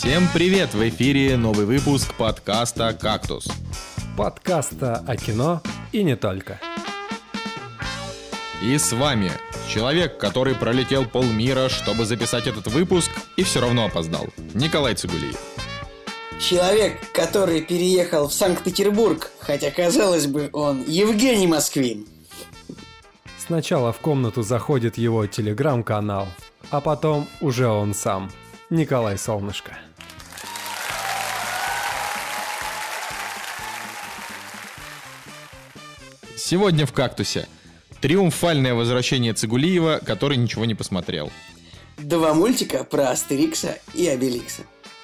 Всем привет! В эфире новый выпуск подкаста «Кактус». Подкаста о кино и не только. И с вами человек, который пролетел полмира, чтобы записать этот выпуск и все равно опоздал. Николай Цигулиев. Человек, который переехал в Санкт-Петербург, хотя, казалось бы, он Евгений Москвин. Сначала в комнату заходит его телеграм-канал, а потом уже он сам, Николай Солнышко. Сегодня в «Кактусе» триумфальное возвращение Цигулиева, который ничего не посмотрел. Два мультика про Астерикса и Обеликса.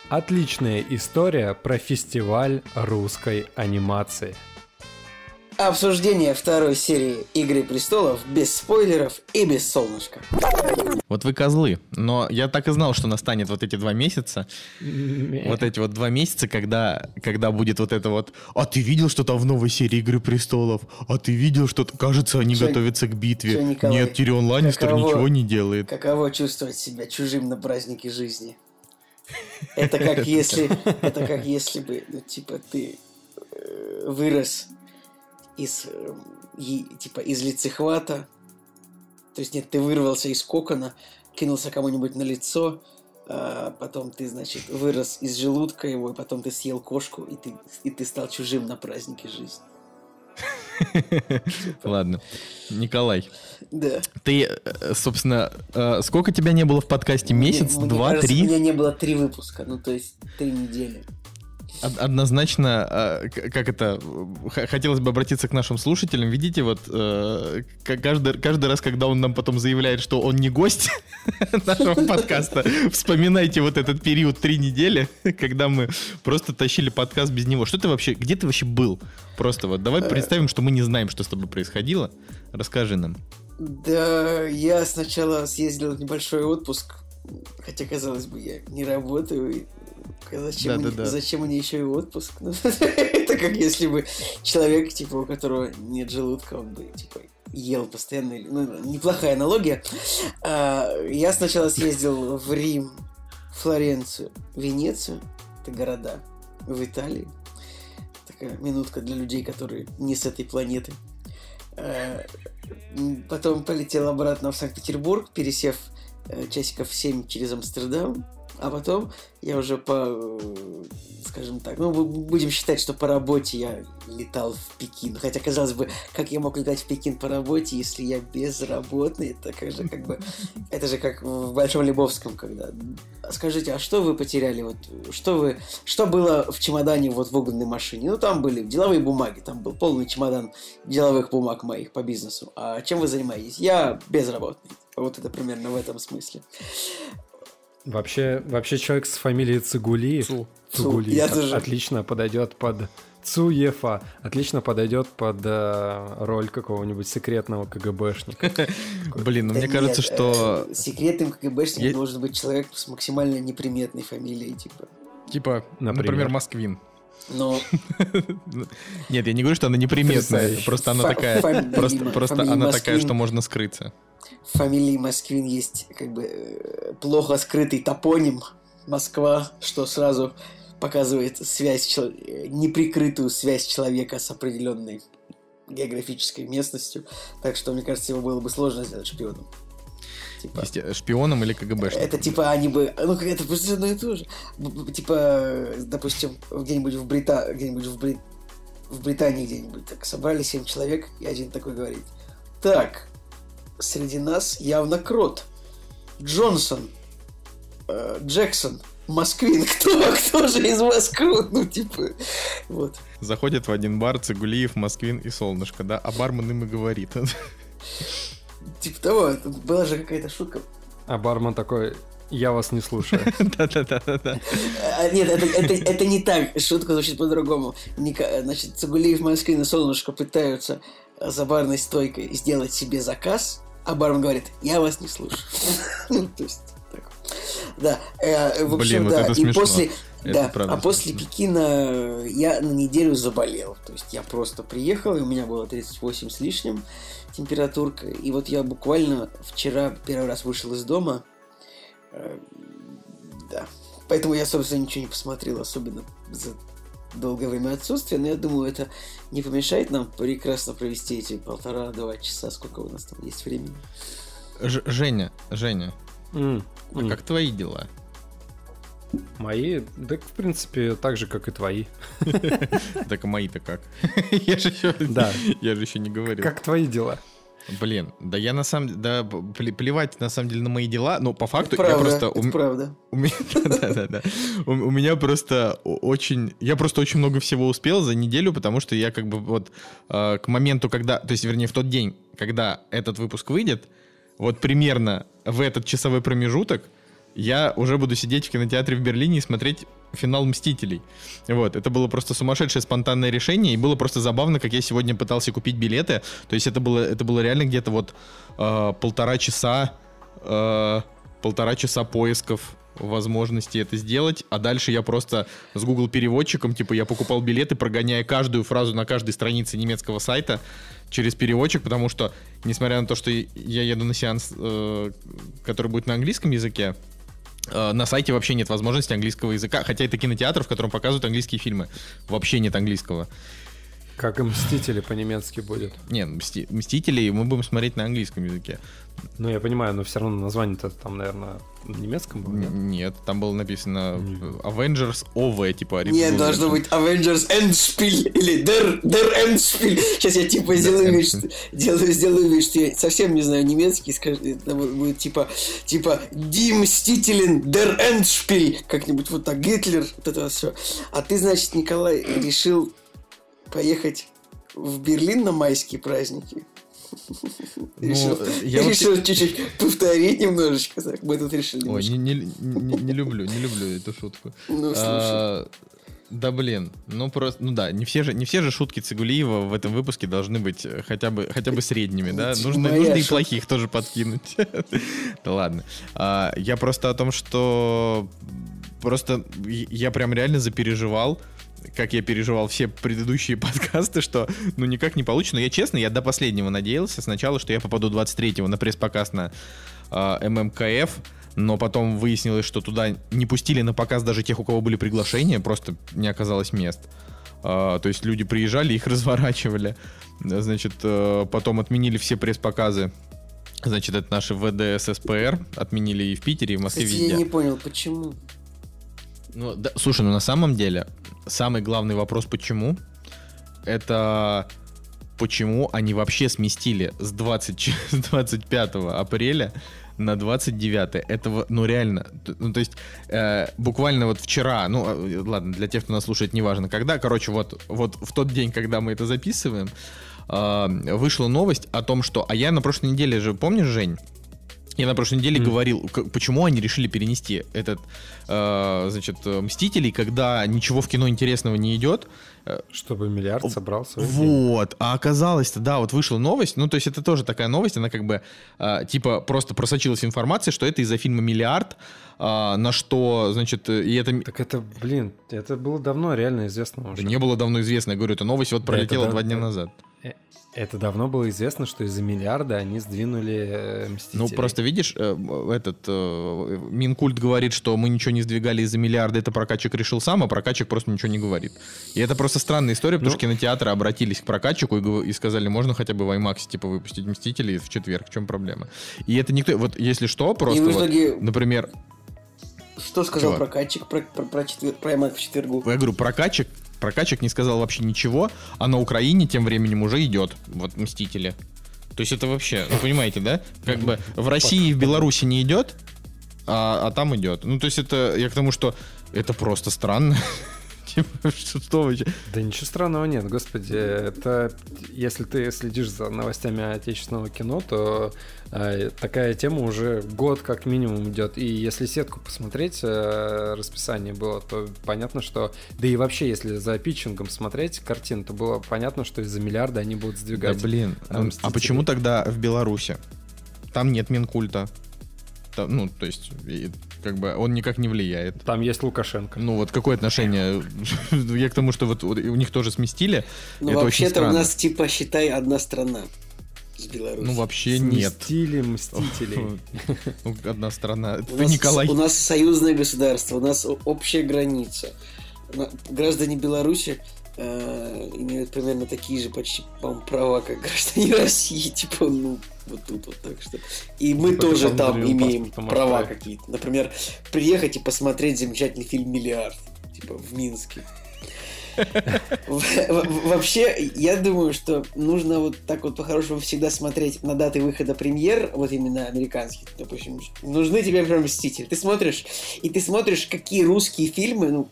Отличная история про фестиваль русской анимации. Обсуждение второй серии «Игры престолов» без спойлеров и без солнышка. Вот вы козлы, но я так и знал, что настанет вот эти два месяца. Вот эти вот два месяца, когда, когда будет вот это вот «А ты видел, что там в новой серии «Игры престолов»? А ты видел, что кажется, они Чё- готовятся к битве?» чё, Николай, Нет, Тирион Ланнистер каково- ничего не делает. Каково чувствовать себя чужим на празднике жизни? Это как если, это как если бы, ну, типа, ты э, вырос из, э, и- типа, из лицехвата, то есть, нет, ты вырвался из кокона, кинулся кому-нибудь на лицо, а потом ты, значит, вырос из желудка его, и потом ты съел кошку, и ты, и ты стал чужим на празднике жизни. Ладно. Николай, Да. ты, э, собственно, э, сколько тебя не было в подкасте? Месяц, Мне- мне два, кажется, три? У меня не было три выпуска, ну, то есть, три недели. Од- Однозначно, э, к- как это, хотелось бы обратиться к нашим слушателям. Видите, вот э, каждый, каждый раз, когда он нам потом заявляет, что он не гость нашего подкаста, вспоминайте вот этот период три недели, когда мы просто тащили подкаст без него. Что ты вообще, где ты вообще был? Просто вот давай представим, что мы не знаем, что с тобой происходило. Расскажи нам. Да, я сначала съездил в небольшой отпуск, хотя, казалось бы, я не работаю, зачем, мне, Да-да-да. зачем мне еще и отпуск? Ну, это как если бы человек, типа, у которого нет желудка, он бы, типа, ел постоянно. Ну, неплохая аналогия. А, Я сначала съездил в Рим, Флоренцию, Венецию, это города в Италии. Такая минутка для людей, которые не с этой планеты. М, Потом полетел обратно в Санкт-Петербург, пересев э, часиков 7 через Амстердам. А потом я уже по, скажем так, ну, бу- будем считать, что по работе я летал в Пекин. Хотя, казалось бы, как я мог летать в Пекин по работе, если я безработный? Это как же как бы... Это же как в Большом Лебовском, когда... Скажите, а что вы потеряли? Вот, что вы... Что было в чемодане вот в угнанной машине? Ну, там были деловые бумаги, там был полный чемодан деловых бумаг моих по бизнесу. А чем вы занимаетесь? Я безработный. Вот это примерно в этом смысле. Вообще, вообще человек с фамилией Цигулиев, Цу. Цугулиев, Я от- тоже. отлично подойдет под Цуефа, отлично подойдет под э, роль какого-нибудь секретного КГБшника. Блин, ну мне кажется, что э, секретным КГБшником должен быть человек с максимально неприметной фамилией, типа. типа, например, Москвин. Но Нет, я не говорю, что она неприметная, просто она такая, просто, просто она такая, что можно скрыться. в фамилии Москвин есть как бы э, плохо скрытый топоним Москва, что сразу показывает связь, э, неприкрытую связь человека с определенной географической местностью. Так что, мне кажется, его было бы сложно сделать шпионом. Типа, шпионом или КГБшником. Это типа они бы, ну как это просто одно и то же. Типа, допустим, где-нибудь в Брита, где-нибудь в, Бри- в Британии где-нибудь так собрали семь человек, и один такой говорит: Так, среди нас явно крот. Джонсон, э, Джексон, Москвин, кто, кто же из вас крот? Ну, типа, вот. Заходят в один бар Цигулиев, Москвин и Солнышко, да, а бармен им и говорит. Типа того, была же какая-то шутка. А бармен такой, я вас не слушаю. Да-да-да-да. А, Нет, это, не так. Шутка звучит по-другому. Значит, Цигулиев, Москвин и Солнышко пытаются за барной стойкой сделать себе заказ, а бармен говорит, я вас не слушаю. Ну, то есть, так. Да, э, в общем, да. это И смешно. после, Это да, правда а после. Пекина я на неделю заболел. То есть я просто приехал, и у меня было 38 с лишним температурка. И вот я буквально вчера первый раз вышел из дома. Э, Да, Поэтому я, собственно, ничего не посмотрел, особенно за долгое время отсутствия, но я думаю, это не помешает нам прекрасно провести эти полтора-два часа, сколько у нас там есть времени. Ж- Женя, Женя, М, а м. как твои дела? Мои, да, в принципе, так же, как и твои. Так а мои-то как? Я же еще, Да. я же еще не говорил. Как твои дела? Блин, да я на самом деле, да, пле- плевать на самом деле на мои дела, но по факту правда, я просто... это у правда. У меня. У, у меня просто очень, я просто очень много всего успел за неделю, потому что я как бы вот э, к моменту, когда, то есть, вернее, в тот день, когда этот выпуск выйдет, вот примерно в этот часовой промежуток я уже буду сидеть в кинотеатре в Берлине и смотреть финал «Мстителей». Вот, это было просто сумасшедшее спонтанное решение, и было просто забавно, как я сегодня пытался купить билеты. То есть это было, это было реально где-то вот э, полтора часа, э, полтора часа поисков возможности это сделать, а дальше я просто с Google переводчиком, типа, я покупал билеты, прогоняя каждую фразу на каждой странице немецкого сайта через переводчик, потому что, несмотря на то, что я еду на сеанс, э, который будет на английском языке, на сайте вообще нет возможности английского языка, хотя это кинотеатр, в котором показывают английские фильмы. Вообще нет английского. Как и Мстители по-немецки будет. Нет, «Мсти- Мстителей мы будем смотреть на английском языке. Ну, я понимаю, но все равно название-то там, наверное, на немецком было, нет? Нет, там было написано Не. Avengers OV, типа... Нет, должно быть Avengers Endspiel или Der, Der Endspiel. Сейчас я типа сделаю вид, что, делаю, сделаю вид, что я совсем не знаю немецкий, скажу, это будет типа, типа Die Mstitelin Der Endspiel, как-нибудь вот так, Гитлер, вот это все. А ты, значит, Николай, решил поехать в Берлин на майские праздники? Ну, решил, я вообще- решил чуть-чуть повторить немножечко, так мы тут решили Ой, не, не- не- не люблю, не люблю эту шутку. Ну, слушай. А, да блин, ну просто, ну да, не все же, не все же шутки Цигулиева в этом выпуске должны быть э, хотя бы, хотя бы средними, да? Нужно, нужно и плохих тоже подкинуть. Да ладно. А, Я просто о том, что просто я прям реально запереживал, как я переживал все предыдущие подкасты, что ну никак не получится. Но я честно, я до последнего надеялся сначала, что я попаду 23-го на пресс-показ на а, ММКФ, но потом выяснилось, что туда не пустили на показ даже тех, у кого были приглашения, просто не оказалось мест. А, то есть люди приезжали, их разворачивали. Значит, э, потом отменили все пресс-показы. Значит, это наши ВД ССПР отменили и в Питере, и в Москве Кстати, везде. я не понял, почему? Ну, да, слушай, ну на самом деле, самый главный вопрос, почему, это почему они вообще сместили с, 20, ч- с 25 апреля на 29 это во- ну реально ну то есть э, буквально вот вчера ну э, ладно для тех кто нас слушает неважно когда короче вот вот в тот день когда мы это записываем э, вышла новость о том что а я на прошлой неделе же помнишь Жень я на прошлой неделе Мгм. говорил, почему они решили перенести этот, э, значит, э, Мстителей, когда ничего в кино интересного не идет. Чтобы миллиард собрал свой день. Вот, а оказалось-то, да, вот вышла новость, ну, то есть это тоже такая новость, она как бы, э, типа, просто просочилась информация, что это из-за фильма «Миллиард», э, на что, значит, и это... Так это, блин, это было давно реально известно Да уже. не было давно известно, я говорю, эта новость вот Да, пролетела это да, два дня да. назад. Это давно было известно, что из-за миллиарда они сдвинули э, Мстителей. Ну, просто видишь, э, этот э, Минкульт говорит, что мы ничего не сдвигали из-за миллиарда, это прокатчик решил сам, а прокатчик просто ничего не говорит. И это просто странная история, потому Ну. что кинотеатры обратились к прокатчику и, и сказали, можно хотя бы в IMAX типа выпустить Мстителей в четверг, в чем проблема? И это никто, вот если что, просто вот, итоге- например, Что сказал Чувак. прокатчик про, про, про, четвер- про IMAX в четвергу? я говорю, прокатчик, прокатчик не сказал вообще ничего, а на Украине тем временем уже идет, вот Мстители. То есть это вообще, ну понимаете, да? Как бы в России и в Беларуси не идет, а, а там идет. Ну то есть это, я к тому, что это просто странно. Типа, что? Да ничего странного нет, господи. Это если ты следишь за новостями отечественного кино, то такая тема уже год как минимум идет. И если сетку посмотреть, э, расписание было, то понятно, что... Да и вообще, если за питчингом смотреть картину, то было понятно, что из-за миллиарда они будут Да сдвигать. блин, а, а почему тогда в Беларуси? Там нет Минкульта. Там, ну, то есть, как бы он никак не влияет. Там есть Лукашенко. Ну вот какое отношение? Я к тому, что вот у них тоже сместили. Ну, вообще-то у нас, типа, считай, одна страна. С Беларусью. Ну, вообще нет. Сместили Мстителей. Ну, Одна страна. У Это нас, Николай. у нас союзное государство, у нас общая граница. Граждане Беларуси э, имеют примерно такие же почти, по права, как граждане России. Типа, ну, вот тут вот так что. И мы Типа тоже там имеем права какие-то. Например, приехать и посмотреть замечательный фильм «Миллиард». Типа, в Минске. Вообще, я думаю, что нужно вот так вот по-хорошему всегда смотреть на даты выхода премьер, вот именно американских, допустим. Нужны тебе прям Мстители. Ты смотришь, и ты смотришь, какие русские фильмы, ну,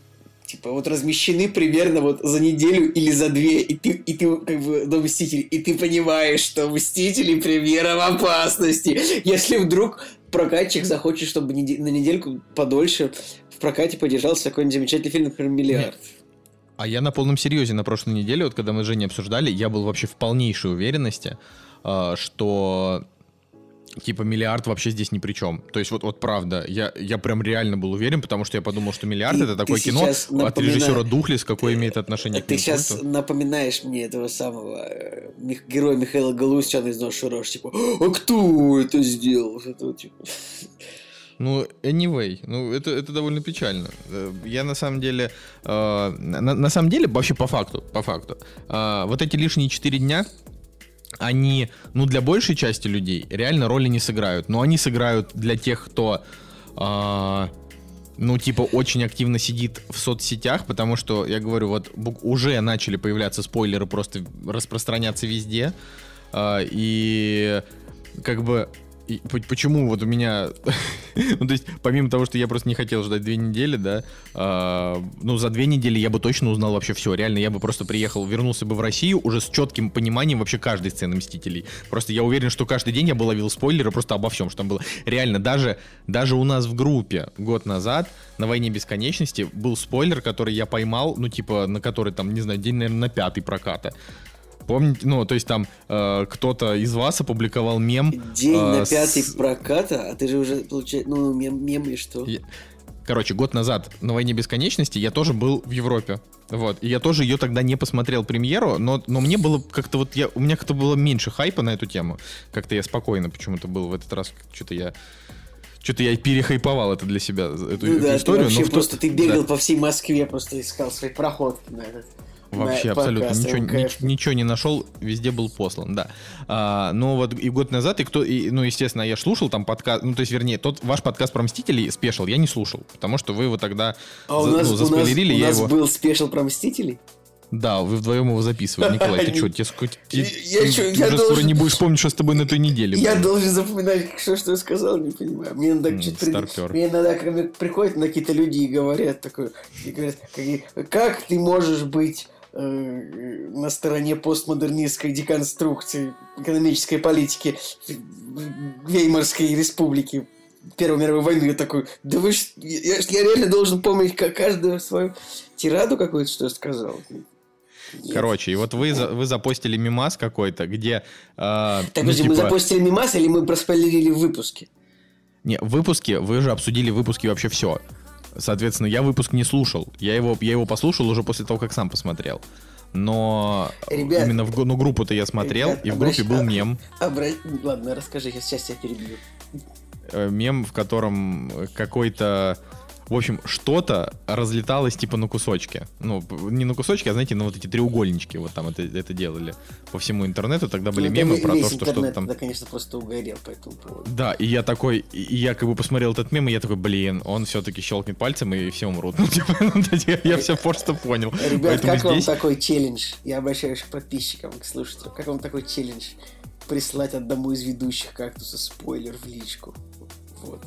типа, вот размещены примерно вот за неделю или за две, и ты, и ты как бы до Мстителей, и ты понимаешь, что Мстители премьера в опасности. Если вдруг прокатчик захочет, чтобы на недельку подольше в прокате подержался какой-нибудь замечательный фильм, например, «Миллиард». А я на полном серьезе на прошлой неделе, вот когда мы с Женей обсуждали, я был вообще в полнейшей уверенности, а, что типа миллиард вообще здесь ни при чем. То есть вот, вот правда, я, я прям реально был уверен, потому что я подумал, что миллиард Ты- это ты такое кино сейчас от напомина- режиссера Духлес, какое имеет отношение к Ты сейчас напоминаешь мне этого самого э, Мих- героя Михаила Галустяна из «Нож Шурош», типа, а кто это сделал? Это, типа. Ну, anyway, ну это, это довольно печально. Э, Я на самом деле, э, на, на самом деле, вообще по факту, по факту, э, вот эти лишние 4 дня, они, ну, для большей части людей реально роли не сыграют. Но они сыграют для тех, кто, э, ну, типа, очень активно сидит в соцсетях, потому что, я говорю, вот уже начали появляться спойлеры, просто распространяться везде. Э, и как бы и по- почему вот у меня, ну то есть помимо того, что я просто не хотел ждать две недели, да, а, ну за две недели я бы точно узнал вообще все, реально я бы просто приехал, вернулся бы в Россию уже с четким пониманием вообще каждой сцены Мстителей. Просто я уверен, что каждый день я бы ловил спойлеры просто обо всем, что там было. Реально даже даже у нас в группе год назад на войне бесконечности был спойлер, который я поймал, ну типа на который там не знаю день наверное на пятый проката. Помните, ну, то есть там э, кто-то из вас опубликовал мем. День э, на пятый с- проката, а ты же уже, получается, ну, мем, мем и что? Я- Короче, год назад на «Войне бесконечности» я тоже был в Европе. Вот. И я тоже ее тогда не посмотрел премьеру, но, но мне было как-то вот... Я, у меня как-то было меньше хайпа на эту тему. Как-то я спокойно почему-то был в этот раз. Что-то я... Что-то я перехайповал это для себя, эту, Ну эту да, историю. ты вообще но просто ты бегал да. по всей Москве, просто искал свои проходки на этот. Вообще на абсолютно подкаст ничего, МКФ. ни- ничего не нашел, везде был послан, да. А, но вот и год назад, и кто, и, ну, естественно, я слушал там подкаст, ну, то есть, вернее, тот ваш подкаст про Мстителей спешил, я не слушал, потому что вы его тогда А у за- нас, ну, у нас, заспойлерили, у я нас его... был спешл про Мстителей? Да, вы вдвоем его записывали. Николай, ты что, тебе сколько... ты- Я чё, уже я скоро должен- не будешь помнить, что с тобой на той неделе Я было. должен запоминать, что, что я сказал, не понимаю. Мне иногда, М, что-то при- мне иногда ко мне приходят на какие-то люди и говорят такое, и говорят, как ты можешь быть на стороне постмодернистской деконструкции экономической политики Веймарской республики Первой мировой войны. Я такой, да вы ж, я, я реально должен помнить ка- каждую свою тираду какую-то, что я сказал. Нет. Короче, и вот вы, за- вы запостили мимас какой-то, где... э, Так, ну, подожди, мы типа- запустили мимас или мы проспойлерили в выпуске? Не, в выпуске, вы же обсудили в выпуске вообще все. Соответственно, я выпуск не слушал. Я его, я его послушал уже после того, как сам посмотрел. Но Ребят, именно в ну, группу-то я смотрел, ребят, и в группе обращ- был мем. Обра... Ладно, расскажи, я сейчас тебя перебью. Э, Мем, в котором какой-то... В общем, что-то разлеталось типа на кусочки. Ну, не на кусочки, а, знаете, на вот эти треугольнички. Вот там это, это делали по всему интернету. Тогда были Ну, мемы про то, что что-то там... тогда, конечно, просто угорел по этому поводу. Да, и я такой, и я как бы посмотрел этот мем, и я такой, блин, он все-таки щелкнет пальцем, и все умрут. Ну, типа, ну, я, все просто понял. Ребят, как вам такой челлендж? Я обращаюсь к подписчикам, к слушателям. Как вам такой челлендж? Прислать одному из ведущих кактуса спойлер в личку. Вот.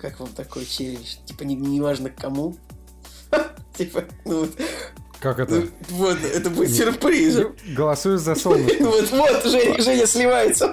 Как вам такой челлендж? Типа, не, не важно кому. Типа, ну вот. Как это? Ну, Вот, это будет сюрпризом. Голосую за солнышко. Вот, вот, Женя, Женя сливается.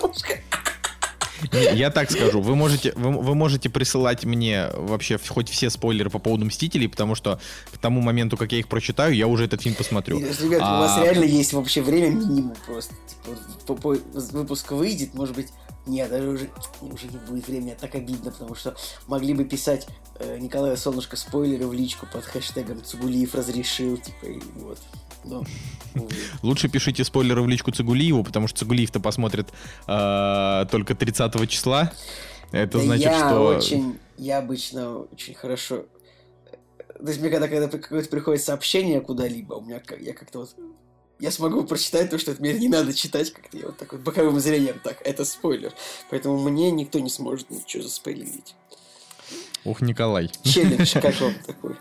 Не, Я так скажу, вы можете, вы, вы можете присылать мне вообще хоть все спойлеры по поводу Мстителей, потому что к тому моменту, как я их прочитаю, я уже этот фильм посмотрю. Ребят, у А- вас реально есть вообще время минимум просто. Типа, выпуск выйдет, может быть, Нет, даже уже, уже не будет времени, так обидно, потому что могли бы писать э, Николая Солнышко спойлеры в личку под хэштегом Цугулиев разрешил, типа, и вот. Но, увы. Лучше пишите спойлеры в личку Цигулиеву, потому что Цигулиев-то посмотрит э, только 30 числа. Это Да значит, я что... очень, я обычно очень хорошо... То есть мне когда, когда какое-то приходит сообщение куда-либо, у меня я как-то вот... Я смогу прочитать то, что это мне не надо читать, как-то я вот так вот боковым зрением, так, это спойлер. Поэтому мне никто не сможет ничего заспойлерить. Ух, Николай. Челлендж, как вам такой?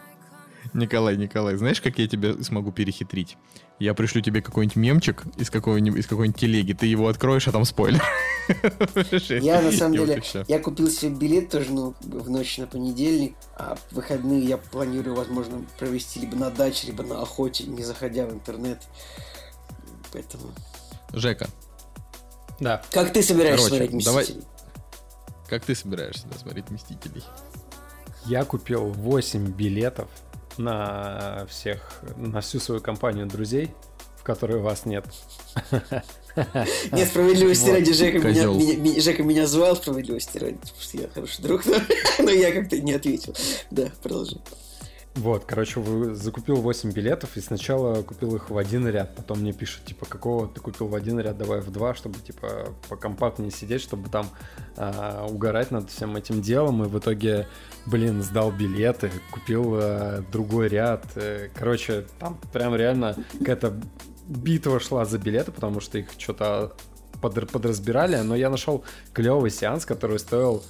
Николай, Николай, знаешь, как я тебя смогу перехитрить? Я пришлю тебе какой-нибудь мемчик из какой-нибудь из какой-нибудь телеги, ты его откроешь, а там спойлер. Я на самом деле, я купил себе билет тоже, ну, в ночь на понедельник, а в выходные я планирую, возможно, провести либо на даче, либо на охоте, не заходя в интернет. Поэтому... Жека, Да. Как ты собираешься Короче, смотреть давай- «Мстителей»? как ты собираешься да, смотреть «Мстителей»? Я купил 8 билетов на всех, на всю свою компанию друзей, в которой вас нет. Нет, справедливости Вот, ради, Жека меня, козёл. меня- меня- Жека меня звал, справедливости ради, потому что я хороший друг, но, но я как-то не ответил. Да, продолжи. Вот, короче, закупил 8 билетов и сначала купил их в один ряд. Потом мне пишут, типа, какого ты купил в один ряд, давай в два, чтобы, типа, покомпактнее сидеть, чтобы там а, угорать над всем этим делом. И в итоге, блин, сдал билеты, купил а, другой ряд. Э, Короче, там прям реально какая-то битва шла за билеты, потому что их что-то подр- подразбирали. Но я нашел клевый сеанс, который стоил,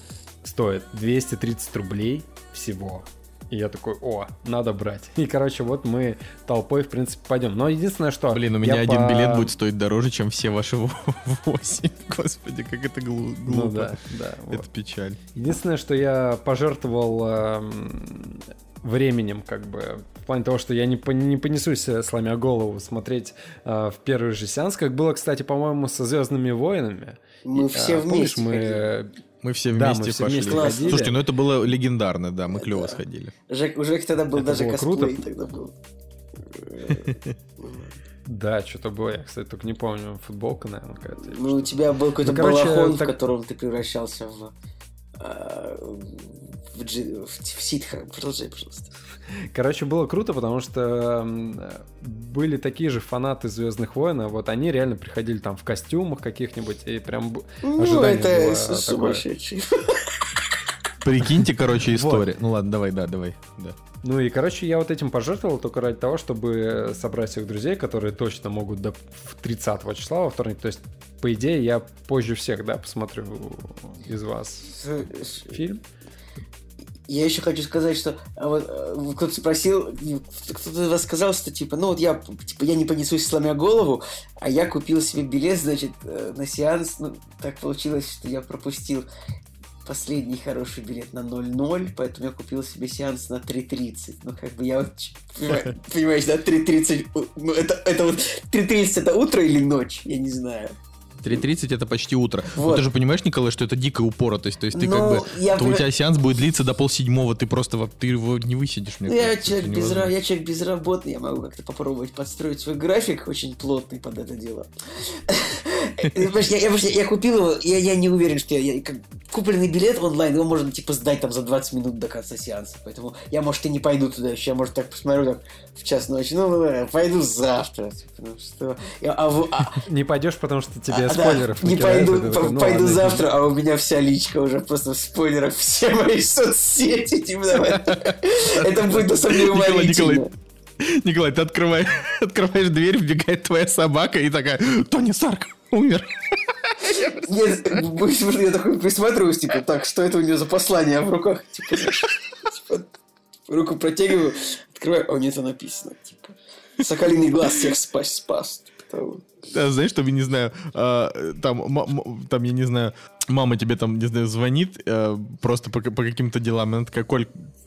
стоит 230 рублей всего. И я такой, о, надо брать. И, короче, вот мы толпой, в принципе, пойдем. Но единственное, что... Блин, у меня один по- билет будет стоить дороже, чем все ваши восемь. Господи, как это Ну глупо. да, да. вот. Это печаль. Единственное, что я пожертвовал эм, временем, как бы, в плане того, что я не, пон- не понесусь, э, сломя голову, смотреть э, в первый же сеанс, как было, кстати, по-моему, со «Звездными войнами». Мы А, все помнишь, вместе мы... ходили. Мы все Да, вместе мы все пошли. вместе ходили. Слушайте, ну это было легендарно, да, мы клево Да. сходили. Жек, у Жеки тогда был Это даже было косплей, круто. тогда был. Да, что-то было, я, кстати, только не помню, футболка, наверное, какая-то. Ну, у тебя был какой-то Ну, короче, балахон, в котором ты превращался в... В, джи- в, в ситха. Продолжай, пожалуйста. Короче, было круто, потому что были такие же фанаты Звездных войн, а вот они реально приходили там в костюмах каких-нибудь, и прям Ну, это сумасшедший. Прикиньте, короче, Вот. история. Ну ладно, давай, да, давай. Да. Ну и, короче, я вот этим пожертвовал только ради того, чтобы собрать всех друзей, которые точно могут до 30 числа во вторник. То есть, по идее, я позже всех, да, посмотрю из вас фильм. Я еще хочу сказать, что а вот, э, кто-то спросил, кто-то сказал, что типа, ну вот я, типа, я не понесусь сломя голову, а я купил себе билет, значит, э, на сеанс. Ну, так получилось, что я пропустил последний хороший билет на 0-0, поэтому я купил себе сеанс на 3.30. Ну, как бы я вот, понимаешь, да, 3.30, у- ну, это, это вот, 3.30 это утро или ночь, я не знаю. 3.30 это почти утро. Ну Вот. ты же понимаешь, Николай, что это дикая упоротость. То есть ты Ну, как бы... я То у тебя сеанс будет длиться до полседьмого, ты просто ты его не высидишь, мне Ну, я кажется, человек, невозможно. я человек безработный, я могу как-то попробовать подстроить свой график очень плотный под это дело. Понимаешь, Я, купил его, я, я не уверен, что я, купленный билет онлайн, его можно типа сдать там за 20 минут до конца сеанса, поэтому я, может, и не пойду туда еще, я, может, так посмотрю так в час ночи, ну, ладно, пойду завтра, типа, ну что, Я- а а- Не пойдешь, потому что тебе а, спойлеров не пойду, ну пойду ладно, завтра, а у меня вся личка уже просто в спойлерах, все мои соцсети, типа, это будет на самом деле Николай, Николай, уморительно. Николай, ты открываешь, открываешь дверь, вбегает твоя собака и такая, Тони Сарк умер. Нет, будет, я такой присматриваюсь, типа, так, что это у нее за послание в руках? Типа, типа, руку протягиваю, открываю, а у нее это написано, типа, Соколиный глаз всех спас, спас. Типа того. Да, знаешь, чтобы, не знаю, а, там, там, я не знаю, мама тебе там, не знаю, звонит э, просто по, по каким-то делам, и она такая, Коль,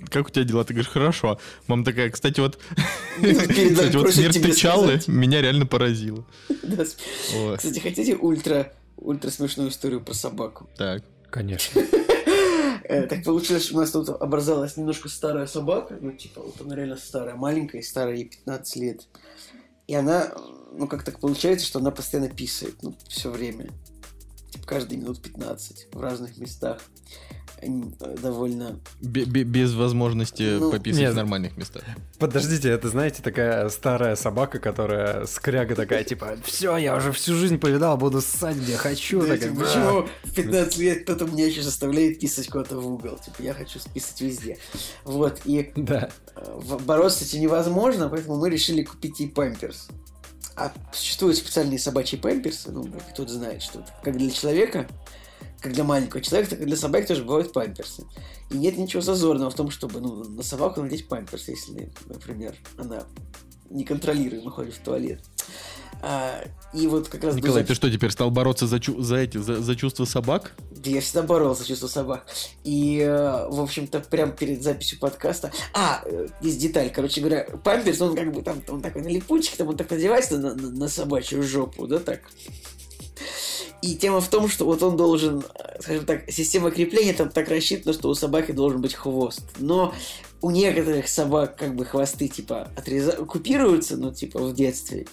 как у тебя дела? Ты говоришь, хорошо. Мама такая, кстати, вот, кстати, вот смерть сказать. меня реально поразила. Кстати, хотите ультра, ультра смешную историю про собаку? Так. Конечно. Э, Так получилось, что у нас тут образовалась немножко старая собака, ну, типа, вот она реально старая, маленькая, и старая, ей 15 лет. И она, ну, как так получается, что она постоянно писает, ну, все время. Типа, каждые минут 15 в разных местах. Они, э, довольно... Бе- бе- Без возможности Ну, пописать нет. в нормальных местах. Подождите, это, знаете, такая старая собака, которая скряга такая, типа, все, я уже всю жизнь повидал, буду ссать где хочу. Да, такая, типа, почему в 15 лет кто-то меня еще заставляет писать куда-то в угол? Типа, я хочу списать везде. Вот, и Да. э, бороться с этим невозможно, поэтому мы решили купить ей памперс. А существуют специальные собачьи памперсы, ну, кто-то знает, что это как для человека, как для маленького человека, так и для собак тоже бывают памперсы. И нет ничего зазорного в том, чтобы ну, на собаку надеть памперс, если, например, она неконтролируемо ходит в туалет. А, и вот как раз... Николай, записи- ты что, теперь стал бороться за, чу- за эти, за, за чувство собак? Да я всегда боролся за чувство собак. И, э, в общем-то, прямо перед записью подкаста... А, э, есть деталь. Короче говоря, памперс, он как бы там, он такой на липучке, там он так надевается на, на- на собачью жопу, да, так. И тема в том, что вот он должен, э, скажем так, система крепления там так рассчитана, что у собаки должен быть хвост. Но у некоторых собак как бы хвосты типа отреза... купируются, ну, типа в детстве.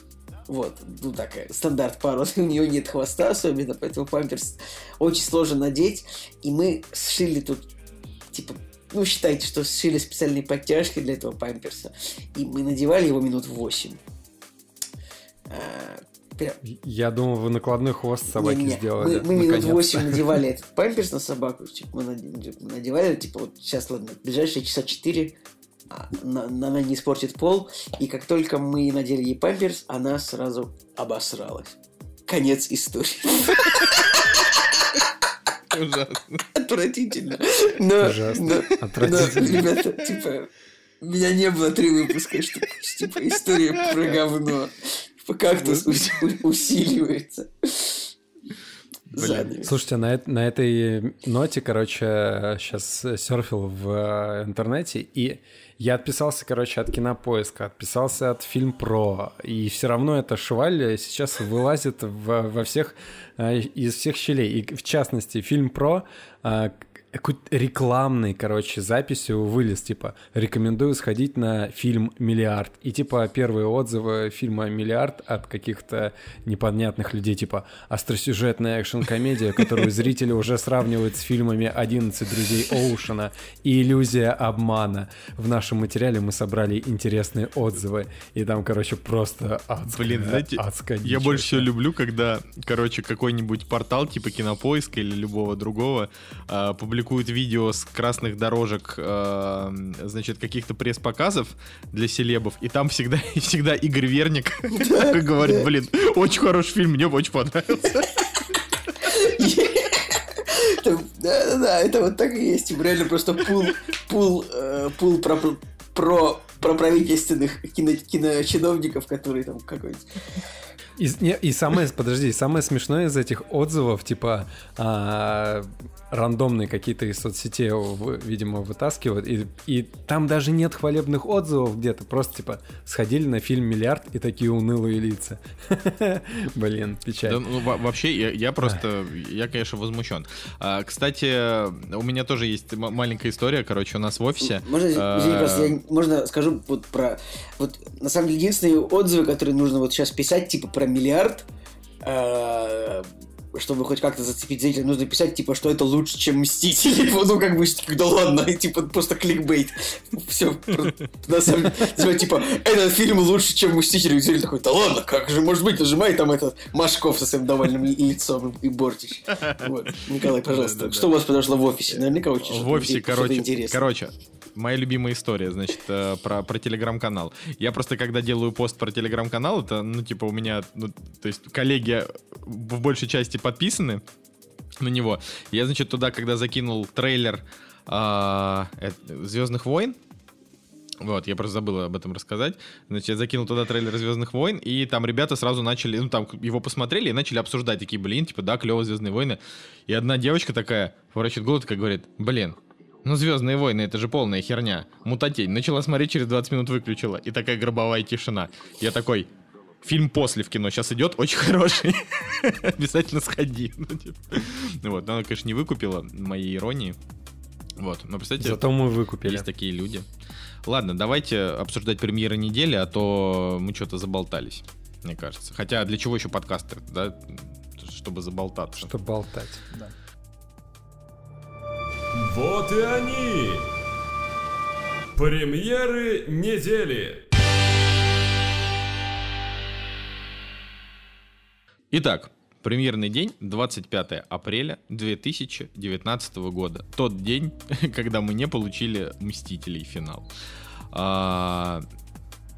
Вот, ну такая стандарт породы, у нее нет хвоста особенно, поэтому памперс очень сложно надеть. И мы сшили тут, типа, ну считайте, что сшили специальные подтяжки для этого памперса. И мы надевали его минут 8. Прям Я думал, вы накладной хвост собаки не-не-не, сделали. Мы, мы минут наконец-то. 8 надевали этот памперс на собаку. Типа, мы надевали, типа, вот сейчас, ладно, ближайшие часа 4 она, не испортит пол. И как только мы надели ей памперс, она сразу обосралась. Конец истории. Ужасно. Отвратительно. Но, Ужасно. но- но, Отвратительно. ребята, типа, меня не было три выпуска, что типа история про говно. У- усиливается. Блин. Слушайте, на, на этой ноте, короче, сейчас серфил в э, интернете, и я отписался, короче, от кинопоиска, отписался от фильм про, и все равно эта шваль сейчас вылазит в- во всех, э, из всех щелей. И в частности, фильм про э, какой-то рекламной, короче, записью вылез, типа, рекомендую сходить на фильм «Миллиард». И, типа, первые отзывы фильма «Миллиард» от каких-то непонятных людей, типа, остросюжетная экшн-комедия, которую зрители уже сравнивают с фильмами «11 друзей Оушена» и «Иллюзия обмана». В нашем материале мы собрали интересные отзывы, и там, короче, просто адская, Блин, знаете, адская Я больше всего люблю, когда, короче, какой-нибудь портал типа Кинопоиска или любого другого а, публикует видео с красных дорожек, а, значит, каких-то пресс-показов для селебов, и там всегда, всегда Игорь Верник говорит, блин, очень хороший фильм, мне очень понравился. Да-да-да, это вот так и есть. Типа, Реально просто пул, пул, э, пул про, про, про правительственных кино, киночиновников, которые там какой-нибудь... И, не, и самое, подожди, самое смешное из этих отзывов, типа, а, рандомные какие-то из соцсетей, в- видимо, вытаскивают, и, и там даже нет хвалебных отзывов где-то, просто, типа, сходили на фильм «Миллиард» и такие унылые лица. Блин, Да, печаль. ну, во- вообще, я, я просто, я, конечно, возмущен. А, кстати, у меня тоже есть маленькая история, короче, у нас в офисе. Можно, а, извини, просто я, можно скажу вот про... Вот, на самом деле, единственные отзывы, которые нужно вот сейчас писать, типа, про миллиард, э, чтобы хоть как-то зацепить зрителя, нужно писать, типа, что это лучше, чем Мстители. Ну, как бы, да ладно, и, типа, просто кликбейт. Все, на самом деле, типа, типа, этот фильм лучше, чем Мстители. И зритель такой, да ладно, как же может быть, нажимай там этот Машков со своим довольным ли- лицом и Бортич. Вот. Николай, пожалуйста, что у вас произошло в офисе? Наверняка очень В офисе, короче, короче, моя любимая история, значит, э, про, про телеграм-канал. Я просто, когда делаю пост про телеграм-канал, это, ну, типа, у меня, ну, то есть, коллеги в большей части подписаны на него. Я, значит, туда, когда закинул трейлер Звездных войн, вот, я просто забыл об этом рассказать. Значит, я закинул туда трейлер Звездных войн, и там ребята сразу начали, ну, там его посмотрели и начали обсуждать. Такие, блин, типа, да, клево Звездные войны. И одна девочка такая поворачивает голову, такая говорит, блин, ну, Звездные войны, это же полная херня. Мутатень. Начала смотреть, через 20 минут выключила. И такая гробовая тишина. Я такой, фильм после в кино сейчас идет, очень хороший. Обязательно сходи. Ну, типа. Ну Вот, но она, конечно, не выкупила моей иронии. Вот, но представьте, Зато мы выкупили. есть такие люди. Ладно, давайте обсуждать премьеры недели, а то мы что-то заболтались. мне кажется. Хотя для чего еще подкасты, да? Чтобы заболтаться. Чтобы болтать, да. Вот и они! Премьеры недели! Итак, премьерный день 25 апреля 2019 года. Тот день, когда мы не получили Мстителей финал. А,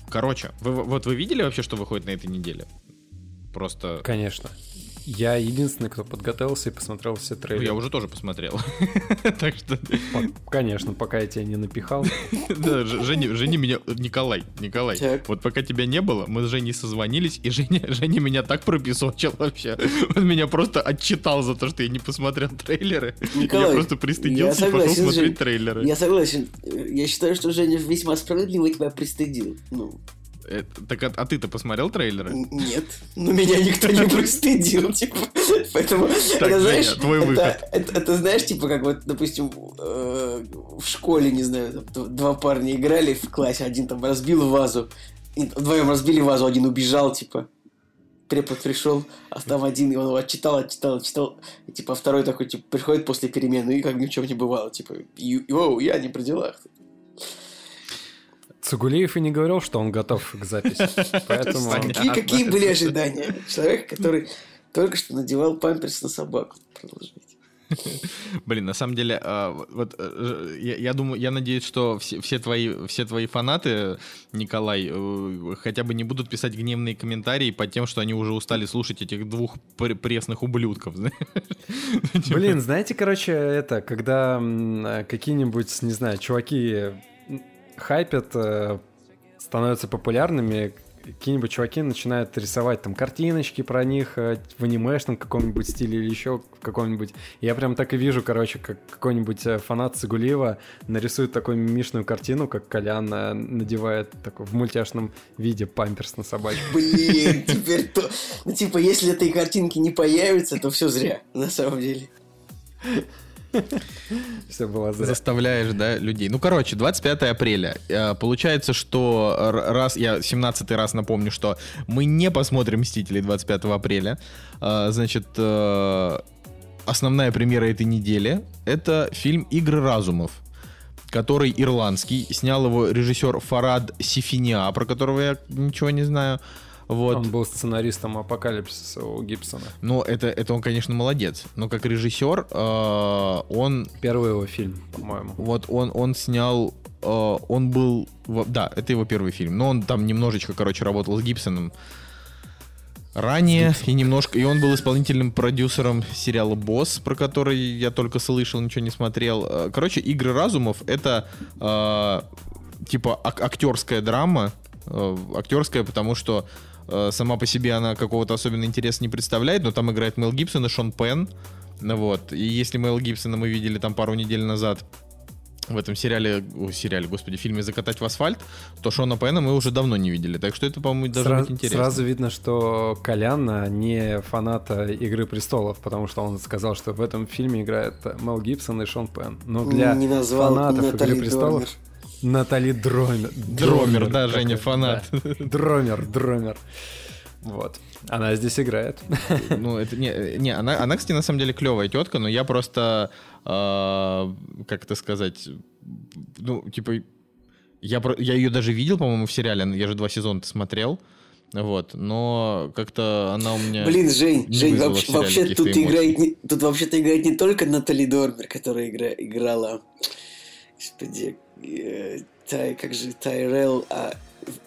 короче, вы, вот вы видели вообще, что выходит на этой неделе? Просто... Конечно. Я единственный, кто подготовился и посмотрел все трейлеры. Я уже тоже посмотрел. так что... Конечно, пока я тебя не напихал. да, Женя, Женя меня... Николай, Николай, так. вот пока тебя не было, мы с Женей созвонились, и Женя, Женя меня так пропесочил вообще. Он меня просто отчитал за то, что я не посмотрел трейлеры. Николай, я просто пристыдился и пошел смотреть Жень, трейлеры. Я согласен. Я считаю, что Женя весьма справедливо тебя пристыдил. Ну, это, так а, а ты-то посмотрел трейлеры? Нет, но меня никто не пристыдил, типа. Поэтому, это, знаешь, твой это, выход. Это, это, знаешь, типа, как вот, допустим, э, в школе, не знаю, там, два парня играли в классе, один там разбил вазу, вдвоем разбили вазу, один убежал, типа. Препод пришел, а там один, и он его отчитал, отчитал, отчитал. И, типа, второй такой, типа, приходит после перемены, и как ни в чем не бывало, типа, йоу, я не при делах. Цугулиев и не говорил, что он готов к записи. Поэтому... Какие, какие были ожидания? Человек, который только что надевал памперс на собаку. Продолжайте. Блин, на самом деле, а, вот э, я, я думаю, я надеюсь, что все, все твои все твои фанаты, Николай, э, хотя бы не будут писать гневные комментарии по тем, что они уже устали слушать этих двух пресных ублюдков. Блин, знаете, короче, это когда какие-нибудь, не знаю, чуваки хайпят, э, становятся популярными, какие-нибудь чуваки начинают рисовать там картиночки про них э, в анимешном каком-нибудь стиле или еще в каком-нибудь. Я прям так и вижу, короче, как какой-нибудь э, фанат Сагулиева нарисует такую мимишную картину, как Колян надевает такой в мультяшном виде памперс на собачку. Блин, теперь то... Ну, типа, если этой картинки не появится, то все зря, на самом деле. Все было зря. Заставляешь, да, людей. Ну, короче, 25 апреля. Э, получается, что раз, я 17 раз напомню, что мы не посмотрим «Мстителей» 25 апреля. Э, значит, э, основная премьера этой недели — это фильм «Игры разумов», который ирландский. Снял его режиссер Фарад Сифиния, про которого я ничего не знаю. Вот. Он был сценаристом Апокалипсиса у Гибсона. Ну, это, это он, конечно, молодец. Но как режиссер, э, он... Первый его фильм, по-моему. Вот он, он снял... Э, он был... Да, это его первый фильм. Но он там немножечко, короче, работал с Гибсоном ранее и немножко и он был исполнительным продюсером сериала Босс, про который я только слышал, ничего не смотрел. Э, короче, игры разумов это э, типа ак- актерская драма, э, актерская, потому что сама по себе она какого-то особенного интереса не представляет, но там играет Мел Гибсон и Шон Пен. Вот. И если Мел Гибсона мы видели там пару недель назад в этом сериале, о, сериале, господи, фильме «Закатать в асфальт», то Шона Пена мы уже давно не видели. Так что это, по-моему, даже Сра- быть интересно. Сразу видно, что Колян не фанат «Игры престолов», потому что он сказал, что в этом фильме играет Мел Гибсон и Шон Пен. Но для не фанатов Натали «Игры престолов» Дормер. Натали Дромер. Дромер, да, Женя, фанат. Дромер, Дромер. Вот. Она здесь играет. Ну, это не, не она, она, кстати, на самом деле клевая тетка, но я просто, э, как это сказать, ну, типа, я, я ее даже видел, по-моему, в сериале, я же два сезона смотрел. Вот, но как-то она у меня. Блин, Жень, Жень, вообще, вообще тут играет не, тут вообще-то играет не только Натали Дормер, которая игра, играла. Господи, э, Тай, как же Тайрел, а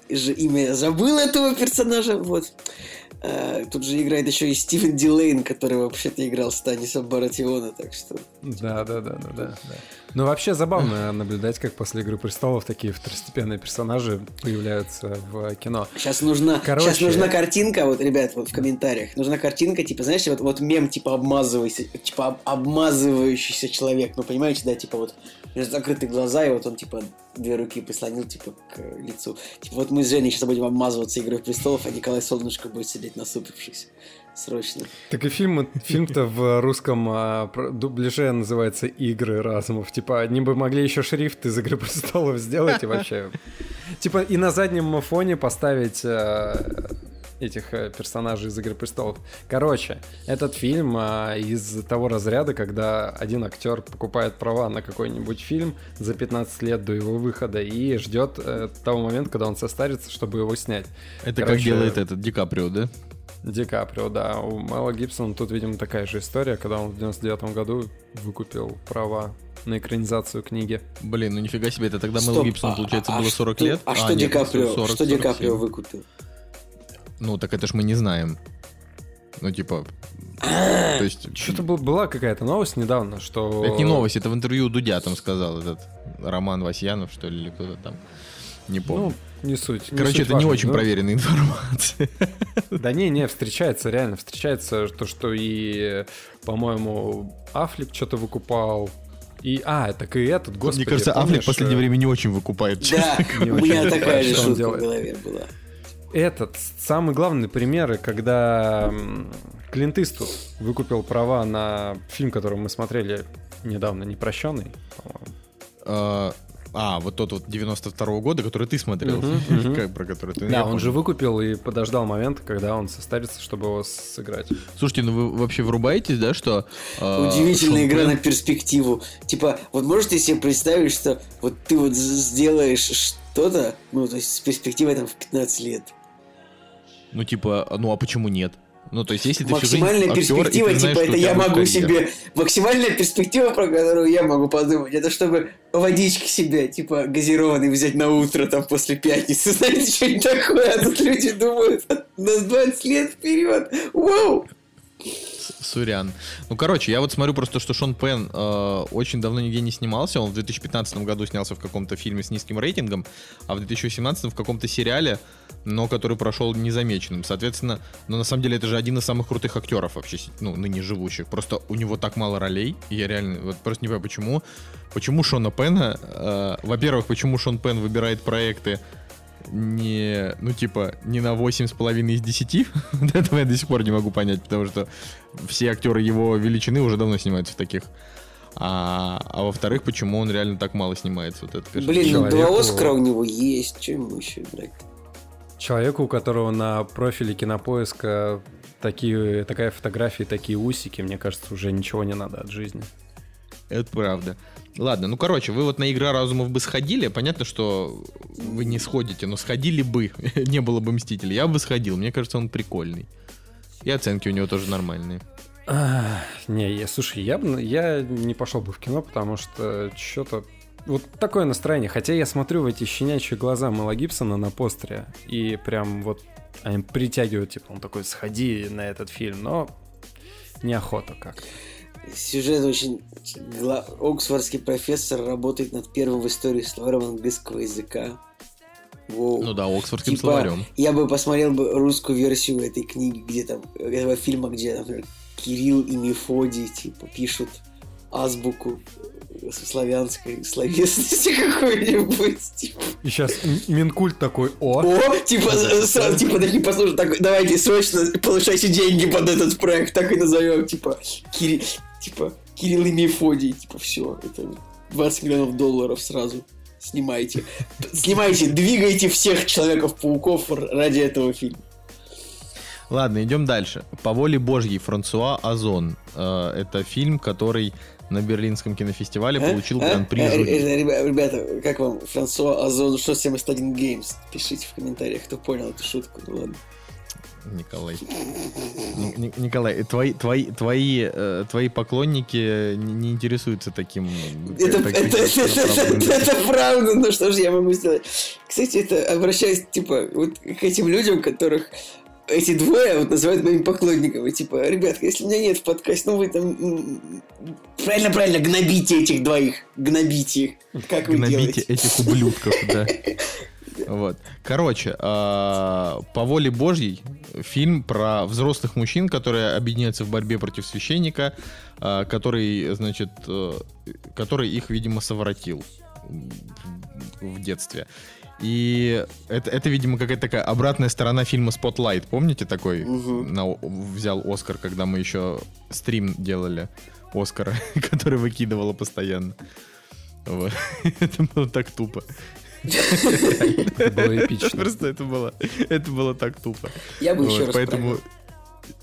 же имя я забыл этого персонажа, вот. А, тут же играет еще и Стивен Дилейн, который вообще-то играл Станиса Баратиона, так что... Да, да, да, да, да. Ну, вообще забавно наблюдать, как после «Игры престолов» такие второстепенные персонажи появляются в кино. Сейчас нужна, Короче... сейчас нужна картинка, вот, ребят, вот в комментариях, нужна картинка, типа, знаете, вот, вот мем, типа, обмазывайся, типа, об, обмазывающийся человек, ну, понимаете, да, типа, вот, закрыты глаза, и вот он, типа, две руки прислонил, типа, к лицу. Типа, вот мы с Женей сейчас будем обмазываться «Игрой престолов», а Николай Солнышко будет сидеть насупившись срочно. Так и фильм, фильм-то в русском а, дубляже называется «Игры разумов». Типа, они бы могли еще шрифт из «Игры престолов» сделать и вообще... Типа, и на заднем фоне поставить а, этих э, персонажей из «Игры престолов». Короче, этот фильм а, из того разряда, когда один актер покупает права на какой-нибудь фильм за 15 лет до его выхода и ждет э, того момента, когда он состарится, чтобы его снять. Это как Короче, делает этот Ди Каприо, да? Ди Каприо, да. У Мэла Гибсона тут, видимо, такая же история, когда он в 99 году выкупил права на экранизацию книги. Блин, ну нифига себе, это тогда Мэл Стоп, Гибсон, а- получается, а было 40 что- лет? А что Ди нет, Каприо? 40, Что Ди 47. Каприо выкупил? Ну, так это ж мы не знаем. Ну, типа... То есть... Что-то был- была какая-то новость недавно, что... Это не новость, это в интервью Дудя там сказал этот Роман Васьянов, что ли, или кто-то там. Не помню. Ну, не суть. не Короче, суть это не важно. очень Ну, проверенная информация. Да не, не, встречается, реально, встречается то, что и, по-моему, Аффлек что-то выкупал. И, а, так и этот, господи, Мне кажется, помнишь, в последнее э, время не очень выкупает. Да, Не у меня такая же шутка в голове была. Этот, самый главный пример, когда Клинт Иствуд выкупил права на фильм, который мы смотрели недавно, «Непрощенный», по-моему. А, А, вот тот вот 92-го года, который ты смотрел, как- про который ты... Да, он помню. же выкупил и подождал момента, когда он состарится, чтобы его сыграть. Слушайте, ну вы вообще врубаетесь, да, что... а, Удивительная Шон игра на перспективу. Типа, вот можете себе представить, что вот ты вот сделаешь что-то, ну, то есть с перспективой там в 15 лет. Ну, типа, ну а почему нет? Ну, то есть, если ты всю жизнь Максимальная актер, перспектива, знаешь, типа, что это я могу карьера. себе... Максимальная перспектива, про которую я могу подумать, это чтобы водички себе, типа, газированный взять на утро, там, после пятницы. Знаете, что-нибудь такое? А тут люди думают, на 20 лет вперед. Вау! Сурян. Ну, короче, я вот смотрю просто, что Шон Пен э, очень давно нигде не снимался. Он в 2015 году снялся в каком-то фильме с низким рейтингом, а в 2018 в каком-то сериале, но который прошел незамеченным. Соответственно, но на самом деле это же один из самых крутых актеров вообще, ну, ныне живущих. Просто у него так мало ролей, и я реально вот просто не понимаю, почему. Почему Шона Пена, э, во-первых, почему Шон Пен выбирает проекты не, ну, типа, не на 8,5 из 10. Вот Этого я до сих пор не могу понять, потому что все актеры его величины уже давно снимаются в таких. А, а во-вторых, почему он реально так мало снимается? Вот это, конечно, Блин, ну, два человеку- Оскара у него есть. Чем еще играть? Человеку, у которого на профиле кинопоиска такие, такая фотография, такие усики, мне кажется, уже ничего не надо от жизни. Это правда. Ладно, ну короче, вы вот на игра разумов бы сходили. Понятно, что вы не сходите, но сходили бы. не было бы Мстителей. Я бы сходил. Мне кажется, он прикольный. И оценки у него тоже нормальные. А, не, я, слушай, я, бы, я не пошел бы в кино, потому что что-то... Вот такое настроение. Хотя я смотрю в эти щенячьи глаза Мэла Гибсона на постере, и прям вот они притягивают, типа, он такой, сходи на этот фильм, но неохота как. Сюжет очень... гла- Оксфордский профессор работает над первым в истории словарем английского языка. Воу. Ну да, Оксфордским Типа, словарем. Я бы посмотрел бы русскую версию этой книги, где там, этого фильма, где, например, Кирилл и Мефодий, типа, пишут азбуку славянской словесности какой-нибудь, типа. И сейчас Минкульт такой, о, О, типа, сразу, типа, такие, послушай, так, давайте срочно получайте деньги под этот проект, так и назовем, типа, Кири, типа, Кирилл и Мефодий, типа, все, это 20 миллионов долларов сразу. Снимайте. Снимайте, двигайте всех Человеков-пауков ради этого фильма. Ладно, идем дальше. По воле Божьей Франсуа Озон. Э, Это фильм, который на Берлинском кинофестивале получил А? гран-при э, ребя- Ребята, как вам Франсуа Озон 671 Games? Пишите в комментариях, кто понял эту шутку. Ну ладно. Николай. Ни- Ни- Николай, э, твои, твои, твои, э, твои поклонники не, интересуются таким... э, Это, так- это, это- это- это правда, ну что же я могу сделать? Кстати, это обращаясь, типа, вот к этим людям, которых эти двое вот называют моими поклонниками. Типа, ребят, если меня нет в подкасте, ну вы там... Правильно-правильно, гнобите этих двоих. Гнобите их. Как вы Гнобите делаете? этих ублюдков, да. Вот. Короче, а, по воле Божьей фильм про взрослых мужчин, которые объединяются в борьбе против священника, а, который, значит, э, который их, видимо, совратил в детстве. И это, это, видимо, какая-то такая обратная сторона фильма Spotlight. Помните такой? Мгм. На- взял Оскар, когда мы еще стрим делали Оскара, который выкидывала постоянно. Вот. Это было так тупо. Это было эпично. Просто это было, это было так тупо. Я бы еще раз поэтому.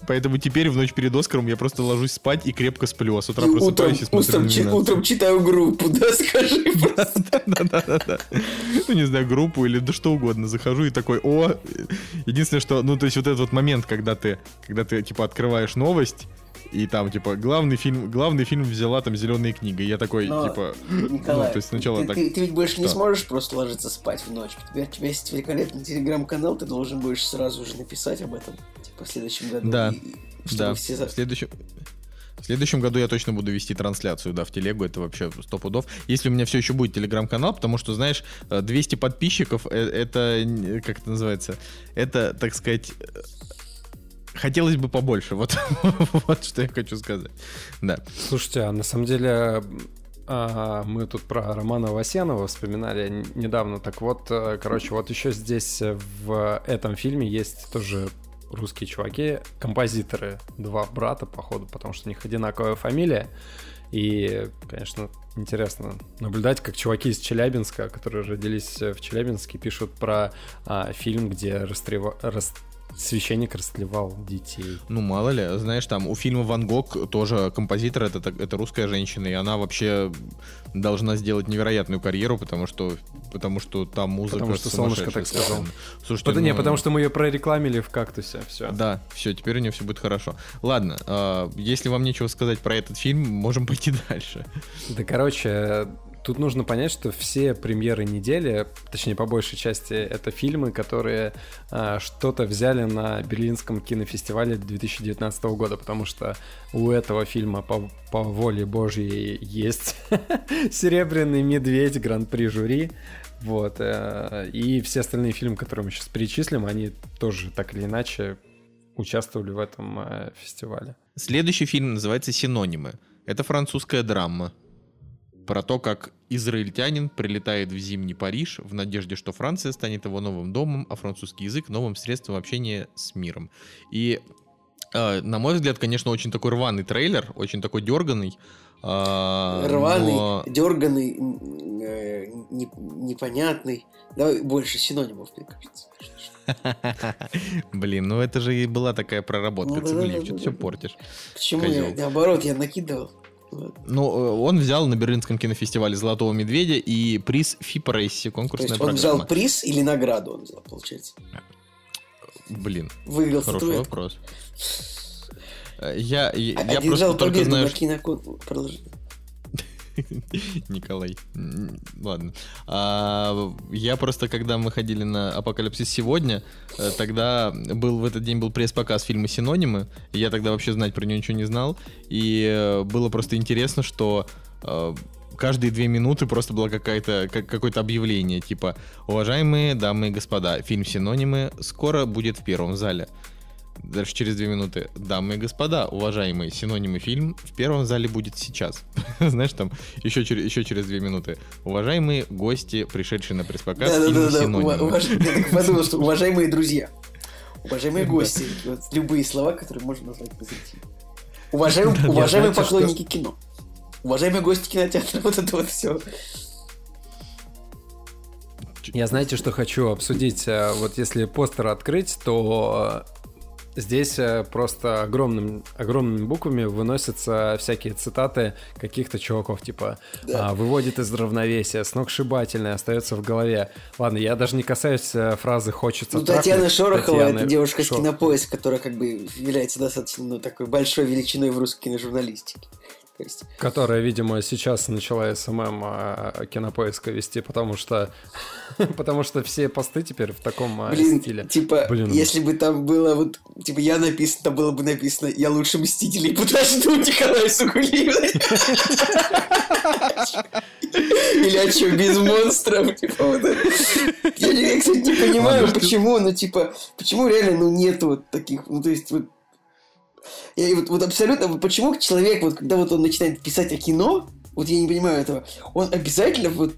Поэтому теперь в ночь перед Оскаром я просто ложусь спать и крепко сплю, а с утра И утром, просыпаюсь и смотрю утром, чи- утром читаю группу, да, скажи просто. Да-да-да. Ну, не знаю, группу или да что угодно. Захожу и такой, о... Единственное, что, ну, то есть вот этот вот момент, когда ты, когда ты, типа, открываешь новость, и там, типа, главный фильм, главный фильм взяла там зеленая книга. И я такой, Но, типа, Николай, ну, то есть сначала ты, так... ты- ты ведь больше не Что? сможешь просто ложиться спать в ночь. У тебя, у тебя есть великолепный телеграм-канал, ты должен будешь сразу же написать об этом, типа, в следующем году. Да, И- Да, все в следующем... В следующем году я точно буду вести трансляцию, да, в телегу, это вообще сто пудов. Если у меня все еще будет телеграм-канал, потому что, знаешь, э, 200 подписчиков, э, это, как это называется, это, так сказать, э, хотелось бы побольше, вот, вот что я хочу сказать. Да. Слушайте, а на самом деле а, мы тут про Романа Васянова вспоминали недавно. Так вот, э, короче, вот еще здесь э, в этом фильме есть тоже русские чуваки, композиторы, два брата, походу, потому что у них одинаковая фамилия. И, конечно, интересно наблюдать, как чуваки из Челябинска, которые родились э, в Челябинске, пишут про а, фильм, где растрева- рас- священник растлевал детей. Ну, мало ли, знаешь, там у фильма «Ван Гог» тоже композитор, это, это русская женщина, и она вообще должна сделать невероятную карьеру, потому что, потому что там музыка Потому что солнышко так сказал. Слушайте, Потому, не, ну, потому что мы ее прорекламили в кактусе. Все. Да, все, теперь у нее все будет хорошо. Ладно, э, если вам нечего сказать про этот фильм, можем пойти дальше. Да, короче, тут нужно понять, что все премьеры недели, точнее, по большей части, это фильмы, которые а, что-то взяли на Берлинском кинофестивале 2019 года, потому что у этого фильма по, по воле Божьей есть Серебряный медведь, гран-при жюри. Вот. э, И все остальные фильмы, которые мы сейчас перечислим, они тоже так или иначе участвовали в этом э, фестивале. Следующий фильм называется «Синонимы». Это французская драма про то, как израильтянин прилетает в зимний Париж в надежде, что Франция станет его новым домом, а французский язык новым средством общения с миром. И, э, на мой взгляд, конечно, очень такой рваный трейлер, очень такой дерганый. э, Рваный, но- дерганый, э, не- непонятный. Давай больше синонимов, мне кажется. Блин, ну это же и была такая проработка, Ну, да-да-да-да. что ты все портишь. Почему я, наоборот, я накидывал. Ну, э, он взял на Берлинском кинофестивале «Золотого медведя» и приз Фипресси, То конкурсная есть он программа. взял приз или награду он взял, получается? Блин, Выиграл хороший статуэтку. вопрос. Э, Я, я, я Одержал просто только знаю, на что- кинокон... Продолжи. Николай. Ладно. А, я просто, когда мы ходили на Апокалипсис сегодня, э, тогда был в этот день был пресс-показ фильма Синонимы. Я тогда вообще знать про него ничего не знал. И э, было просто интересно, что э, каждые две минуты просто было какая-то, как, какое-то объявление, типа «Уважаемые дамы и господа, фильм «Синонимы» скоро будет в первом зале». Дальше через две минуты. Дамы и господа, уважаемые, синонимы фильм в первом зале будет сейчас. Знаешь, там еще, через еще через две минуты. Уважаемые гости, пришедшие на пресс-показ Да-да-да, «Синонимы». ува- уваж- я так подумал, что уважаемые друзья, уважаемые гости, вот любые слова, которые можно назвать позитивно. Уважаем- Да, Уважаемые знаете, что- поклонники кино, уважаемые гости кинотеатра, вот это вот все. Я знаете, что хочу обсудить? Э, Вот если постер открыть, то э, здесь э, просто огромным, огромными буквами выносятся всякие цитаты каких-то чуваков, типа Да. а, «выводит из равновесия», «сногсшибательное», остается в голове. Ладно, я даже не касаюсь э, фразы «хочется Ну, трахнуть». Татьяна Шорохова, Татьяны это девушка с Шор- кинопоиска, которая как бы является достаточно ну, такой большой величиной в русской киножурналистике. То есть, Которая, видимо, сейчас начала SMM а, кинопоиска вести, потому что потому что все посты теперь в таком а, блин, стиле. типа, Блин. если бы там было вот, типа, я написано, там было бы написано, я лучше Мстителей подожду Николая Сугулиева. Или а что, без монстров? Типа, вот. Я, кстати, не понимаю, почему, ну, типа, почему реально, ну, нет вот таких, ну, то есть, вот, я вот, вот абсолютно, вот почему человек, вот когда вот он начинает писать о кино, вот я не понимаю этого, он обязательно вот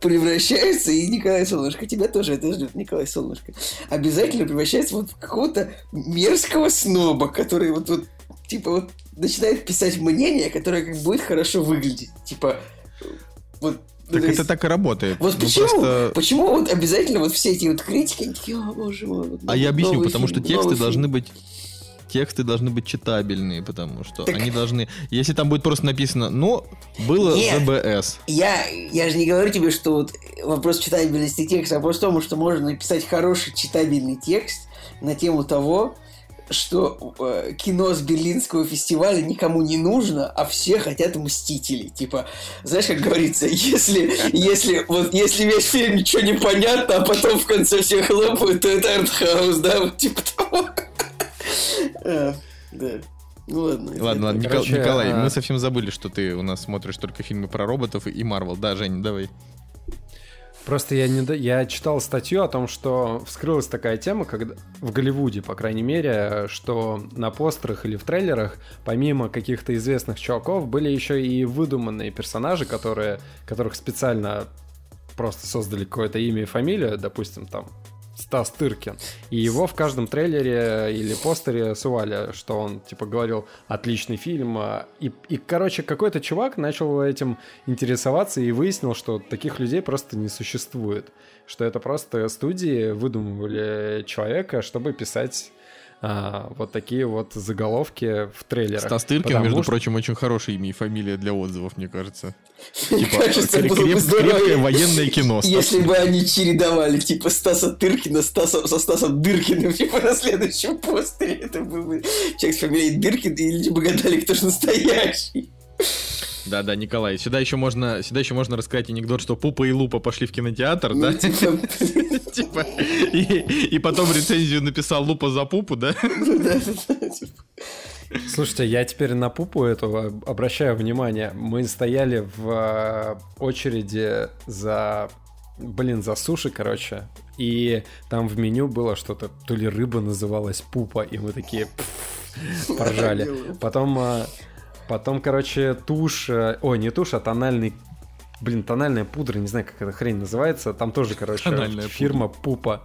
превращается, и Николай Солнышко, тебя тоже это ждет, Николай Солнышко, обязательно превращается вот в какого-то мерзкого сноба, который вот, вот типа, вот начинает писать мнение, которое как будет хорошо выглядеть. Типа, вот Ну, Так то это есть- так и работает. Вот Ну, почему, просто- почему вот обязательно вот все эти вот критики, они такие, о, боже мой. вот А я объясню, потому фильм, что тексты новый должны фильм». быть тексты должны быть читабельные, потому что Так- они должны... Если там будет просто написано, ну, было Нет. ЗБС. Я, я же не говорю тебе, что вот вопрос читабельности текста, а вопрос в том, что можно написать хороший читабельный текст на тему того, что э, кино с Берлинского фестиваля никому не нужно, а все хотят Мстителей. Типа, знаешь, как говорится, если, если, вот, если весь фильм ничего не понятно, а потом в конце все хлопают, то это артхаус, да, вот типа того. А, Да. Ну ладно. Ладно, ладно, Никол- Короче, Николай, а- мы совсем забыли, что ты у нас смотришь только фильмы про роботов и Марвел. Да, Жень, давай. Просто я, не, я читал статью о том, что вскрылась такая тема, когда в Голливуде, по крайней мере, что на постерах или в трейлерах, помимо каких-то известных чуваков, были еще и выдуманные персонажи, которые, которых специально просто создали какое-то имя и фамилию, допустим, там Стас Тыркин. И его в каждом трейлере или постере сували, что он, типа, говорил, отличный фильм. И, и короче, какой-то чувак начал этим интересоваться и выяснил, что таких людей просто не существует. Что это просто студии выдумывали человека, чтобы писать а, вот такие вот заголовки в трейлерах. Стас Тыркин, Потому между что- прочим, очень хорошее имя и фамилия для отзывов, мне кажется. Мне Типа, кажется, креп- было бы креп- здорово, крепкое военное кино. Стас Если бы они чередовали, типа, Стаса Тыркина Стаса, со Стасом Дыркиным, типа, на следующем постере. Это был бы человек с фамилией Дыркин, и люди бы гадали, кто же настоящий. Да, да, Николай. Сюда еще можно, сюда еще можно рассказать анекдот, что Пупа и Лупа пошли в кинотеатр, да? Ну, типа, Типа, и, потом рецензию написал Лупа за Пупу, да? ну типа. Слушайте, я теперь на пупу эту об- обращаю внимание. Мы стояли в э, очереди за, блин, за суши, короче. И там в меню было что-то, то ли рыба называлась пупа, и мы такие поржали. Потом, э, потом, короче, тушь, э, ой, не тушь, а тональный Блин, тональная пудра, не знаю, как эта хрень называется. Там тоже, короче, Тональная фирма Пупа.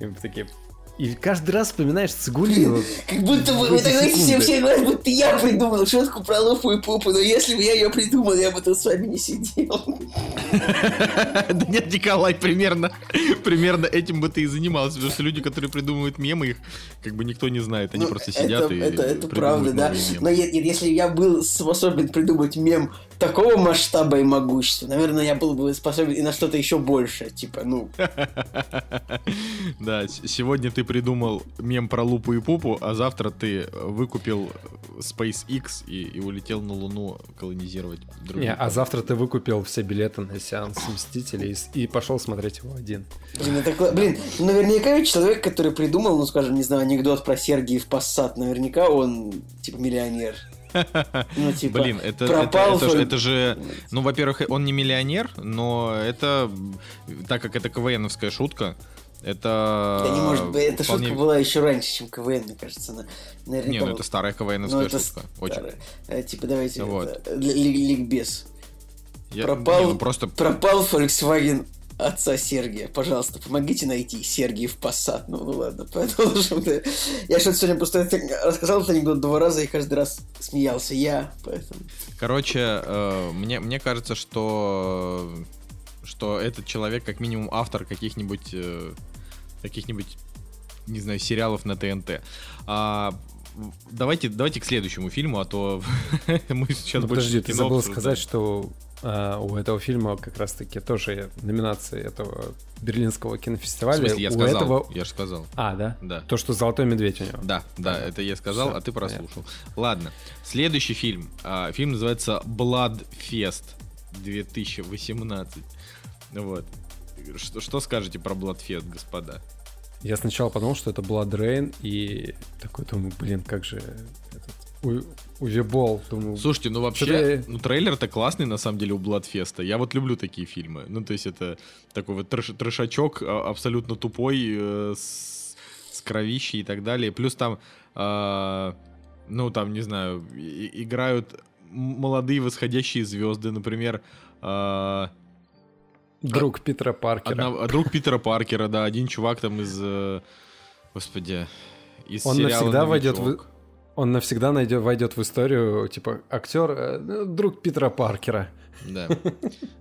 И такие... И каждый раз вспоминаешь Цигулину. Как будто бы, вы знаете, все, все говорят, будто я придумал шутку про лупу и пупу, но если бы я ее придумал, я бы тут с вами не сидел. Да нет, Николай, примерно, примерно этим бы ты и занимался, потому что люди, которые придумывают мемы, их как бы никто не знает, они Ну, просто сидят и это, правда, да. Но если я был способен придумать мем такого масштаба и могущества, наверное, я был бы способен и на что-то еще большее. Типа, ну, Да, сегодня ты придумал мем про Лупу и Пупу, а завтра ты выкупил SpaceX и, и улетел на Луну колонизировать другие. Не, а завтра ты выкупил все билеты на сеанс Мстителей и и пошел смотреть его один. блин, это Блин, ну, наверняка ведь человек, который придумал, ну, скажем, не знаю, анекдот про Сергиев Пассат, наверняка он, типа, миллионер. Ну, типа, Блин, это, это, пропал это, ж- фоль- это же... Ну, во-первых, он не миллионер, но это... Так как это КВНовская шутка, это... Да не может быть, эта вполне- шутка была еще раньше, чем КВН, мне кажется. Она, наверняка Не, ну это старая Ну, КВНовская это шутка. Очень. старая. Э, Типа, давайте, Вот. это, ли- ли- ликбез. Я- пропал, не, ну просто... пропал Volkswagen отца Сергия. Пожалуйста, помогите найти Сергиев Пассат. Ну, ну ладно, продолжим. да. Я что-то сегодня просто это- рассказал этот анекдот два раза и каждый раз смеялся я, поэтому... Короче, э, мне, мне кажется, что что этот человек как минимум автор каких-нибудь э, каких-нибудь не знаю сериалов на ТНТ. А, в- давайте давайте к следующему фильму, а то мы сейчас Ну, больше подожди, ты забыл обсуждаем. сказать, что а, у этого фильма как раз-таки тоже номинации этого Берлинского В кинофестиваля. смысле, я у сказал, этого... я же сказал. А, да? Да. То, что «Золотой медведь» у него. Да, да, это я сказал, Всё, а ты понятно. прослушал. Ладно, следующий фильм. А, фильм называется Bloodfest 2018. Вот. Что, что скажете про Bloodfest, господа? Я сначала подумал, что это Blood Rain, и такой думаю, блин, как же этот У- Увебол. Думаю, Слушайте, ну вообще, ну трейлер-то классный на самом деле у Bloodfest. Я вот люблю такие фильмы. Ну то есть это такой вот трэш- трэшачок а, абсолютно тупой, э, с, с кровищей и так далее. Плюс там, а, ну там, не знаю, и- играют молодые восходящие звезды, например, а, друг Питера Паркера. одна- друг Питера Паркера, да, один чувак там из, э, господи, из Он сериала навсегда войдет в-. Он навсегда найдет, войдет в историю, типа, актер, э, друг Питера Паркера. Да.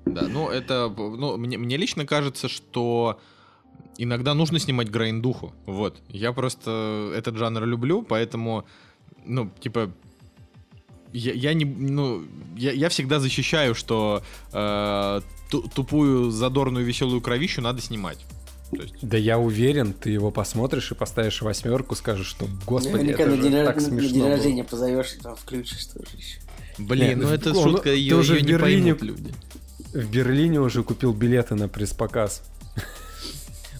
Да, ну это, ну, мне, мне лично кажется, что иногда нужно снимать грайндуху. Вот. Я просто этот жанр люблю, поэтому, ну, типа, я, я не, ну, я, я всегда защищаю, что э, ту- тупую, задорную, веселую кровищу надо снимать. То есть, Да я уверен, ты его посмотришь и поставишь восьмерку, скажешь, что, господи, Наверняка это на же день, так на день смешно было». рождения позовешь и там включишь тоже еще. блин, Не, ну ну, это он- шутка, ты ее, уже её в не Берлине- поймут люди. В Берлине уже купил билеты на пресс-показ.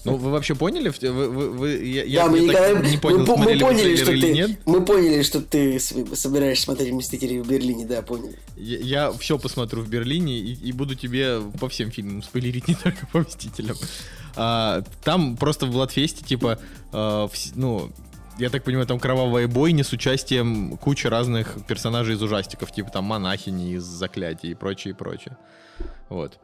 Ну, вы вообще поняли? В- Вы, вы, вы- я, я- да, мы, я так никогда- не понял, мы, мы поняли, что ты, нет. мы поняли, что ты собираешься смотреть Мстителей в Берлине, да, поняли. Я, я все посмотрю в Берлине и, и буду тебе по всем фильмам спойлерить, не только по Мстителям. А, там просто в Бладфесте, типа, а, вс- ну, я так понимаю, там кровавая бойня с участием кучи разных персонажей из ужастиков, типа там монахини из заклятий и прочее, и прочее. Вот.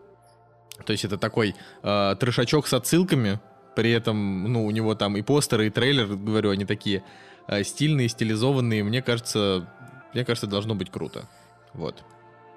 То есть это такой а, трешачок с отсылками, при этом, ну, у него там и постеры, и трейлер, говорю, они такие а, стильные, стилизованные. Мне кажется, мне кажется, должно быть круто. Вот.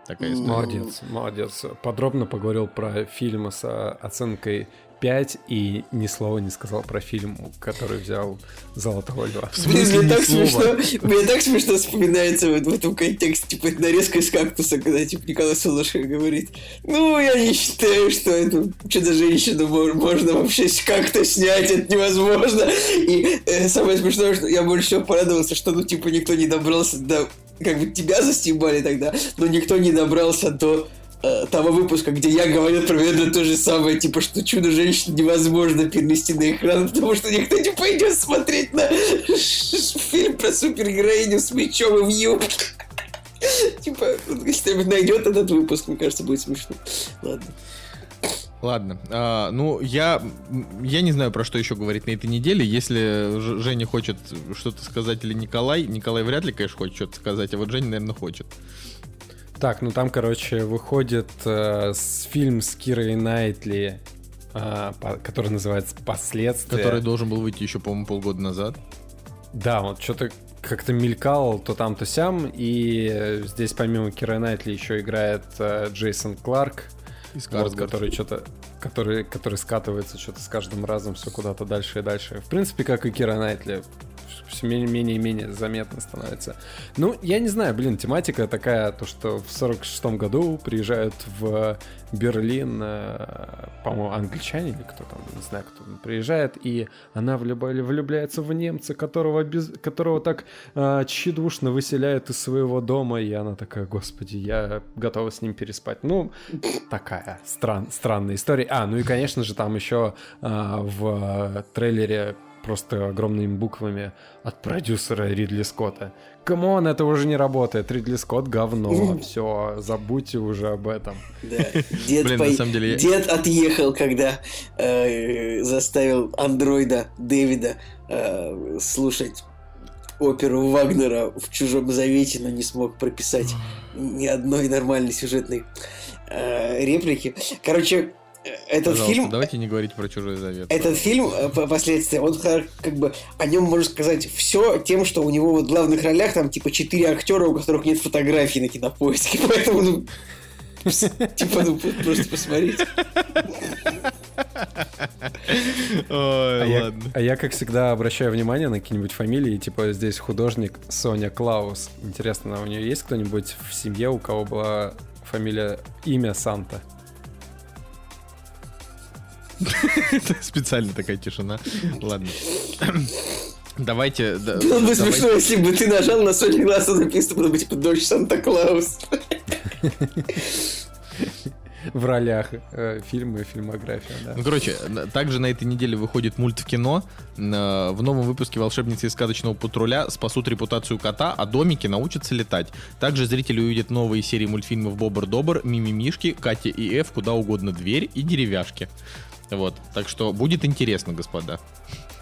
Такая история. Молодец, молодец. Подробно поговорил про фильм с а, оценкой 5 и ни слова не сказал про фильм, который взял Золотого Льва. В смысле, мне так слова? смешно, мне так смешно вспоминается вот в этом контексте, типа, нарезка из кактуса, когда, типа, Николай Солошин говорит, ну, я не считаю, что эту чудо-женщину мож- можно вообще с как-то снять, это невозможно. И э, самое смешное, что я больше всего порадовался, что, ну, типа, никто не добрался до... Как бы тебя застебали тогда, но никто не добрался до э, того выпуска, где я говорил примерно то же самое, типа, что чудо-женщину невозможно перенести на экран, потому что никто не пойдет смотреть на фильм про супергероиню с мечом и в. Типа, если найдет этот выпуск, мне кажется, будет смешно. Ладно. Ладно, а, ну я я не знаю про что еще говорить на этой неделе. Если Женя хочет что-то сказать или Николай, Николай вряд ли, конечно, хочет что-то сказать, а вот Женя, наверное, хочет. Так, ну там, короче, выходит э, с- фильм с Кирой Найтли, а, по- который называется «Последствия». Который должен был выйти еще, по-моему, полгода назад. Да, вот что-то как-то мелькал то там, то сям. И э, здесь помимо Киры Найтли еще играет э, Джейсон Кларк, Из вот, который что-то который, который скатывается что-то с каждым разом все куда-то дальше и дальше. В принципе, как и Кира Найтли, все менее, и менее заметно становится. Ну, я не знаю, блин, тематика такая, то, что в 46-м году приезжают в Берлин, э, по-моему, англичане или кто там, не знаю, кто там приезжает, и она влюб- влюбляется в немца, которого, без, которого так э, тщедушно выселяют из своего дома, и она такая, господи, я готова с ним переспать. Ну, такая стран, странная история. А, ну и, конечно же, там еще а, в трейлере просто огромными буквами от продюсера Ридли Скотта. Come on, это уже не работает. Ридли Скотт говно. Все, забудьте уже об этом. Да. Дед, Блин, на самом деле Дед отъехал, когда э, заставил андроида Дэвида э, слушать оперу Вагнера в «Чужом завете», но не смог прописать ни одной нормальной сюжетной э, реплики. Короче, этот Пожалуйста, фильм... давайте не говорить про чужой завет. Этот фильм, э, по- последствия, он хар- как бы о нем можно сказать все тем, что у него вот в главных ролях там типа четыре актера, у которых нет фотографий на кинопоиске, поэтому ну типа ну просто посмотрите. Ой, А я, ладно. а я, как всегда, обращаю внимание на какие-нибудь фамилии, типа здесь художник Соня Клаус. Интересно, у нее есть кто-нибудь в семье, у кого была фамилия, имя Санта? Это специально такая тишина. Ладно. Давайте... да- Было бы давайте- смешно, если бы ты нажал на Соня Глаз, и написано было бы типа дочь Санта-Клаус. В ролях э, фильма и фильмография, да. Ну, короче, также на этой неделе выходит мульт в кино. Э, В новом выпуске «Волшебницы из сказочного патруля» спасут репутацию кота, а домики научатся летать. Также зрители увидят новые серии мультфильмов «Бобр-добр», «Мимимишки», «Катя и Эф», «Куда угодно дверь» и «Деревяшки». Вот, так что будет интересно, господа.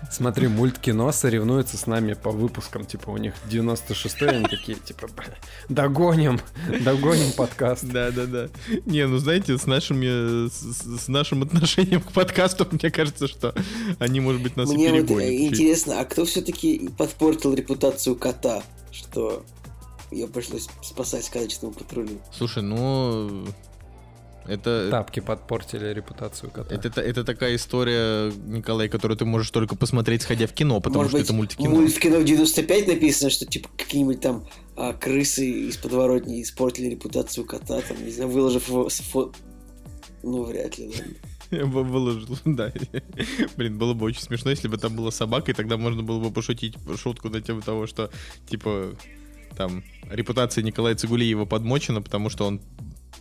Смотри, мульткино соревнуется с нами по выпускам. Типа у них 96-й, они такие, типа, догоним, догоним подкаст. Да-да-да. Не, ну знаете, с нашими, с, с нашим отношением к подкасту, мне кажется, что они, может быть, нас Мне и вот перегонят. э, чуть. интересно, а кто все-таки подпортил репутацию кота, что ее пришлось спасать сказочному патрулю? Слушай, ну... Это, Тапки подпортили репутацию кота. это, та- это такая история, Николай, которую ты можешь только посмотреть, сходя в кино, потому Может что быть, это мультикино. мульт в кино в 95 написано, что типа какие-нибудь там а, крысы из подворотни испортили репутацию кота, там, не знаю, выложив его с фо... Ну, вряд ли, ладно. Я бы выложил, да. Блин, было бы очень смешно, если бы там была собака, и тогда можно было бы пошутить шутку на тему того, что, типа, там, репутация Николая Цигулиева подмочена, потому что он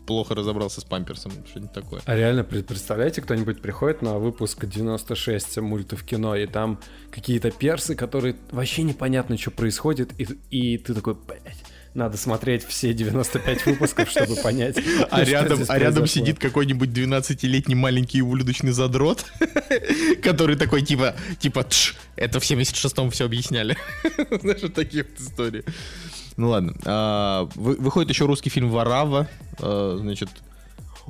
плохо разобрался с памперсом, что-нибудь такое. А реально, пред- представляете, кто-нибудь приходит на выпуск 96 мультов кино, и там какие-то персы, которые вообще непонятно, что происходит, и, и ты такой, блядь, надо смотреть все 95 выпусков, чтобы понять, А рядом, а рядом сидит какой-нибудь 12-летний маленький ублюдочный задрот, который такой, типа, типа, «Тш, это в 76-м все объясняли. Знаешь, вот такие вот истории. Ну ладно. А, вы- Выходит еще русский фильм «Варава». А, Значит,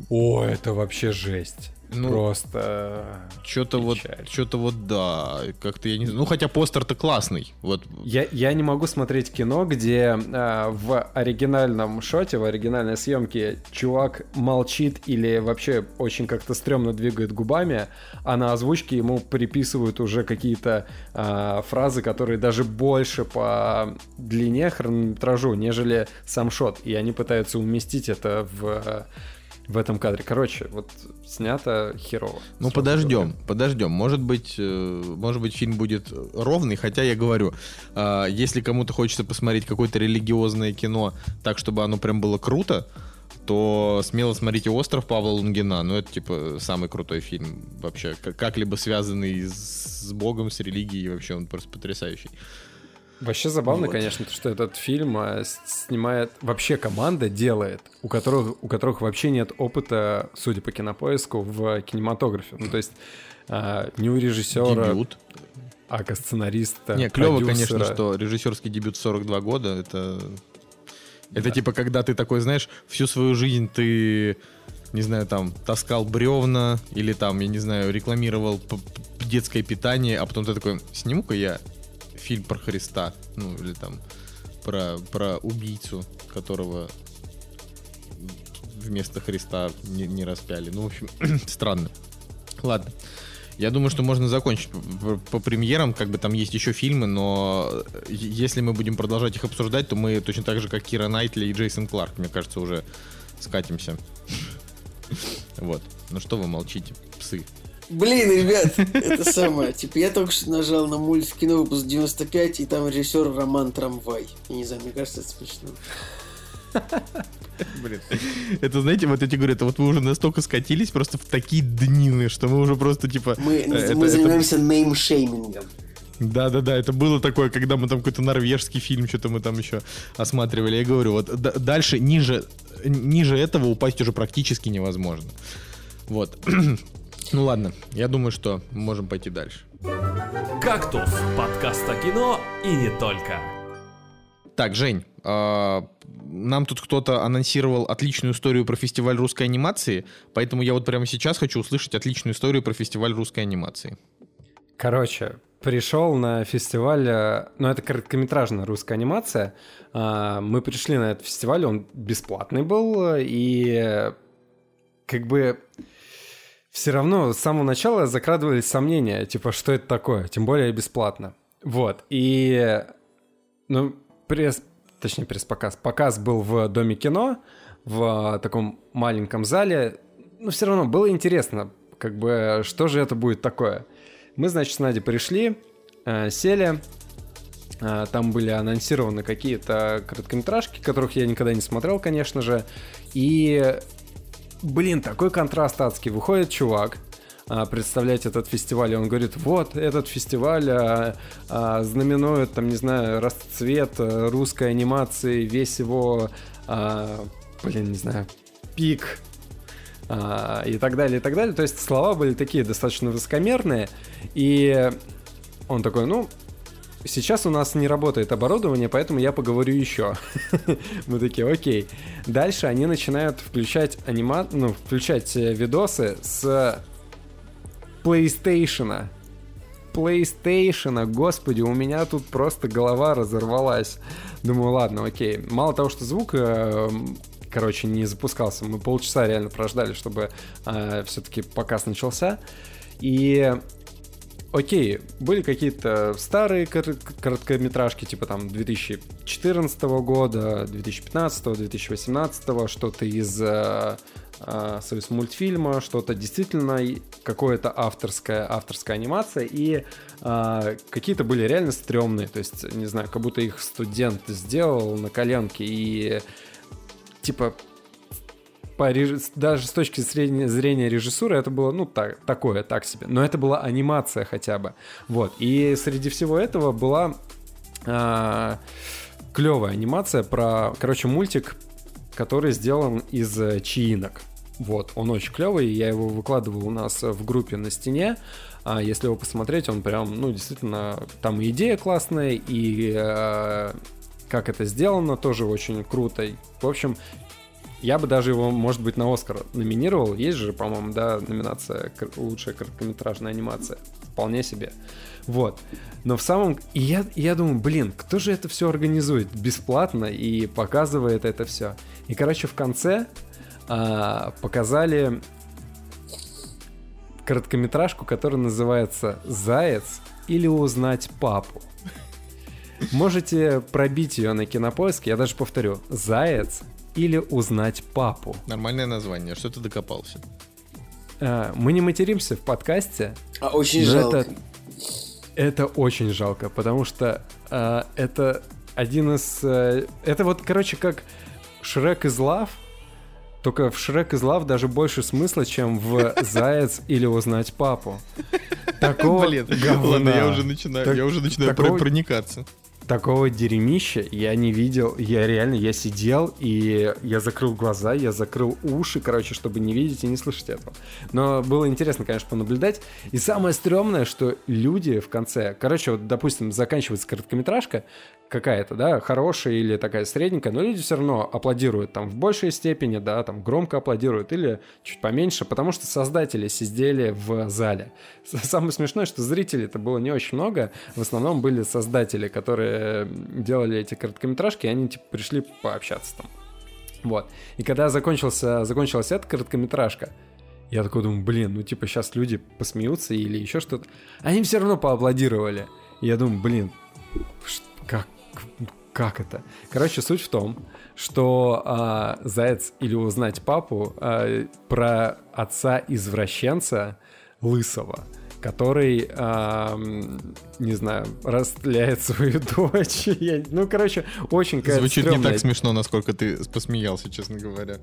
О, это вообще жесть. Ну, Просто... что-то вот, что-то вот, да, как-то я не знаю. Ну, хотя постер-то классный. Вот, Я, я не могу смотреть кино, где а, в оригинальном шоте, в оригинальной съемке чувак молчит или вообще очень как-то стрёмно двигает губами, а на озвучке ему приписывают уже какие-то а, фразы, которые даже больше по длине хронометражу, нежели сам шот. И они пытаются уместить это в, в этом кадре. Короче, вот снято херово. Ну, подождем, говорю. подождем. Может быть, э, может быть, фильм будет ровный, хотя я говорю, а, если кому-то хочется посмотреть какое-то религиозное кино так, чтобы оно прям было круто, то смело смотрите «Остров» Павла Лунгина. Ну, это, типа, самый крутой фильм вообще, как- как-либо связанный с Богом, с религией, вообще он просто потрясающий. Вообще забавно, Вот. конечно, то, что этот фильм а, снимает вообще команда делает, у которых у которых вообще нет опыта, судя по кинопоиску, в кинематографе. Ну то есть а, не у режиссера, Дебют. а сценариста. Не, клево, продюсера. конечно, что режиссерский дебют в 42 года, это... Это типа, когда ты такой, знаешь, всю свою жизнь ты, не знаю, там, таскал бревна, или там, я не знаю, рекламировал детское питание, а потом ты такой, сниму-ка я фильм про Христа, ну, или там, про, про убийцу, которого вместо Христа не, не распяли. Ну, в общем, странно. Ладно. Я думаю, что можно закончить по, по премьерам, как бы там есть еще фильмы, но е- если мы будем продолжать их обсуждать, то мы точно так же, как Кира Найтли и Джейсон Кларк, мне кажется, уже скатимся. Вот. Ну что вы молчите, псы? Блин, ребят, это самое. Типа, я только что нажал на мульт кино выпуск 95, и там режиссер Роман Трамвай. Я не знаю, мне кажется, это смешно. Блин. Это, знаете, вот тебе говорю, это вот вы уже настолько скатились просто в такие днины, что мы уже просто типа... Мы, э, это- мы это- занимаемся name shaming ом. Да-да-да, это было такое, когда мы там какой-то норвежский фильм, что-то мы там еще осматривали. Я говорю, вот д- дальше, ниже, ниже этого упасть уже практически невозможно. Вот. Ну ладно, я думаю, что мы можем пойти дальше. «Кактус» — подкаст о кино и не только. Так, Жень, а, нам тут кто-то анонсировал отличную историю про фестиваль русской анимации, поэтому я вот прямо сейчас хочу услышать отличную историю про фестиваль русской анимации. Короче, пришел на фестиваль, э, ну это короткометражная русская анимация. А, Мы пришли на этот фестиваль, он бесплатный был, и э, как бы все равно с самого начала закрадывались сомнения, типа, что это такое, тем более бесплатно. Вот, и, ну, пресс, точнее, пресс-показ, показ был в Доме кино, в таком маленьком зале, но все равно было интересно, как бы, что же это будет такое. Мы, значит, с Надей пришли, э, сели, э, там были анонсированы какие-то короткометражки, которых я никогда не смотрел, конечно же, и Блин, такой контраст адский. Выходит чувак, а, представлять этот фестиваль, и он говорит, вот, этот фестиваль а, а, знаменует, там, не знаю, расцвет а, русской анимации, весь его, а, блин, не знаю, пик, а, и так далее, и так далее. То есть слова были такие достаточно высокомерные, и Он такой, ну, сейчас у нас не работает оборудование, поэтому я поговорю еще. Мы такие, окей. Дальше они начинают включать анима... ну, включать э, видосы с PlayStation. PlayStation, господи, у меня тут просто голова разорвалась. Думаю, ладно, окей. Мало того, что звук э, короче, не запускался. Мы полчаса реально прождали, чтобы э, все-таки показ начался. И окей, были какие-то старые кор- короткометражки, типа там 2014 года, 2015, 2018, что-то из э, э, союз мультфильма, что-то действительно какое-то авторская, авторская анимация, и э, какие-то были реально стрёмные, то есть, не знаю, как будто их студент сделал на коленке, и типа по реж... даже с точки зрения, зрения режиссуры это было, ну, так, такое, так себе. Но это была анимация хотя бы. Вот. И среди всего этого была а, клевая анимация про, короче, мультик, который сделан из э, чаинок. Вот, он очень клевый, я его выкладывал у нас в группе на стене. А если его посмотреть, он прям, ну, действительно, там и идея классная, и э, как это сделано, тоже очень круто. В общем, я бы даже его, может быть, на Оскар номинировал. Есть же, по-моему, да, номинация лучшая короткометражная анимация. Вполне себе. Вот. Но в самом... И я, я думаю, блин, кто же это все организует бесплатно и показывает это все? И, короче, в конце а, показали короткометражку, которая называется «Заяц» или «Узнать папу». Можете пробить ее на кинопоиске, я даже повторю, «Заяц» или узнать папу. Нормальное название. Что ты докопался? А, мы не материмся в подкасте. А очень жалко. Это, это очень жалко, потому что а, это один из... А, это вот, короче, как Шрек из Лав, только в Шрек из Лав даже больше смысла, чем в Заяц или узнать папу. Такого Блин, говна. ладно, я уже начинаю, так, я уже начинаю такого, проникаться такого дерьмища я не видел. Я реально, я сидел, и я закрыл глаза, я закрыл уши, короче, чтобы не видеть и не слышать этого. Но было интересно, конечно, понаблюдать. И самое стрёмное, что люди в конце... Короче, вот, допустим, заканчивается короткометражка, какая-то, да, хорошая или такая средненькая, но люди все равно аплодируют там в большей степени, да, там громко аплодируют или чуть поменьше, потому что создатели сидели в зале. Самое смешное, что зрителей это было не очень много, в основном были создатели, которые делали эти короткометражки, и они типа пришли пообщаться там. Вот. И когда закончился, закончилась эта короткометражка, я такой думаю, блин, ну типа сейчас люди посмеются или еще что-то. Они все равно поаплодировали. И я думаю, блин, как, как это? Короче, суть в том, что а, Заяц или узнать папу а, про отца извращенца Лысого, который, а, не знаю, растляет свою дочь. Я, ну, короче, очень Звучит стрёмная... не так смешно, насколько ты посмеялся, честно говоря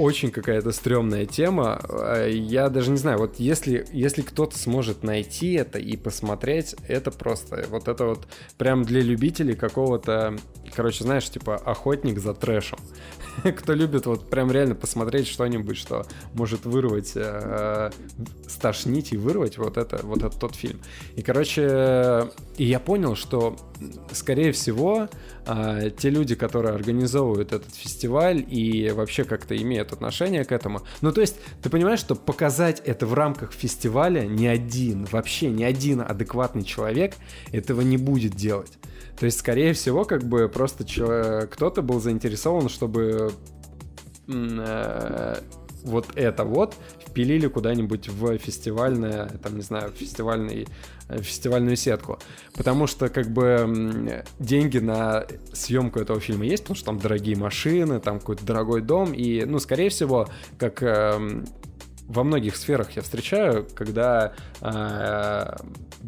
очень какая-то стрёмная тема. Э, я даже не знаю, вот если, если кто-то сможет найти это и посмотреть, это просто, вот это вот прям для любителей какого-то, короче, знаешь, типа охотник за трэшем. Кто любит вот прям реально посмотреть что-нибудь, что может вырвать, э, стошнить и вырвать вот это, вот этот тот фильм. И, короче, и я понял, что, скорее всего, э, те люди, которые организовывают этот фестиваль и вообще как-то имеют отношение к этому, ну, то есть, ты понимаешь, что показать это в рамках фестиваля ни один, вообще ни один адекватный человек этого не будет делать. То есть, скорее всего, как бы просто кто-то был заинтересован, чтобы э, вот это вот впилили куда-нибудь в фестивальное, там, не знаю, фестивальный, э, фестивальную сетку. Потому что, как бы, деньги на съемку этого фильма есть, потому что там дорогие машины, там какой-то дорогой дом, и, ну, скорее всего, как э, во многих сферах я встречаю, когда э,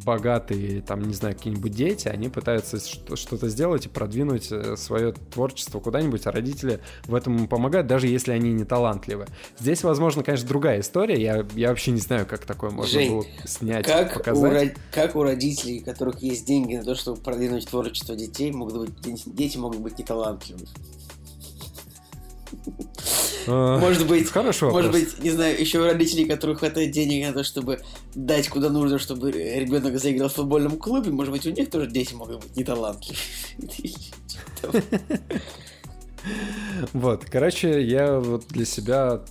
богатые, там, не знаю, какие-нибудь дети, они пытаются что-то сделать и продвинуть э, свое творчество куда-нибудь, а родители в этом помогают, даже если они не талантливы. Здесь, возможно, конечно, другая история. Я, я вообще не знаю, как такое можно Жень, было снять, как показать. У, как у родителей, у которых есть деньги на то, чтобы продвинуть творчество детей, могут быть, дети могут быть неталантливыми. А, Может быть, Хорошо. Может быть, не знаю, еще родителей, которых хватает денег на то, чтобы дать куда нужно, чтобы ребенок заиграл в футбольном клубе, может быть, у них тоже дети могут быть неталантливы. Вот, короче, я вот для себя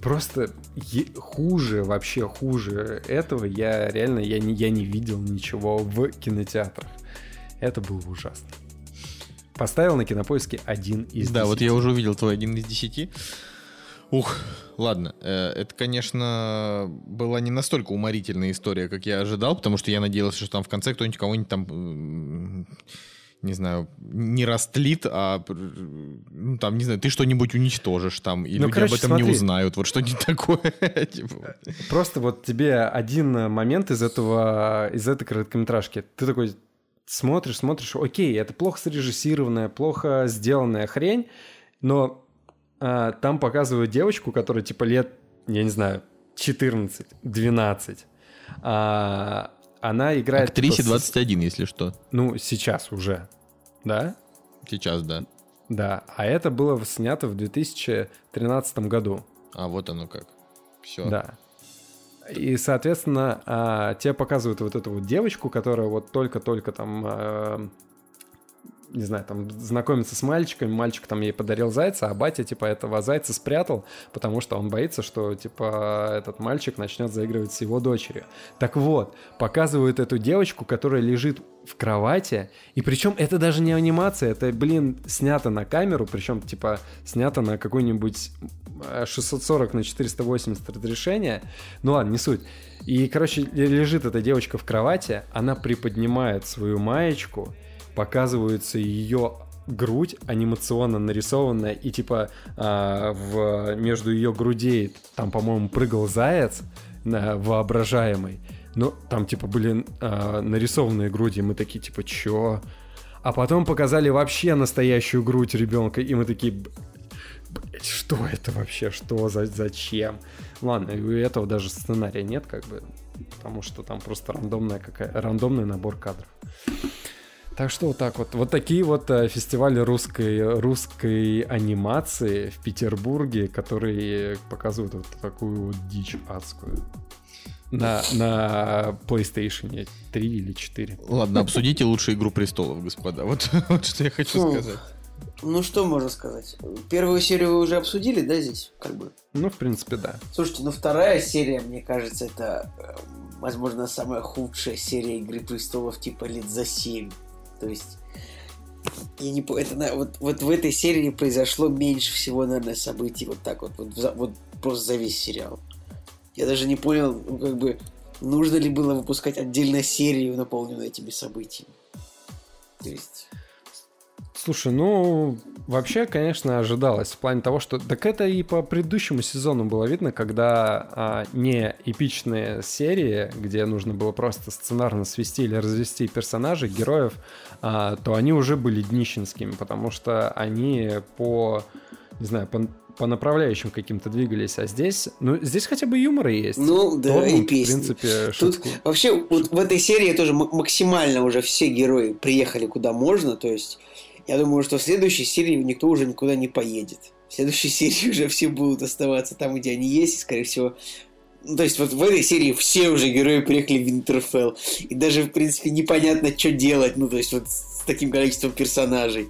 просто хуже, вообще хуже этого, я реально, я не, я не видел ничего в кинотеатрах. Это было ужасно. Поставил на кинопоиске один из Да, вот 10. я уже увидел твой один из десяти. Ух, ладно, э, это, конечно, была не настолько уморительная история, как я ожидал, потому что я надеялся, что там в конце кто-нибудь кого-нибудь там, не знаю, не растлит, а, ну, там, не знаю, ты что-нибудь уничтожишь там, и Ну, люди короче, об этом не смотри. узнают, вот что-нибудь такое. типа вот. Просто вот тебе один момент из этого, из этой короткометражки. Ты такой смотришь, смотришь, окей, это плохо срежиссированная, плохо сделанная хрень, но а, там показывают девочку, которая типа лет, я не знаю, 14, 12. А, она играет... Актрисе типа, с- 21, если что. Ну, сейчас уже, да? Сейчас, да. Да, а это было снято в 2013 году. А вот оно как. Все. Да. И, соответственно, а, тебе показывают вот эту вот девочку, которая вот только-только там, а, не знаю, там знакомится с мальчиками, мальчик там ей подарил зайца, а батя, типа, этого зайца спрятал, потому что он боится, что, типа, этот мальчик начнет заигрывать с его дочерью. Так вот, показывают эту девочку, которая лежит в кровати, и причем это даже не анимация, это, блин, снято на камеру, причем, типа, снято на какой-нибудь э, 640 на 480 разрешение. Ну ладно, не суть. И, короче, лежит эта девочка в кровати, она приподнимает свою маечку, показывается ее грудь анимационно нарисованная, и типа а, в, между ее грудей там, по-моему, прыгал заяц на, воображаемый. Ну, там типа были а, нарисованные груди, и мы такие типа, чё? А потом показали вообще настоящую грудь ребенка, и мы такие, «Б- блядь, что это вообще, что, за, зачем? Ладно, и у этого даже сценария нет, как бы, потому что там просто рандомная какая, рандомный набор кадров. Так что вот так вот. Вот такие вот э, фестивали русской, русской анимации в Петербурге, которые показывают вот такую вот дичь адскую. На, на PlayStation 3 или 4. Ладно, обсудите лучше «Игру престолов», господа. Вот, вот что я хочу Фу. сказать. Ну, что можно сказать? Первую серию вы уже обсудили, да, здесь? Как бы. Ну, в принципе, да. Слушайте, ну вторая серия, мне кажется, это, э, возможно, самая худшая серия Игры Престолов, типа лет за семь. То есть, я не это, вот, вот в этой серии произошло меньше всего, наверное, событий вот так вот, вот, вот просто за весь сериал. Я даже не понял, ну, как бы, нужно ли было выпускать отдельно серию, наполненную этими событиями. То есть... Слушай, ну, вообще, конечно, ожидалось в плане того, что... Так это и по предыдущему сезону было видно, когда а, не эпичные серии, где нужно было просто сценарно свести или развести персонажей, героев, то они уже были днищенскими, потому что они по, не знаю, по, по направляющим каким-то двигались, а здесь, ну, здесь хотя бы юмор есть. Ну, да, Тормун, и песни. В принципе, Тут шутку. вообще вот в этой серии тоже максимально уже все герои приехали куда можно, то есть я думаю, что в следующей серии никто уже никуда не поедет. В следующей серии уже все будут оставаться там, где они есть, и, скорее всего... Ну, то есть вот в этой серии все уже герои приехали в Винтерфелл. И даже, в принципе, непонятно, что делать, ну, то есть вот с таким количеством персонажей.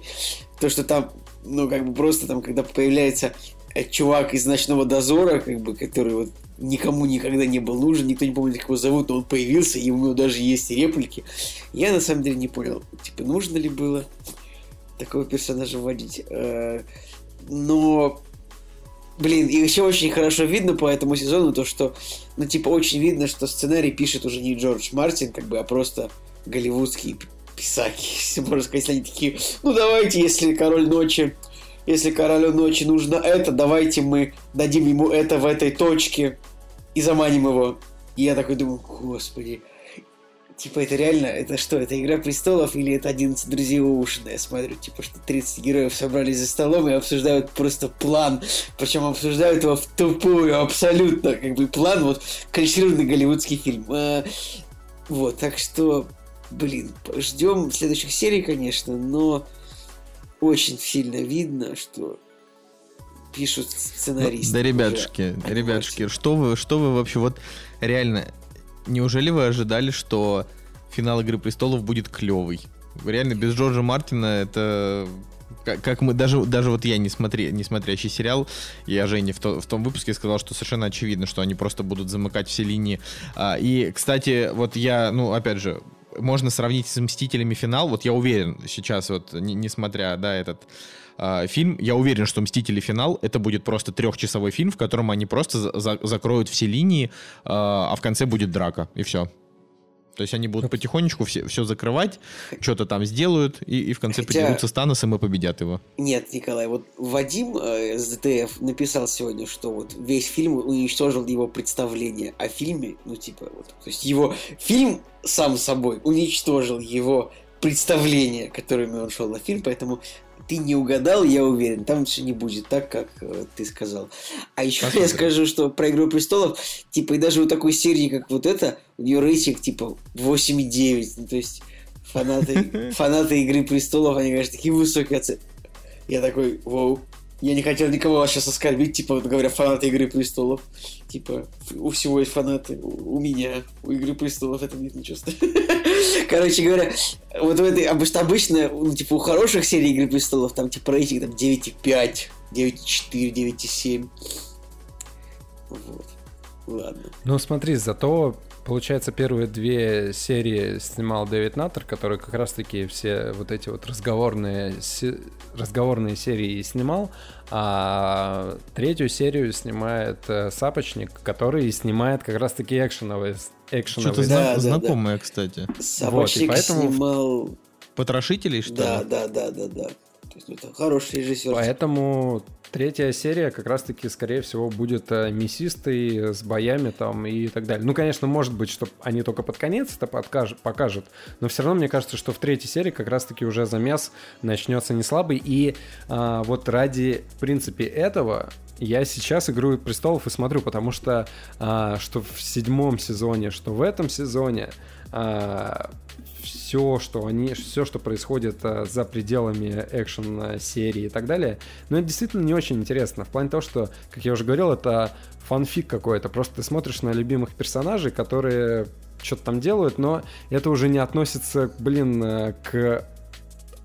То, что там, ну, как бы просто там, когда появляется э, чувак из Ночного Дозора, как бы, который вот никому никогда не был нужен, никто не помнит, как его зовут, но он появился, и у него даже есть реплики. Я на самом деле не понял, типа, нужно ли было такого персонажа вводить. Э, Но, блин, и еще очень хорошо видно по этому сезону то, что, ну, типа, очень видно, что сценарий пишет уже не Джордж Мартин, как бы, а просто голливудские писаки, если можно сказать, они такие, ну, давайте, если Король Ночи если королю ночи нужно это, давайте мы дадим ему это в этой точке и заманим его. И я такой думаю, господи, типа это реально, это что, это Игра Престолов или это 11 друзей Оушена? Я смотрю, типа, что 30 героев собрались за столом и обсуждают просто план, причем обсуждают его в тупую, абсолютно, как бы план, вот, клишированный голливудский фильм. А, вот, так что, блин, ждем следующих серий, конечно, но очень сильно видно, что пишут сценаристы. Да, уже, ребятушки, понимаете. ребятушки, что вы, что вы вообще, вот реально, неужели вы ожидали, что финал Игры Престолов будет клевый? Реально, без Джорджа Мартина это... Как, как мы, даже, даже вот я, не, смотри, не смотрящий сериал, я Жене в, то- в том выпуске сказал, что совершенно очевидно, что они просто будут замыкать все линии. А, и, кстати, вот я, ну, опять же, можно сравнить с «Мстителями» финал, вот я уверен сейчас, вот, не- несмотря, да, этот а, фильм, я уверен, что «Мстители. Финал» это будет просто трехчасовой фильм, в котором они просто за- за- закроют все линии, а а в конце будет драка, и все. То есть они будут потихонечку все, все закрывать, что-то там сделают, и, и в конце Хотя- подерутся с Таносом и победят его. Нет, Николай, вот Вадим э, с ДТФ написал сегодня, что вот весь фильм уничтожил его представление о фильме, ну типа вот, то есть его фильм сам собой уничтожил его представление, которыми он шел на фильм, поэтому ты не угадал, я уверен, там все не будет так, как э, ты сказал. А еще я Посмотрим. скажу, что про Игру престолов, типа, и даже у такой серии, как вот эта, у нее рейтинг типа 8,9. Ну, то есть фанаты, фанаты Игры престолов, они, конечно, такие высокие оценки. Я такой, вау. Я не хотел никого сейчас оскорбить, типа, говоря, фанаты Игры престолов. Типа, у всего есть фанаты. У меня, у Игры престолов это нет ничего. Короче говоря, вот в этой обычно, ну, типа, у хороших серий Игры престолов там, типа, рейтинг там 9,5, 9,4, 9,7. Вот. Ладно. Ну смотри, зато, получается, первые две серии снимал Дэвид Наттер, который как раз-таки все вот эти вот разговорные, се- разговорные серии снимал, а третью серию снимает э, Сапочник, который снимает как раз-таки экшеновые, экшеновые Что-то Да, да, да. знакомое, кстати. Собачник поэтому- снимал... Потрошителей, что Да, ли? да, да, да, да. То есть, ну, это хороший режиссер. Поэтому третья серия как раз-таки, скорее всего, будет э, мясистой, с боями там и так далее. Ну, конечно, может быть, что они только под конец это подкаж- покажут, но все равно мне кажется, что в третьей серии как раз-таки уже замес начнется не слабый. И а, вот ради, в принципе, этого я сейчас «Игру престолов» и смотрю, потому что а, что в седьмом сезоне, что в этом сезоне все, что они, все, что происходит а, за пределами экшен а, серии и так далее, ну это действительно не очень интересно. В плане того, что, как я уже говорил, это фанфик какой-то. Просто ты смотришь на любимых персонажей, которые что-то там делают, но это уже не относится, блин, э, к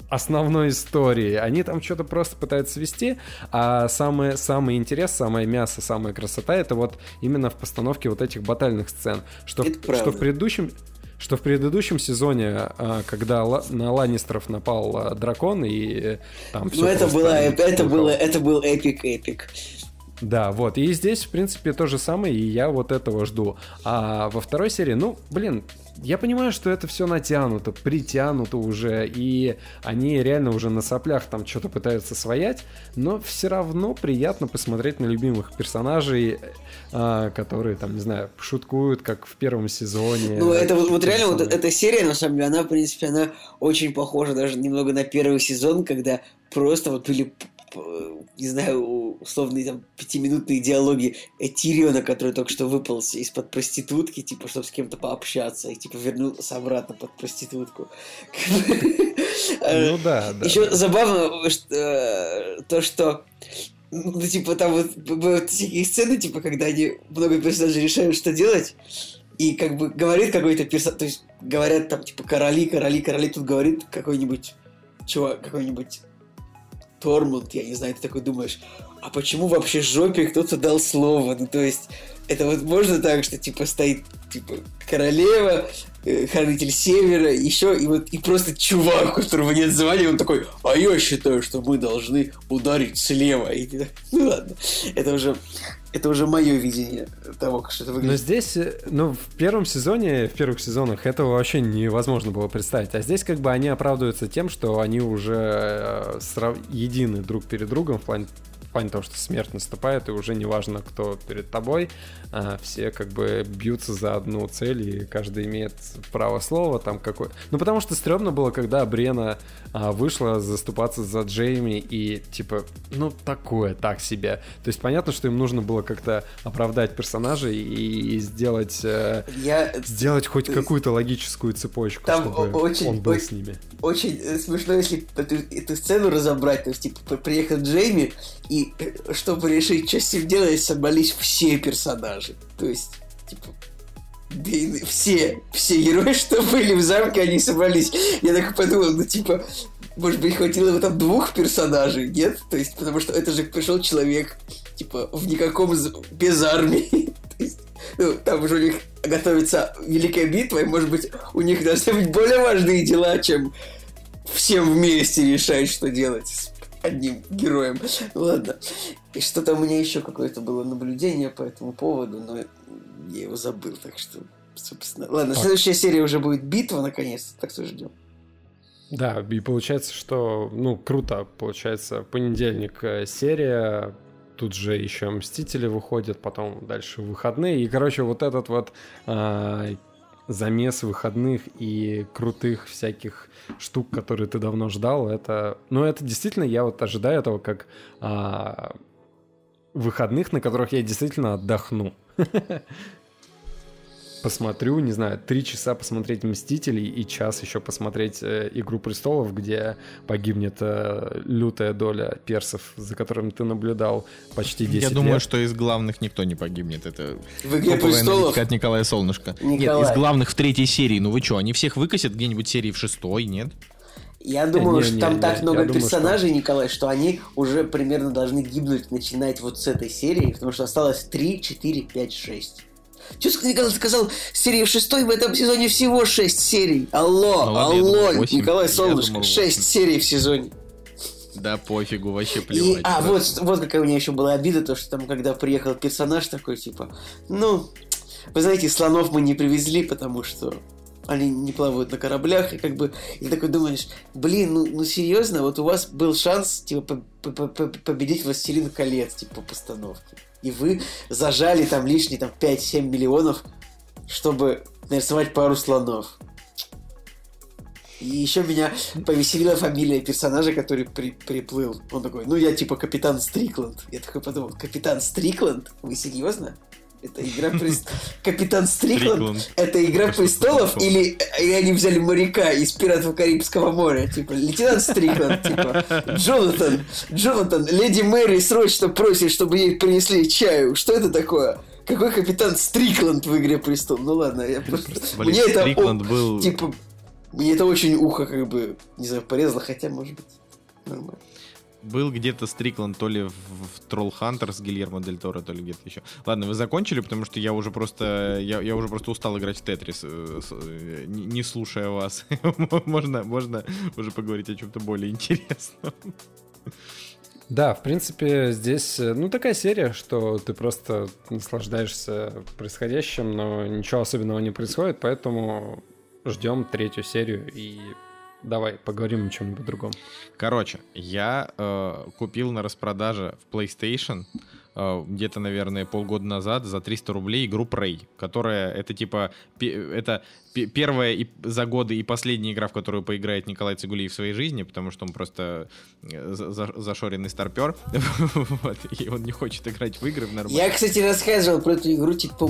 основной истории. Они там что-то просто пытаются вести, а самый, самый интерес, самое мясо, самая красота это вот именно в постановке вот этих батальных сцен. Что, Это в, правда. что в предыдущем что в предыдущем сезоне, а, когда на Ланнистеров напал а, дракон и э, там все Ну, это было, это было, это был эпик, эпик. да, вот. И здесь, в принципе, то же самое, и я вот этого жду. А во второй серии, ну, блин, я понимаю, что это все натянуто, притянуто уже, и они реально уже на соплях там что-то пытаются своять, но все равно приятно посмотреть на любимых персонажей, а, которые там, не знаю, шуткуют, как в первом сезоне. Ну, это вот, вот реально, вот эта серия, на самом деле, она, в принципе, она очень похожа даже немного на первый сезон, когда просто вот были, не знаю, условные там пятиминутные диалоги Тириона, который только что выпался из-под проститутки, типа, чтобы с кем-то пообщаться, и типа вернулся обратно под проститутку. Э, Ну да, да. Еще забавно э, то, что ну, типа, там вот бывают такие сцены, типа, когда они, много персонажей решают, что делать, и как бы говорит какой-то персонаж, то есть говорят там, типа, короли, короли, короли, тут говорит какой-нибудь чувак, какой-нибудь Тормунд, я не знаю, ты такой думаешь, а почему вообще жопе кто-то дал слово? Ну, то есть, это вот можно так, что, типа, стоит, типа, королева, э, хранитель севера, еще, и вот, и просто чувак, у которого нет звания, он такой, а я считаю, что мы должны ударить слева. И ну ладно, это уже, это уже мое видение того, как это Но выглядит. здесь, э, ну, в первом сезоне, в первых сезонах этого вообще невозможно было представить. А здесь как бы они оправдываются тем, что они уже э, срав- едины друг перед другом в плане, плане того, что смерть наступает, и уже не важно, кто перед тобой. а все как бы бьются за одну цель, и каждый имеет право слова там какой. Ну, потому что стрёмно было, когда Брена а, вышла заступаться за Джейми, и типа, ну, такое, так себе. То есть понятно, что им нужно было как-то оправдать персонажей и сделать, э, Я сделать хоть Э, какую-то логическую цепочку, там чтобы очень- он был очень- с ними. очень э, смешно, если эту, эту сцену разобрать. То есть, типа, приехал Джейми, и Э, чтобы решить, что с ним делать, собрались все персонажи. То есть, типа, Дейны, все, все герои, что были в замке, они собрались. Я так подумал, ну типа, может быть, хватило бы там двух персонажей, нет? То есть, потому что это же пришел человек, типа, в никаком... без армии. То есть, ну, там уже у них готовится великая битва, и, может быть, у них должны быть более важные дела, чем всем вместе решать, что делать одним героем. Ладно. И что-то у меня еще какое-то было наблюдение по этому поводу, но я его забыл, так что, собственно... Ладно, так. следующая серия уже будет битва, наконец, так что ждем. Да, и получается, что, ну, круто, получается, понедельник э, серия, тут же еще Мстители выходят, потом дальше выходные, и, короче, вот этот вот э, замес выходных и крутых всяких штук, которые ты давно ждал, это, ну, это действительно, я вот ожидаю этого как э, выходных, на которых я действительно отдохну. посмотрю, не знаю, три часа посмотреть «Мстителей» и час еще посмотреть э, «Игру престолов», где погибнет э, лютая доля персов, за которым ты наблюдал почти 10 Я думаю, лет. что из главных никто не погибнет. Это в «Игре престолов» от Николая Солнышко. Николай. Нет, из главных в третьей серии. Ну вы что, они всех выкосят где-нибудь серии в шестой, нет? Я думаю, Не, что не, там не, так я много думаю, персонажей, Николай, что они уже примерно должны гибнуть, начинать вот с этой серии, потому что осталось 3, 4, 5, 6. Че Николай сказал, серии в шестой в этом сезоне всего 6 серий. Алло, Ну ладно, алло, думал. Николай Солнышко, думал, 6 восемь. серий в сезоне. Да пофигу, вообще И, плевать. а, Да. вот, вот какая у меня еще была обида, то, что там, когда приехал персонаж такой, типа, ну, вы знаете, слонов мы не привезли, потому что они не плавают на кораблях, и как бы, и ты такой думаешь, блин, ну, ну серьезно, вот у вас был шанс, типа, по- по- по- победить «Властелин колец», типа, по постановке. И вы зажали там лишние там 5-7 миллионов, чтобы нарисовать пару слонов. И еще меня повеселила фамилия персонажа, который при- приплыл. Он такой, ну я типа капитан Стрикланд. Я такой подумал, капитан Стрикланд? Вы серьезно? Это игра престолов. Капитан Стрикланд? Это игра престолов? Или они взяли моряка из пиратов Карибского моря? Типа, лейтенант Стрикланд, типа, Джонатан, Джонатан, леди Мэри срочно просит, чтобы ей принесли чаю. Что это такое? Какой капитан Стрикланд в игре престолов? Ну ладно, я просто... Мне это... Стрикланд был... Типа, мне это очень ухо, как бы, не знаю, порезало, хотя, может быть, нормально. Был где-то Стрикланд то ли в, в Хантер с Гильермо Дель Торо, то ли где-то еще. Ладно, вы закончили, потому что я уже просто я, я уже просто устал играть в Тетрис, э, э, не, не слушая вас. можно, можно уже поговорить о чем-то более интересном. Да, в принципе, здесь, э, ну, такая серия, что ты просто наслаждаешься происходящим, но ничего особенного не происходит, поэтому ждем третью серию и давай поговорим о чем-нибудь другом. Короче, я э, купил на распродаже в PlayStation э, где-то, наверное, полгода назад за 300 рублей игру Prey, которая это типа это первая и за годы и последняя игра, в которую поиграет Николай Цигулиев в своей жизни, потому что он просто э, за- за- зашоренный старпер, вот, и он не хочет играть в игры в нормальные. Я, кстати, рассказывал про эту игру, типа,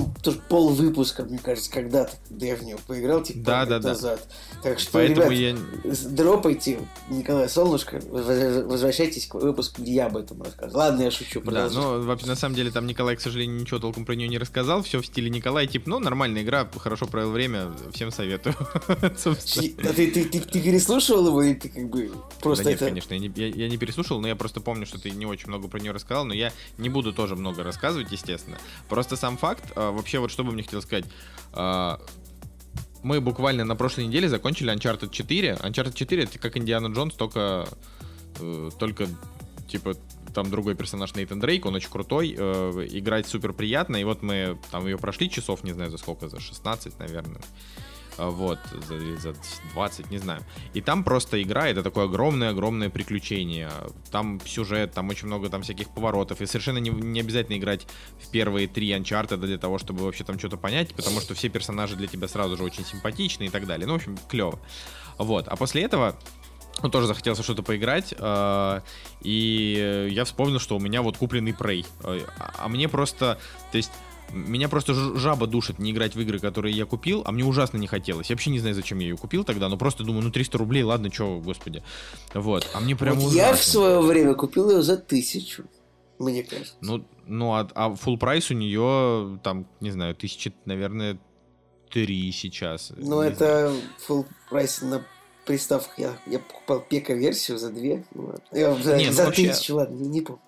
пол- выпуска, мне кажется, когда-то, когда я в нее поиграл, типа, Да, да, да. назад. Так что, Поэтому ребят, я дропайте, Николай Солнышко, воз- возвращайтесь к выпуску, где я об этом рассказывал. Ладно, я шучу, Да, но вообще, на самом деле там Николай, к сожалению, ничего толком про нее не рассказал. Все в стиле Николая, типа, ну, нормальная игра, хорошо провел время, всем советую. А ты, ты, ты, ты переслушивал его, или ты как бы просто да нет, это... конечно, я не, я- я не переслушал, но я просто помню, что ты не очень много про нее рассказал, но я не буду тоже много рассказывать, естественно. Просто сам факт, а, вообще вот что бы мне хотел сказать, а, мы буквально на прошлой неделе закончили Uncharted 4. Uncharted 4 это как Индиана Джонс, только, э, только типа там другой персонаж Нейтан Дрейк, он очень крутой, э, играть супер приятно, и вот мы там ее прошли часов, не знаю за сколько, за 16, наверное. А, Вот, за, за 20, не знаю. И там просто игра, это такое огромное-огромное приключение. Там сюжет, там очень много там всяких поворотов. И совершенно не, не обязательно играть в первые три Uncharted для того, чтобы вообще там что-то понять, потому что все персонажи для тебя сразу же очень симпатичны и так далее. Ну, в общем, клево. Вот. А после этого ну, тоже захотелось что-то поиграть, э, и я вспомнил, что у меня вот купленный Prey. А а мне просто, то есть, меня просто жаба душит не играть в игры, которые я купил, а мне ужасно не хотелось. Я вообще не знаю, зачем я ее купил тогда, но просто думаю, ну 300 рублей, ладно, чё, господи. Вот, а мне прям Вот я в ужасно. свое время купил ее за тысячу. Мне кажется. Ну, ну а, а full прайс у нее, там, не знаю, тысячи, наверное, три сейчас. Ну, это full прайс на приставках. Я, я покупал пека-версию за две. Ну, за, Не, ну за вообще- тысячу, ладно, не, не помню.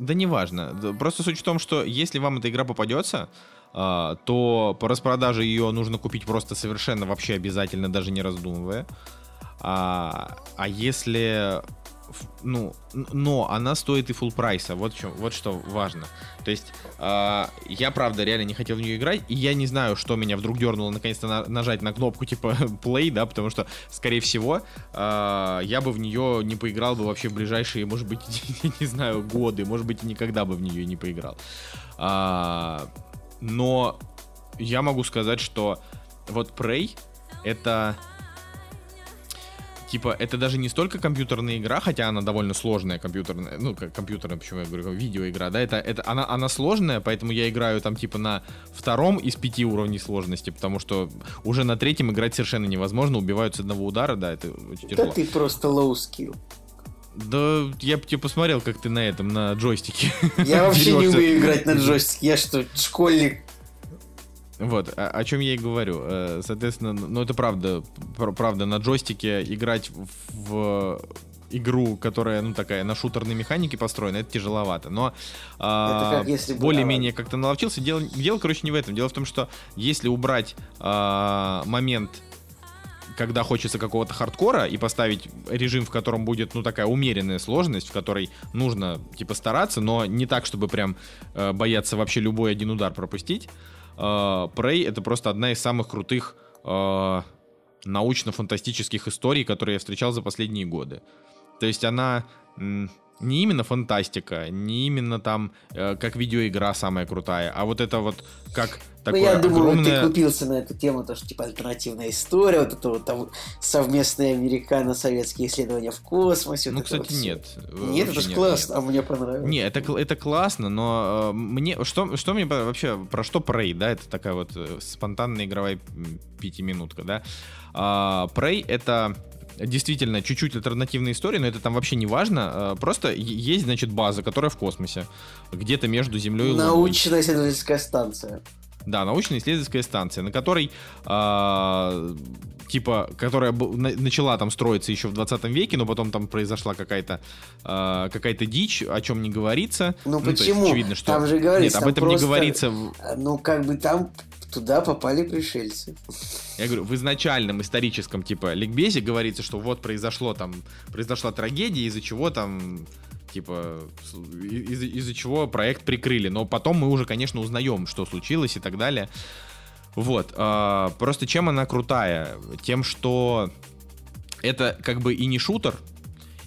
Да неважно. Просто суть в том, что если вам эта игра попадется, а, то по распродаже ее нужно купить просто совершенно вообще обязательно, даже не раздумывая. А, а если... Ну, но она стоит и full прайса, вот, в чём- вот что важно. То есть а, я, правда, реально не хотел в нее играть, и я не знаю, что меня вдруг дернуло наконец-то на- нажать на кнопку типа play, да, потому что, скорее всего, а, я бы в нее не поиграл бы вообще в ближайшие, может быть, не знаю, годы, может быть, никогда бы в нее не поиграл. А, но я могу сказать, что вот Prey это типа, это даже не столько компьютерная игра, хотя она довольно сложная компьютерная, ну, как компьютерная, почему я говорю, видеоигра, да, это, это она, она сложная, поэтому я играю там, типа, на втором из пяти уровней сложности, потому что уже на третьем играть совершенно невозможно, убивают с одного удара, да, это очень Да тяжело. ты просто low skill. Да, я бы тебе посмотрел, как ты на этом, на джойстике. Я вообще не умею играть на джойстике. Я что, школьник? Вот, о, о чем я и говорю. Э, Соответственно, ну это правда, пр- правда, на джойстике играть в, игру, которая, ну, такая, на шутерной механике построена, это тяжеловато. Но бы- более-менее как-то наловчился. Дело, дело, короче, не в этом. Дело в том, что если убрать а, момент когда хочется какого-то хардкора и поставить режим, в котором будет, ну, такая умеренная сложность, в которой нужно, типа, стараться, но не так, чтобы прям э, бояться вообще любой один удар пропустить. Э, Prey — это просто одна из самых крутых э, научно-фантастических историй, которые я встречал за последние годы. То есть она не именно фантастика, не именно там э, как видеоигра самая крутая, а вот это вот как Ну, такое я думаю, огромное... ты купился на эту тему, то, что типа альтернативная история, вот это вот там совместные американо-советские исследования в космосе. Ну, вот кстати, вот нет. Нет, это Вообще ж нет, классно, нет. а мне понравилось. Не, это, это классно, но э, мне что, что мне вообще про что Prey, да, это такая вот э, спонтанная игровая пятиминутка, да. А, Prey это действительно чуть-чуть альтернативная история, но это там вообще не важно. э, Просто есть, значит, база, которая в космосе, где-то между Землей и Луной. Научно-исследовательская станция. Да, научно-исследовательская станция, на которой, а, типа, которая начала там строиться еще в 20 веке, но потом там произошла какая-то а, какая-то дичь, о чем не говорится. Ну, есть почему? очевидно, что... Там же говорится, Нет, об этом просто- не говорится. А, Ну, как бы там туда попали пришельцы. Я говорю, в изначальном историческом, типа, ликбезе говорится, что вот произошло там, произошла трагедия, из-за чего там, типа, из- из-за чего проект прикрыли. Но потом мы уже, конечно, узнаем, что случилось и так далее. Вот. а, просто чем она крутая? Тем, что это как бы и не шутер,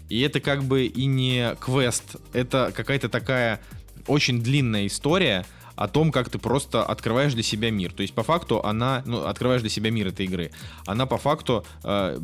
и это как бы и не квест. Это какая-то такая очень длинная история о том, как ты просто открываешь для себя мир. То есть, по факту, она, ну, открываешь для себя мир этой игры. Она, по факту, э,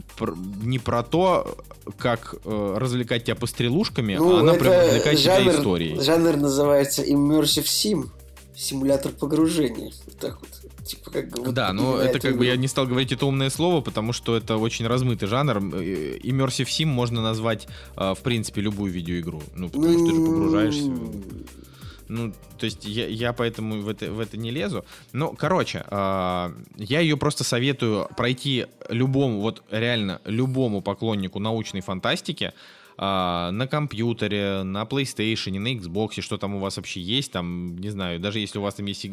не про то, как э, развлекать тебя пострелушками, а она прям развлекает тебя историей. Ну, жанр называется Immersive Sim. Симулятор погружения. Вот так вот. Типа как вот да, но именно это как бы я игру. не стал говорить это умное слово, потому что это очень размытый жанр. Э, Immersive Sim можно назвать, э, в принципе, любую видеоигру. Ну, потому что ты же погружаешься. Ну, то есть я, я поэтому в это, в это не лезу. Ну, короче, а, я ее просто советую пройти любому, вот реально любому поклоннику научной фантастики а, на компьютере, на PlayStation, на Xbox, что там у вас вообще есть, там, не знаю, даже если у вас там есть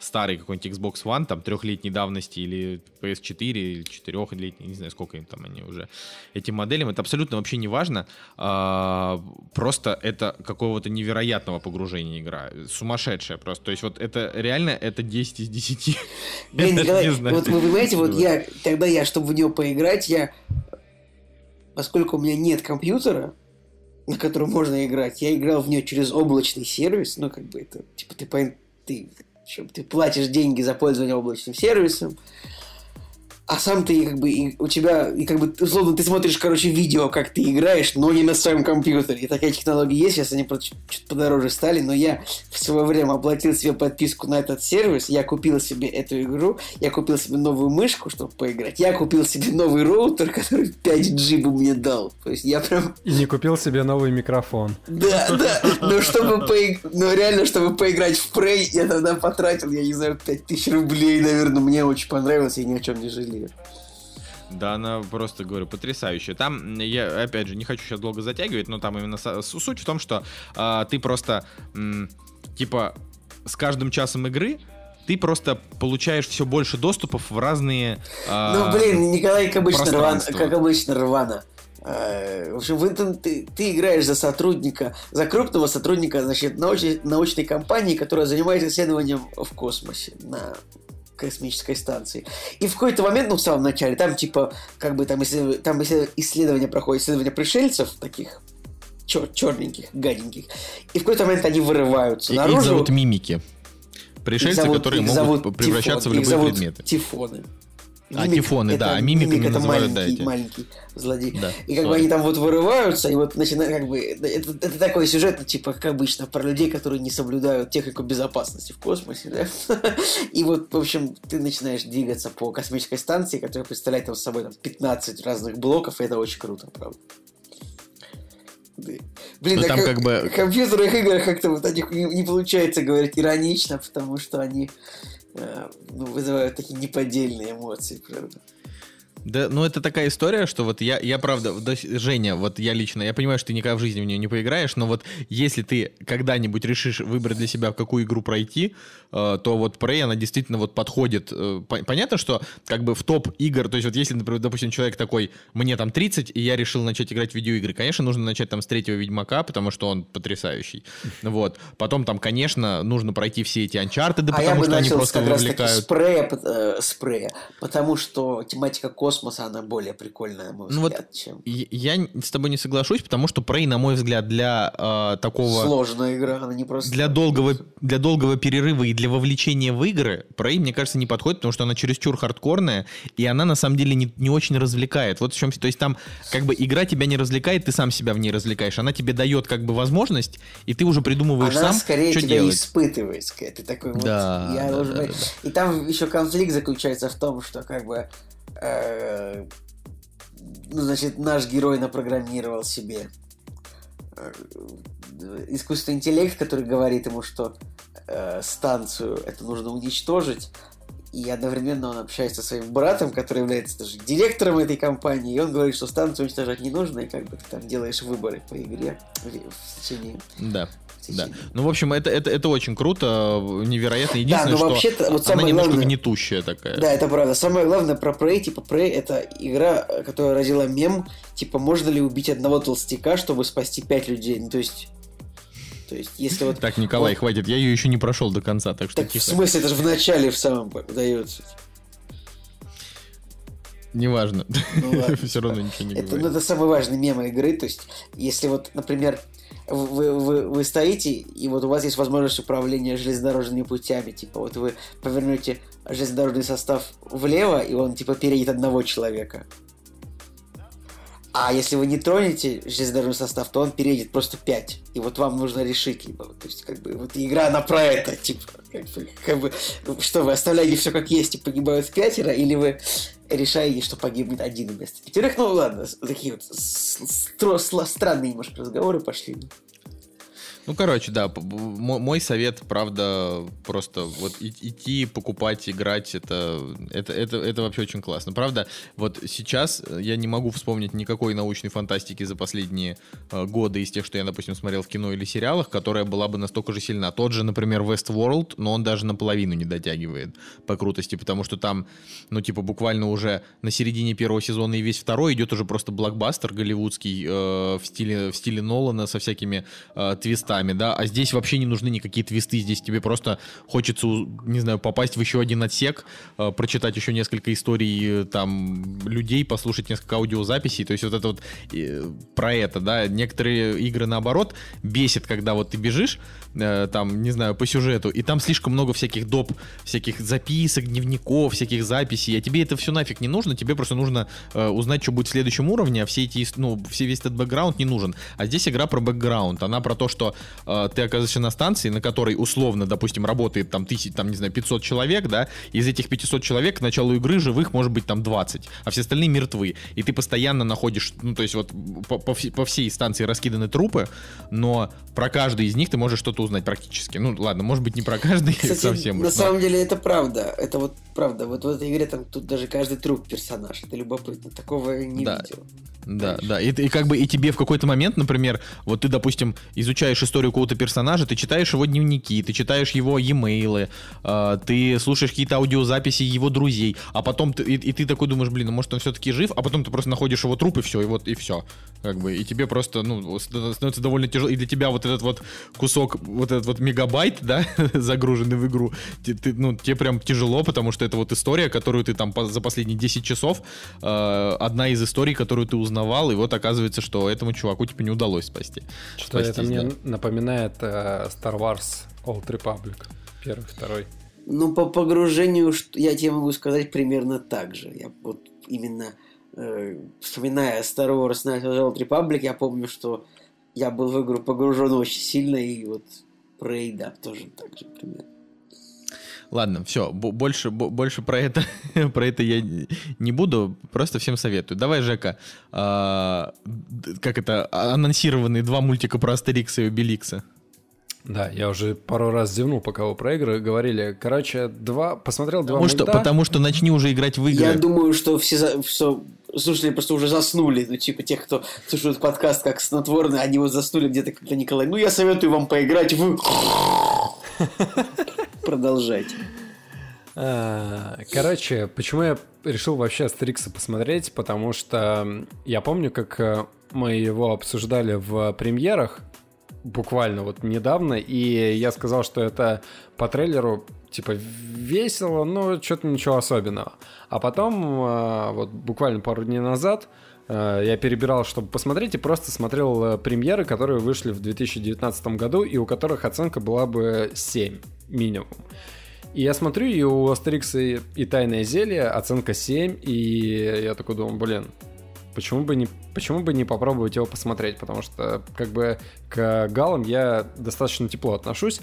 старый какой-нибудь Xbox One, там, трехлетней давности, или PS4, или четырехлетний, не знаю, сколько им там они уже, этим моделям, это абсолютно вообще не важно, а, просто это какого-то невероятного погружения игра, сумасшедшая просто, то есть вот это реально, это 10 из 10. Блин, Николай, вот вы понимаете, вот я, тогда я, чтобы в нее поиграть, я, поскольку у меня нет компьютера, на котором можно играть, я играл в нее через облачный сервис, ну, как бы это, типа, ты, ты, ты платишь деньги за пользование облачным сервисом, а сам ты как бы и у тебя и как бы условно ты смотришь, короче, видео, как ты играешь, но не на своем компьютере. И такая технология есть, сейчас они чуть подороже стали, но я в свое время оплатил себе подписку на этот сервис, я купил себе эту игру, я купил себе новую мышку, чтобы поиграть, я купил себе новый роутер, который 5G бы мне дал. То есть я прям... И не купил себе новый микрофон. Да, да, но чтобы поиг... но реально, чтобы поиграть в Prey, я тогда потратил, я не знаю, 5000 рублей, наверное, мне очень понравилось, я ни о чем не жалею. Да, она просто, говорю, потрясающая. Там, я, опять же, не хочу сейчас долго затягивать, но там именно суть в том, что э, ты просто, м, типа, с каждым часом игры ты просто получаешь все больше доступов в разные э, Ну, блин, Николай, как обычно, рван, как обычно, рвано. Э, в общем, в ты, ты играешь за сотрудника, за крупного сотрудника, значит, научной, научной компании, которая занимается исследованием в космосе на космической станции. И в какой-то момент, ну, в самом начале, там, типа, как бы там, исследов... там исследования проходят, исследования пришельцев таких, чер черненьких, гаденьких. И в какой-то момент они вырываются и, наружу. Их зовут мимики. Пришельцы, зовут, которые могут зовут превращаться тифон, в любые предметы. Тифоны. А, тифоны, это, да, а мимиками мимик называют, маленький, да, маленький злодей. Да, и как бы они там вот вырываются, и вот начинают, как бы, это, это такой сюжет, типа, как обычно, про людей, которые не соблюдают технику безопасности в космосе, да. И вот, в общем, ты начинаешь двигаться по космической станции, которая представляет там с собой там, 15 разных блоков, и это очень круто, правда. Блин, ну, там как бы... компьютерных играх как-то вот о них не, не получается говорить иронично, потому что они вызывают такие неподдельные эмоции, правда. Да, ну это такая история, что вот я, я правда, Женя, вот я лично, я понимаю, что ты никогда в жизни в нее не поиграешь, но вот если ты когда-нибудь решишь выбрать для себя, какую игру пройти, э, то вот Prey, она действительно вот подходит. Э, понятно, что как бы в топ игр, то есть вот если, например, допустим, человек такой, мне там 30, и я решил начать играть в видеоигры, конечно, нужно начать там с третьего Ведьмака, потому что он потрясающий. Вот. Потом там, конечно, нужно пройти все эти Uncharted, а потому что они просто как вовлекают. Раз таки спрея, э, спрея, потому что тематика космоса космоса, она более прикольная, на мой ну взгляд, вот чем... Я с тобой не соглашусь, потому что Prey, на мой взгляд, для э, такого... Сложная игра, она не просто... Для долгого, для долгого перерыва и для вовлечения в игры Prey, мне кажется, не подходит, потому что она чересчур хардкорная, и она, на самом деле, не, не очень развлекает. Вот в чем... То есть там, как бы, игра тебя не развлекает, ты сам себя в ней развлекаешь. Она тебе дает, как бы, возможность, и ты уже придумываешь она сам, скорее что тебя делать. испытывает. Ты такой вот... Да, я да, уже... да, да, да. И там еще конфликт заключается в том, что, как бы, ну, значит, наш герой напрограммировал себе э, искусственный интеллект, который говорит ему, что э, станцию это нужно уничтожить, и одновременно он общается со своим братом, который является даже директором этой компании, и он говорит, что станцию уничтожать не нужно, и как бы ты там делаешь выборы по игре в течение да. Да. Ну, в общем, это, это, это очень круто, невероятно. Единственное, да, но что вот она немножко главное... гнетущая такая. Да, это правда. Самое главное про Prey, типа, Prey это игра, которая родила мем, типа, можно ли убить одного толстяка, чтобы спасти пять людей? Ну, то есть... То есть, если вот... Так, Николай, вот... хватит, я ее еще не прошел до конца, так что так, тихо. в смысле, это же в начале в самом дается. Неважно. Ну, Все равно ничего не это, ну, это самый важный мем игры. То есть, если вот, например, вы, вы, вы стоите, и вот у вас есть возможность управления железнодорожными путями. Типа, вот вы повернете железнодорожный состав влево, и он, типа, переедет одного человека. А если вы не тронете железнодорожный состав, то он переедет просто 5. И вот вам нужно решить, либо, то есть, как бы, вот игра она про это, типа, как бы, как бы что вы оставляете все как есть и погибают пятеро, или вы решаете, что погибнет один вместо пятерых. Ну ладно, такие вот странные немножко разговоры пошли. Ну, короче, да, мой совет, правда, просто вот идти, покупать, играть, это, это, это, это вообще очень классно. Правда, вот сейчас я не могу вспомнить никакой научной фантастики за последние э, годы из тех, что я, допустим, смотрел в кино или сериалах, которая была бы настолько же сильна. Тот же, например, Westworld, но он даже наполовину не дотягивает по крутости, потому что там, ну, типа, буквально уже на середине первого сезона и весь второй идет уже просто блокбастер голливудский э, в, стиле, в стиле Нолана со всякими э, твистами твистами, да, а здесь вообще не нужны никакие твисты, здесь тебе просто хочется, не знаю, попасть в еще один отсек, э, прочитать еще несколько историй э, там людей, послушать несколько аудиозаписей, то есть вот это вот э, про это, да, некоторые игры наоборот бесит, когда вот ты бежишь, э, там, не знаю, по сюжету, и там слишком много всяких доп, всяких записок, дневников, всяких записей, а тебе это все нафиг не нужно, тебе просто нужно э, узнать, что будет в следующем уровне, а все эти, ну, все весь этот бэкграунд не нужен. А здесь игра про бэкграунд, она про то, что э, ты оказываешься на станции, на которой условно, допустим, работает там тысяч, там, не знаю, 500 человек, да, из этих 500 человек к началу игры живых может быть там 20, а все остальные мертвы. И ты постоянно находишь, ну, то есть вот по, по, по всей станции раскиданы трупы, но про каждый из них ты можешь что-то узнать практически. Ну, ладно, может быть, не про каждый Кстати, совсем. на но- самом деле это правда. Это вот правда. Вот в этой игре там тут даже каждый труп персонаж. Это любопытно. Такого не Да. видел. Да, да. И, и как бы и тебе в какой-то момент, например, вот ты, допустим, изучаешь историю какого-то персонажа, ты читаешь его дневники, ты читаешь его e-mail, э, ты слушаешь какие-то аудиозаписи его друзей, а потом ты, и, и ты такой думаешь, блин, ну может он все-таки жив, а потом ты просто находишь его труп и все, и вот и все, как бы, и тебе просто, ну, становится довольно тяжело, и для тебя вот этот вот кусок, вот этот вот мегабайт, да, загруженный в игру, те- ты, ну, тебе прям тяжело, потому что это вот история, которую ты там по- за последние 10 часов, э, одна из историй, которую ты узнавал, и вот оказывается, что этому чуваку типа не удалось спасти. Что это Спастись, мне да. Напоминает э, Star Wars Old Republic. Первый, второй. Ну, по погружению, я тебе могу сказать примерно так же. Я вот именно э, вспоминая Star Wars Knights of the Old Republic, я помню, что я был в игру погружен очень сильно, и вот Prey, да, тоже так же примерно. Ладно, все, больше, бо- больше про это, про это я не буду, просто всем советую. Давай, Жека, д- как это, а- анонсированные два мультика про Астерикса и Обеликса. Да, я уже пару раз зевнул, пока вы про игры говорили. Короче, два, посмотрел два Потому что, мульта. потому что начни уже играть в игры. Я думаю, что все за- что слушатели просто уже заснули. Ну, типа тех, кто слушает подкаст как снотворный, они вот заснули где-то, когда Николай. Ну, я советую вам поиграть в... Продолжайте. А, Короче, почему я решил вообще Астерикса посмотреть? Потому что я помню, как э, мы его обсуждали в премьерах, буквально вот недавно, и я сказал, что это по трейлеру типа весело, но что-то ничего особенного. А потом, э, вот буквально пару дней назад, я перебирал, чтобы посмотреть, и просто смотрел э, премьеры, которые вышли в 2019 году, и у которых оценка была бы 7 минимум. И я смотрю, и у Астерикса и Тайное Зелье оценка 7, и я такой думаю, блин, почему бы не, почему бы не попробовать его посмотреть, потому что как бы к галам я достаточно тепло отношусь.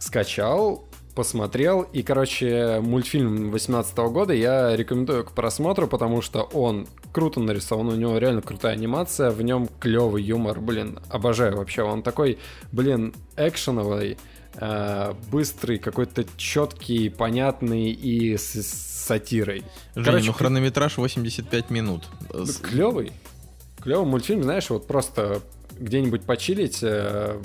Скачал, посмотрел, и, короче, мультфильм 18 года я рекомендую к просмотру, потому что он круто нарисован, у него реально крутая анимация, в нем клевый юмор, блин, обожаю вообще, он такой, блин, экшеновый, э, быстрый, какой-то четкий, понятный и с, с сатирой. Женя, Короче, ну хронометраж 85 минут. ну, клевый. Клевый мультфильм, знаешь, вот просто где-нибудь почилить, э,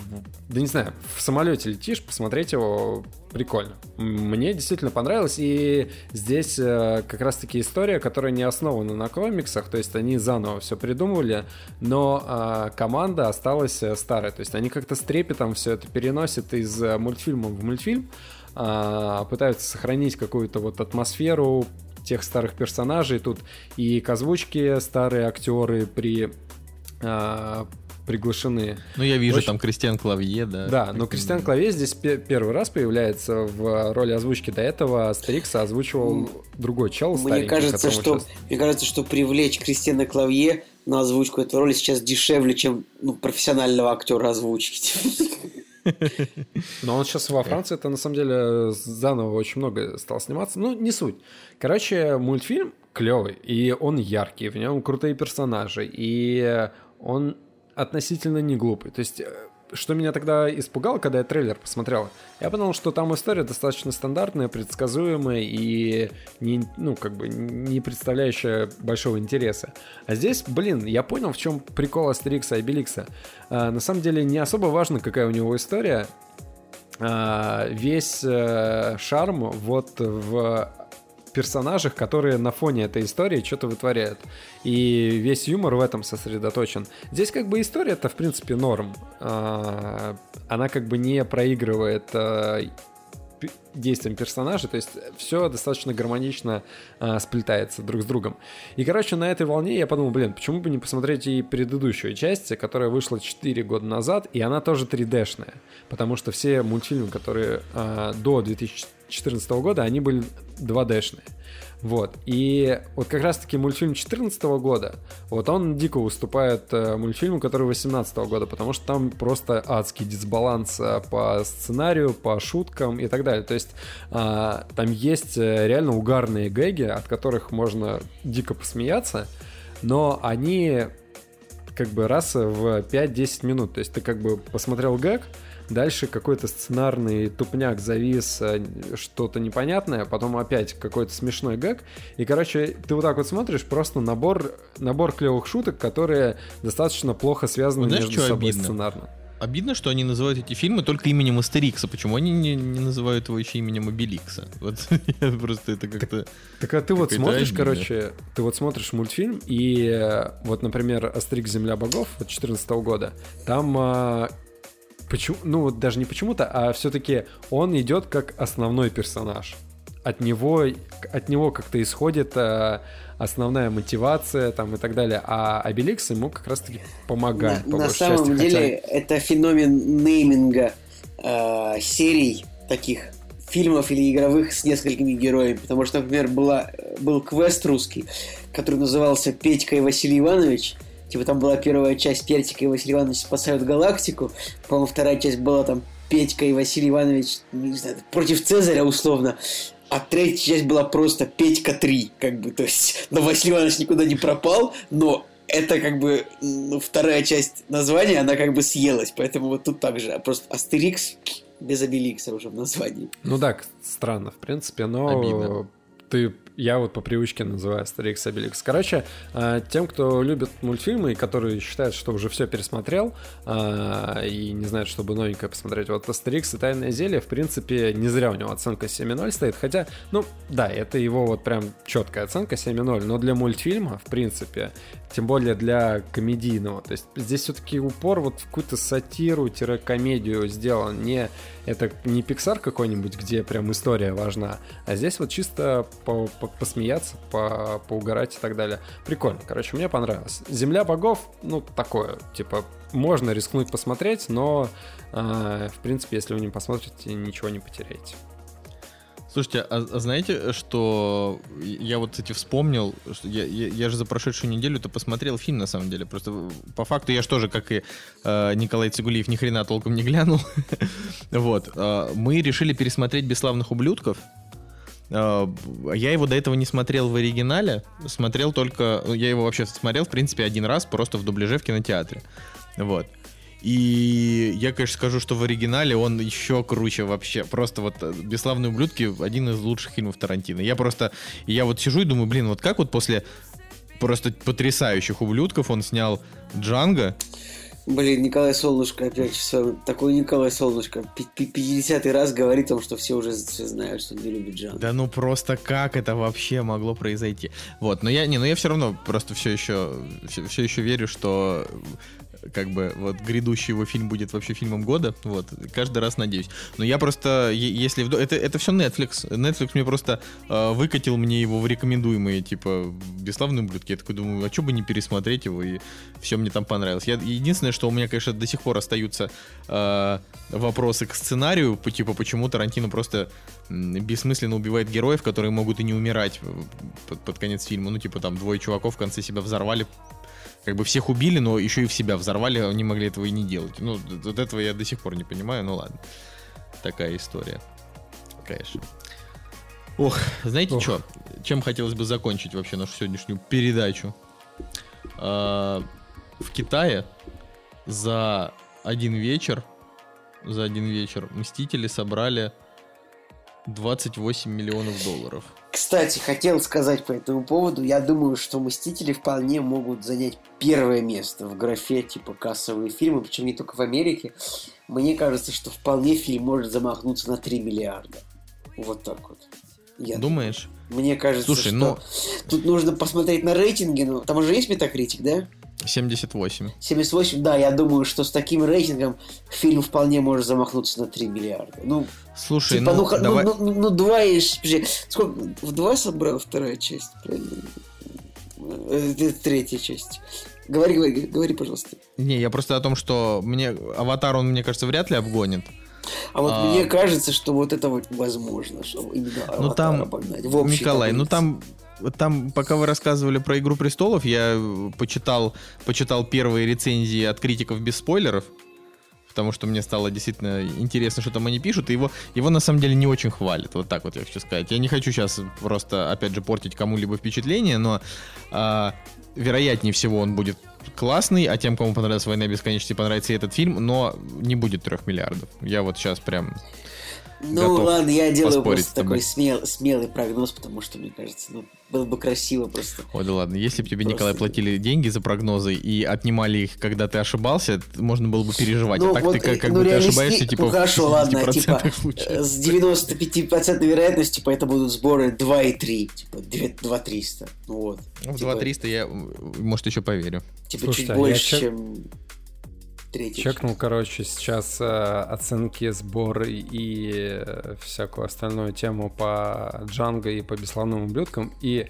да не знаю, в самолете летишь, посмотреть его прикольно. Мне действительно понравилось, и здесь э, как раз-таки история, которая не основана на комиксах, то есть они заново все придумывали, но э, команда осталась э, старая, то есть они как-то с трепетом все это переносят из мультфильма в мультфильм, а, пытаются сохранить какую-то вот атмосферу тех старых персонажей. Тут и к озвучке старые актеры при а, приглашены. Ну, я вижу Очень- там Кристиан Клавье, да. Да, но Кристиан Клаве здесь пе- первый раз появляется в роли озвучки. До этого Астерикса озвучивал другой чел Мне кажется, что щас- мне кажется, что привлечь Кристиана Клавье на озвучку этой роли сейчас дешевле, чем ну, профессионального актера озвучки. Но он сейчас во Франции, это на самом деле заново очень много стал сниматься. Ну, не суть. Короче, мультфильм клевый, и он яркий, в нем крутые персонажи, и он относительно не глупый. То есть, э, что меня тогда испугало, когда я трейлер посмотрел, я понял, что там история достаточно стандартная, предсказуемая и не, ну, как бы не представляющая большого интереса. А здесь, блин, я понял, в чем прикол Астерикса и Обеликса. А, на самом деле не особо важно, какая у него история, а, весь э, шарм вот в персонажах, которые на фоне этой истории что-то вытворяют. И весь юмор в этом сосредоточен. Здесь как бы история-то, в принципе, норм. А, она как бы не проигрывает а, действиям персонажа, то есть все достаточно гармонично э, сплетается друг с другом. И, короче, на этой волне я подумал, блин, почему бы не посмотреть и предыдущую часть, которая вышла 4 года назад, и она тоже 3D-шная, потому что все мультфильмы, которые э, до 2014 года, они были 2D-шные. Вот. И вот как раз-таки мультфильм 2014 года, вот он дико уступает э, мультфильму, который 2018 года, потому что там просто адский дисбаланс э, по сценарию, по шуткам и так далее. То есть э, там есть э, реально угарные гэги, от которых можно дико посмеяться, но они как бы раз в 5-10 минут. То есть ты как бы посмотрел гэг, Дальше какой-то сценарный тупняк завис, э, что-то непонятное, потом опять какой-то смешной гэг. И, короче, ты вот так вот смотришь, просто набор, набор клевых шуток, которые достаточно плохо связаны вот, между собой обидно? сценарно. Обидно, что они называют эти фильмы только именем Астерикса. Почему они не, не называют его еще именем Обеликса? Вот просто это как-то... Так, так а ты вот смотришь, обидно. короче, ты вот смотришь мультфильм, и э, вот, например, Астерикс Земля богов от 2014 года, там а, Почему? Ну, вот даже не почему-то, а все-таки он идет как основной персонаж. От него, от него как-то исходит э, основная мотивация там и так далее. А Обеликс ему как раз-таки помогает. На, на самом части, деле хотя... это феномен нейминга э, серий таких фильмов или игровых с несколькими героями. Потому что, например, была, был квест русский, который назывался «Петька и Василий Иванович», Типа там была первая часть Пертика и Василий Иванович спасают галактику. По-моему, вторая часть была там Петька и Василий Иванович, не знаю, против Цезаря условно. А третья часть была просто Петька 3, как бы, то есть, но Василий Иванович никуда не пропал, но это как бы ну, вторая часть названия, она как бы съелась, поэтому вот тут также, а просто Астерикс без Обеликса уже в названии. Ну да, странно, в принципе, но Обидно. ты я вот по привычке называю Астерикс Обеликс. Короче, э, тем, кто любит мультфильмы и которые считают, что уже все пересмотрел э, и не знают, чтобы новенькое посмотреть, вот Астерикс и Тайное Зелье, в принципе, не зря у него оценка 7.0 стоит, хотя, ну, да, это его вот прям четкая оценка 7.0, но для мультфильма, в принципе, тем более для комедийного, то есть здесь все-таки упор вот в какую-то сатиру-комедию сделан, не это не Pixar какой-нибудь, где прям история важна, а здесь вот чисто по, по, посмеяться, по, поугарать и так далее. Прикольно, короче, мне понравилось. Земля богов, ну, такое, типа, можно рискнуть посмотреть, но, э, в принципе, если вы не посмотрите, ничего не потеряете. Слушайте, а, а знаете, что я вот, кстати, вспомнил, что я, я, я же за прошедшую неделю-то посмотрел фильм, на самом деле. Просто по факту я же тоже, как и э, Николай Цигулиев, ни хрена толком не глянул. вот. Э, мы решили пересмотреть «Бесславных ублюдков». Э, я его до этого не смотрел в оригинале, смотрел только... Я его вообще смотрел, в принципе, один раз, просто в дубляже в кинотеатре. Вот. И я, конечно, скажу, что в оригинале он еще круче вообще. Просто вот э, «Бесславные ублюдки» один из лучших фильмов Тарантино. Я просто... Я вот сижу и думаю, блин, вот как вот после просто потрясающих ублюдков он снял Джанго, Блин, Николай Солнышко опять все. Такой Николай Солнышко. 50 раз говорит о том, что все уже все знают, что он не любит Джан. Да ну просто как это вообще могло произойти? Вот, но я не, но я все равно просто все еще все, все еще верю, что как бы вот грядущий его фильм будет вообще фильмом года, вот, каждый раз надеюсь. Но я просто, если... В... Это, это все Netflix. Netflix мне просто э, выкатил мне его в рекомендуемые, типа, бесславные ублюдки. Я такой думаю, а что бы не пересмотреть его, и все мне там понравилось. Я, единственное, что у меня, конечно, до сих пор остаются э, вопросы к сценарию, типа, почему Тарантино просто бессмысленно убивает героев, которые могут и не умирать под, под конец фильма. Ну, типа, там, двое чуваков в конце себя взорвали как бы всех убили, но еще и в себя взорвали, они могли этого и не делать. Ну, вот этого я до сих пор не понимаю, ну ладно. Такая история. Конечно. Ох, знаете что? Чем хотелось бы закончить вообще нашу сегодняшнюю передачу? А, в Китае за один вечер, за один вечер Мстители собрали 28 миллионов долларов. Кстати, хотел сказать по этому поводу. Я думаю, что «Мстители» вполне могут занять первое место в графе типа кассовые фильмы, причем не только в Америке. Мне кажется, что вполне фильм может замахнуться на 3 миллиарда. Вот так вот. Я Думаешь? Мне кажется, Слушай, что ну- тут нужно посмотреть на рейтинги. Ну, там уже есть метакритик, да? 78. 78, да, я думаю, что с таким рейтингом фильм вполне может замахнуться на 3 миллиарда. Ну, Слушай, типа, ну, ну, ну, давай... ну, ну, ну, два и... подожди, Сколько? В два собрала вторая часть, правильно? Э, это третья часть. Говори, говори, говори, пожалуйста. Не, я просто о том, что мне Аватар, он, мне кажется, вряд ли обгонит. А вот А. мне кажется, что вот это вот возможно, что именно Ну там, обогнать в общей Николай, ну там, там, пока вы рассказывали про Игру престолов, я э, почитал, почитал первые рецензии от критиков без спойлеров, потому что мне стало действительно интересно, что там они пишут, и его, его на самом деле не очень хвалят, вот так вот я хочу сказать. Я не хочу сейчас просто, опять же, портить кому-либо впечатление, но а, вероятнее всего он будет классный, а тем, кому понравилась «Война бесконечности», понравится и этот фильм, но не будет трех миллиардов. Я вот сейчас прям... Ну ладно, я делаю просто такой смел, смелый прогноз, потому что, мне кажется, ну, было бы красиво просто. Ой, да ладно, если бы тебе, Просто- Николай, платили деньги за прогнозы и отнимали их, когда ты ошибался, можно было бы переживать. Ну, а так вот, ты как, как ну, бы ты реалисти- ошибаешься, типа, ну, хорошо, в ладно, 50% типа, случаев. Э, С 95% вероятностью, типа, это будут сборы 2,3, типа, 2 300. Ну вот. Ну, В Типа, 2300 я, м, может, еще поверю. Типа, Слушайте, чуть а я больше, чек- чем третий. Чекнул, короче, сейчас э, оценки, сборы и э, всякую остальную тему по Джанго и по бесславным ублюдкам. И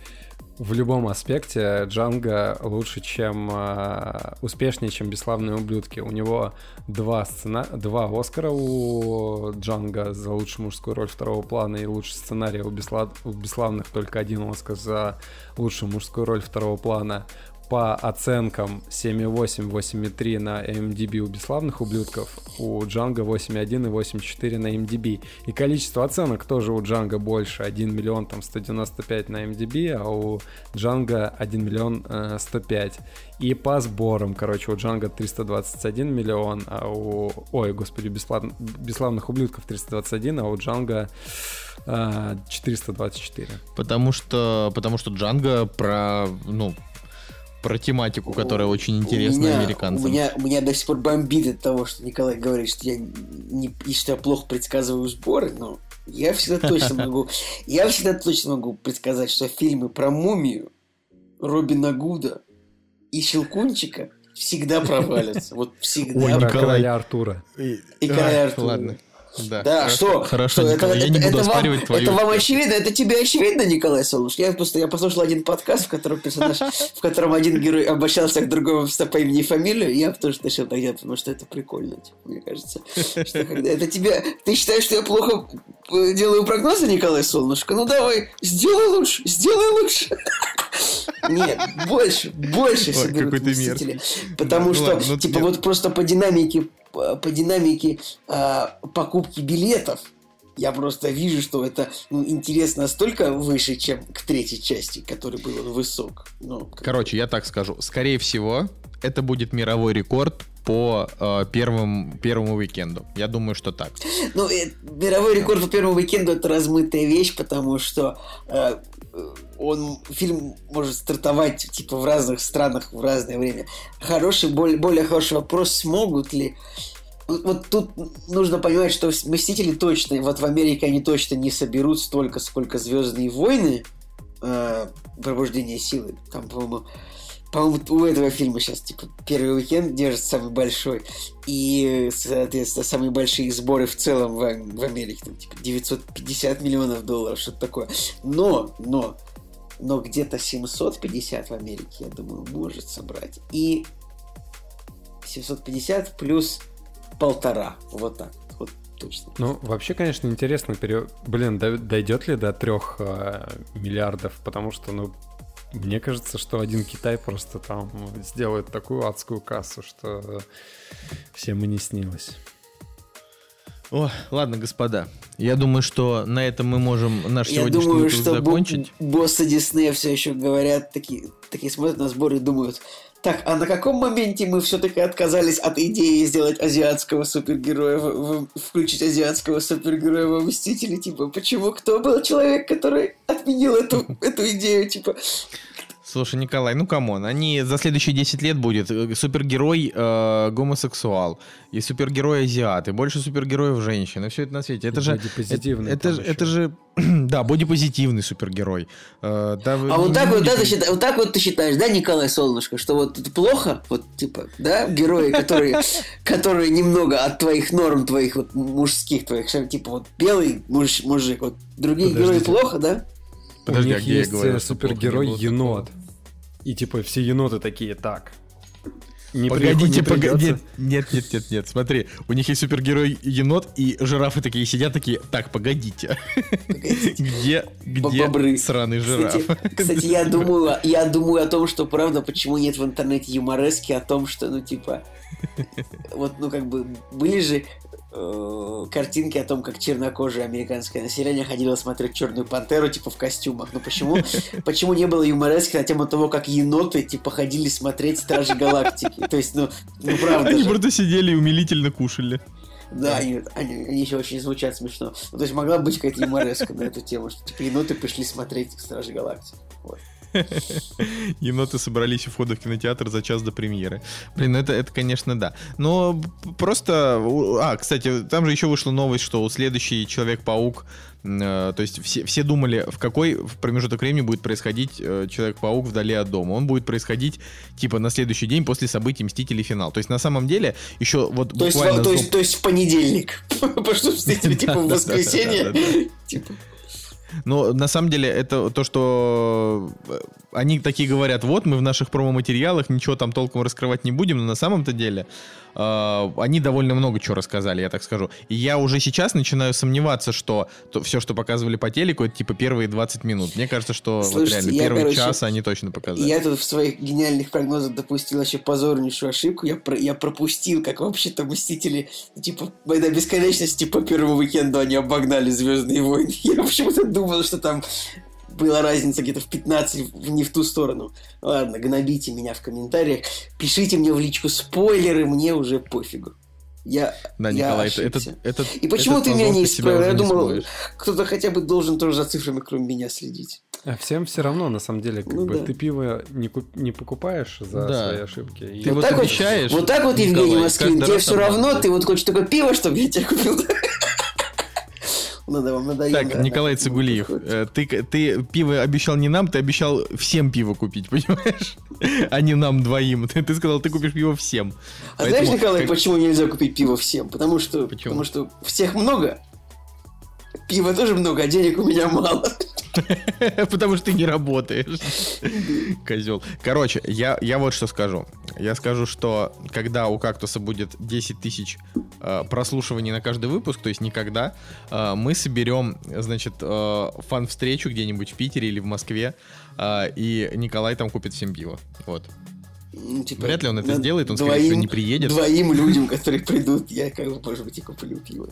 в любом аспекте Джанго лучше, чем э, успешнее, чем бесславные ублюдки. У него два, сцена... два Оскара у Джанго за лучшую мужскую роль второго плана и лучший сценарий у, бесла... у бесславных только один Оскар за лучшую мужскую роль второго плана по оценкам 7,8, 8,3 на MDB у бесславных ублюдков, у Джанга 8,1 и 8,4 на MDB. И количество оценок тоже у Джанга больше, 1 миллион там 195 на MDB, а у Джанга 1 миллион э, 105. И по сборам, короче, у Джанга 321 миллион, а у... Ой, господи, бесслав- бесславных ублюдков 321, а у Джанга э, 424. Потому что, потому что Джанго про, ну, про тематику, которая очень интересна у меня, американцам. У меня, у меня до сих пор бомбит от того, что Николай говорит, что я, не, и что я плохо предсказываю сборы, но я всегда точно могу, я всегда точно могу предсказать, что фильмы про мумию, Робина Гуда и Щелкунчика всегда провалятся. Вот всегда. Ой, Про Николай. короля Артура. И, И короля Артура. Ладно. Да, Да, хорошо, что? Хорошо, что, Николай, я не буду вам, оспаривать твою... это вам очевидно? Это тебе очевидно, Николай Солнышко? Я просто я послушал один подкаст, в котором персонаж, в котором один герой обращался к другому по имени и фамилию, и я тоже начал так делать, потому что это прикольно, типа, мне кажется. Что когда это тебе... Ты считаешь, что я плохо э, делаю прогнозы, Николай Солнышко? Ну давай, сделай лучше, сделай лучше. Нет, больше, больше соберут. Потому Ну что, ну типа, вот просто по динамике, по, динамике а, покупки билетов, я просто вижу, что это ну, интерес настолько выше, чем к третьей части, который был высок. Ну, как- Короче, я так скажу. Скорее всего, это будет мировой рекорд по э, первым, первому уикенду. Я думаю, что так. Ну, э, мировой рекорд по первому уикенду это размытая вещь, потому что э, он фильм может стартовать типа в разных странах в разное время. Хороший, более, более хороший вопрос, смогут ли вот тут нужно понимать, что Мстители точно, вот в Америке они точно не соберут столько, сколько Звездные войны, э, Пробуждение силы. Там, по-моему, по-моему, у этого фильма сейчас, типа, первый уикенд держит самый большой. И, соответственно, самые большие сборы в целом в, в Америке. Там, типа, 950 миллионов долларов, что-то такое. Но, но, но где-то 750 в Америке, я думаю, может собрать. И 750 плюс полтора. Вот так. Вот точно. Ну, вообще, конечно, интересно, пере... блин, до- дойдет ли до трех э, миллиардов, потому что, ну, мне кажется, что один Китай просто там сделает такую адскую кассу, что всем и не снилось. О, ладно, господа. Я думаю, что на этом мы можем наш Я сегодняшний думаю, выпуск что бо- закончить. боссы Диснея все еще говорят, такие, такие смотрят на сборы и думают, так, а на каком моменте мы все-таки отказались от идеи сделать азиатского супергероя, в- в- включить азиатского супергероя во Мстители? Типа, почему? Кто был человек, который отменил эту, эту идею? Типа, Слушай, Николай, ну come on, они за следующие 10 лет будет э, супергерой э, гомосексуал и супергерой азиат, и больше супергероев женщин, и все это на свете. Это И же... бодипозитивный Это, там же- еще. это же... Да, бодипозитивный супергерой. Э, да, А вот не так вот, да, ты считаешь, вот так вот ты считаешь, да, Николай Солнышко, что вот это плохо, вот типа, да, герои, которые, которые немного от твоих норм, твоих вот мужских, твоих, типа вот белый муж, мужик, вот другие герои Подождите. плохо, да? Подожди, У а них я есть э, супергерой енот. И типа все еноты такие, так. Не при- Погодите, не придётся. погодите. Нет, нет, нет, нет. Смотри, у них есть супергерой енот, и жирафы такие сидят, такие, так, погодите. Где, где Бобры. сраный жираф? Кстати, кстати, я думаю, я думаю о том, что правда, почему нет в интернете юморески о том, что, ну, типа, вот, ну, как бы, были же э, картинки о том, как чернокожее американское население ходило смотреть Черную Пантеру, типа, в костюмах. Ну, почему, почему не было юморески на тему того, как еноты, типа, ходили смотреть Стражи Галактики? То есть, ну, ну правда Они же. просто сидели и умилительно кушали. Да, они, они, они еще очень звучат смешно. Ну, то есть могла быть какая-то юмореска на эту тему, что типа еноты пришли смотреть Стражи Галактики. Вот. Еноты собрались у входа в кинотеатр за час до премьеры. Блин, ну это, это конечно, да. Но просто... А, кстати, там же еще вышла новость, что следующий Человек-паук... э, то есть все, все думали, в какой в промежуток времени будет происходить э, Человек-паук вдали от дома. Он будет происходить, типа, на следующий день после событий Мстителей финал. То есть, на самом деле, еще вот То есть, буквально... то, за- есть, то есть в понедельник. Потому что встретили типа в воскресенье. Но на самом деле это то, что э, они такие говорят, вот мы в наших промо-материалах ничего там толком раскрывать не будем, но на самом-то деле э, они довольно много чего рассказали, я так скажу. И я уже сейчас начинаю сомневаться, что то, все, что показывали по телеку, это типа первые 20 минут. Мне кажется, что вот Слушайте, реально я, первый короче, час они точно показали. я тут в своих гениальных прогнозах допустил вообще позорнейшую ошибку. Я, про- я пропустил, как вообще-то Мстители, типа, «Война бесконечности» по первому уикенду они обогнали «Звездные войны». Я почему-то думал, что там была разница где-то в 15 в- не в ту сторону. Ладно, гнобите меня в комментариях. Пишите мне в личку спойлеры, мне уже пофигу. Я, Да, я Николай, это, ошибся. это, И почему этот ты меня не исправил? уже Я думал, кто-то хотя бы должен тоже за цифрами, кроме меня, следить. А всем все равно, на самом деле, как Ну бы да. ты пиво не, куп- не покупаешь за Да. свои ошибки. И Ты вот так вот- обещаешь, Вот так вот, Евгений Москвин, тебе все равно, ты вот хочешь только пиво, чтобы я тебе купил. Надо вам надоело. Так, Николай. Цигулиев, э, ты, ты пиво обещал не нам, ты обещал всем пиво купить, понимаешь? А не нам двоим. Ты, ты сказал, ты купишь пиво всем. А знаешь, Поэтому, Николай, как- почему нельзя купить пиво всем? Потому что, Почему? потому что всех много, пива тоже много, а денег у меня мало. Потому что ты не работаешь. Козел. Короче, я, я вот что скажу. Я скажу, что когда у кактуса будет 10 тысяч э, прослушиваний на каждый выпуск, то есть никогда, э, мы соберем, значит, э, фан-встречу где-нибудь в Питере или в Москве, э, и Николай там купит всем пиво. Вот. Ну, типа, Вряд ли он это сделает, он, скорее всего, не приедет. Двоим людям, которые придут, я, как бы, может быть, и куплю пиво.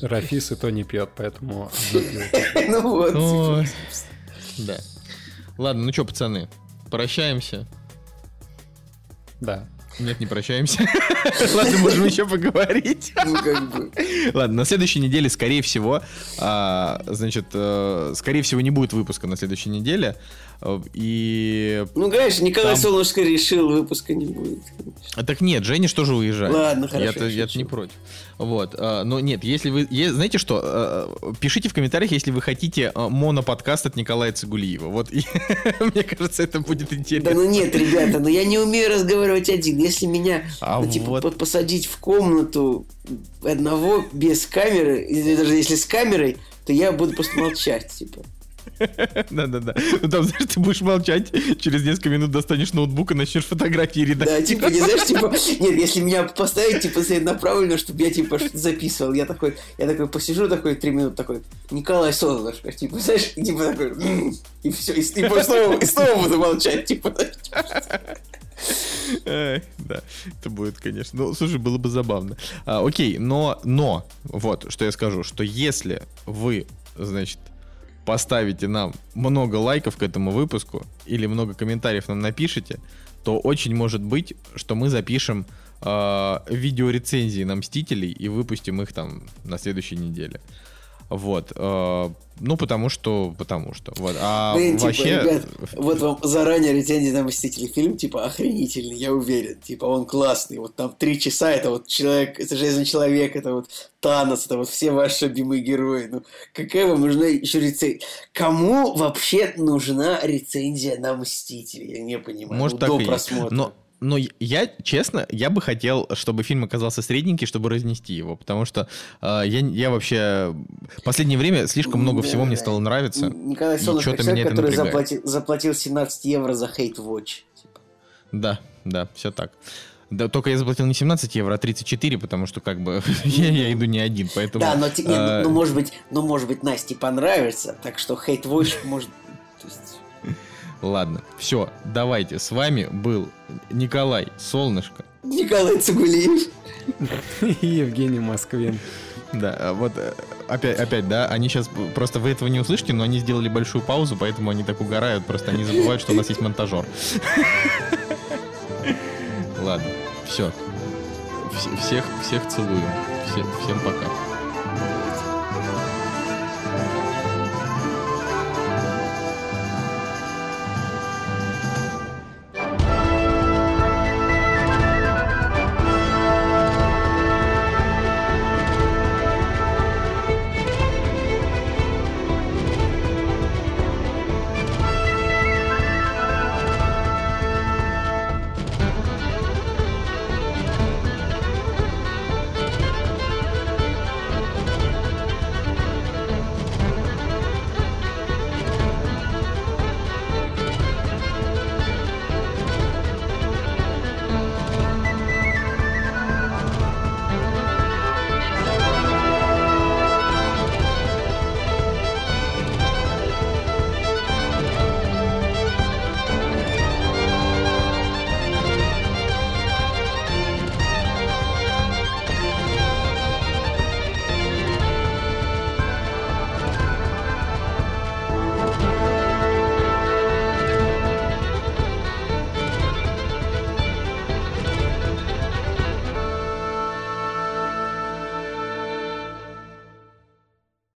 Рафис и то не пьет, поэтому. Ну вот. Да. Ладно, ну что, пацаны, прощаемся. Да. Нет, не прощаемся. Ладно, можем еще поговорить. Ну, как бы. Ладно, на следующей неделе, скорее всего, а, значит, э, скорее всего, не будет выпуска на следующей неделе. Э, И... Ну, конечно, Николай Там- Солнышко решил, выпуска не будет. А, Так нет, Женя же тоже уезжает. Ладно, хорошо, Я-то, я не против. Вот. а, Но нет, если вы... Знаете что? э, Пишите в комментариях, если вы хотите э, моноподкаст от Николая Цигулиева. Вот. Мне кажется, это будет Да интересно. ну нет, ребята, ну я не умею разговаривать один. Если меня А ну, типа, посадить в комнату одного без камеры, или даже если с камерой, то я буду просто молчать, типа. Да-да-да. Ну там, знаешь, ты будешь молчать, через несколько минут достанешь ноутбук и начнешь фотографии Да, редактировать. типа, не знаешь, типа, нет, если меня поставить, типа, направленно, чтобы я, типа, записывал, я такой, я такой посижу, такой, три минуты, такой, Николай Солнышко, типа, знаешь, типа, такой, «М», и все, и, и снова, и снова буду молчать, типа, Да, это будет, конечно. Ну, слушай, было бы забавно. А, окей, но, но, вот, что я скажу, что если вы, значит, поставите нам много лайков к этому выпуску или много комментариев нам напишите, то очень может быть, что мы запишем э, видеорецензии на Мстителей и выпустим их там на следующей неделе. Вот. э, Ну, потому что, потому что. Вот. А Блин, типа, вообще... ребят, вот вам заранее рецензия на Мстители. Фильм, типа, охренительный, я уверен. Типа, он классный. Вот там три часа, это вот человек, это Железный Человек, это вот Танос, это вот все ваши любимые герои. Ну, какая вам нужна еще рецензия? Кому вообще нужна рецензия на Мстители? Я не понимаю. Может, Ну, так до и есть. просмотра. Но, но я, честно, я бы хотел, чтобы фильм оказался средненький, чтобы разнести его, потому что э, я, я вообще... Последнее время слишком много Да. всего мне стало нравиться. Николай Солнышко, человек, меня это который заплатил, заплатил 17 евро за Hate Watch. Типа. Да, да, все так. Да, только я заплатил не 17 евро, а 34, потому что как бы я, я иду не один, поэтому... Да, но, те- не, ну, э, ну, может быть, ну, может быть, Насте понравится, так что Hate Watch может... Ладно, все, давайте. С вами был Николай Солнышко. Николай Цугулиев. И Евгений Москвин. Да, а вот э, опять, опять, да, они сейчас просто вы этого не услышите, но они сделали большую паузу, поэтому они так угорают, просто они забывают, что у нас есть монтажер. Ладно, все. Всех, всех целуем. Все- Всем пока.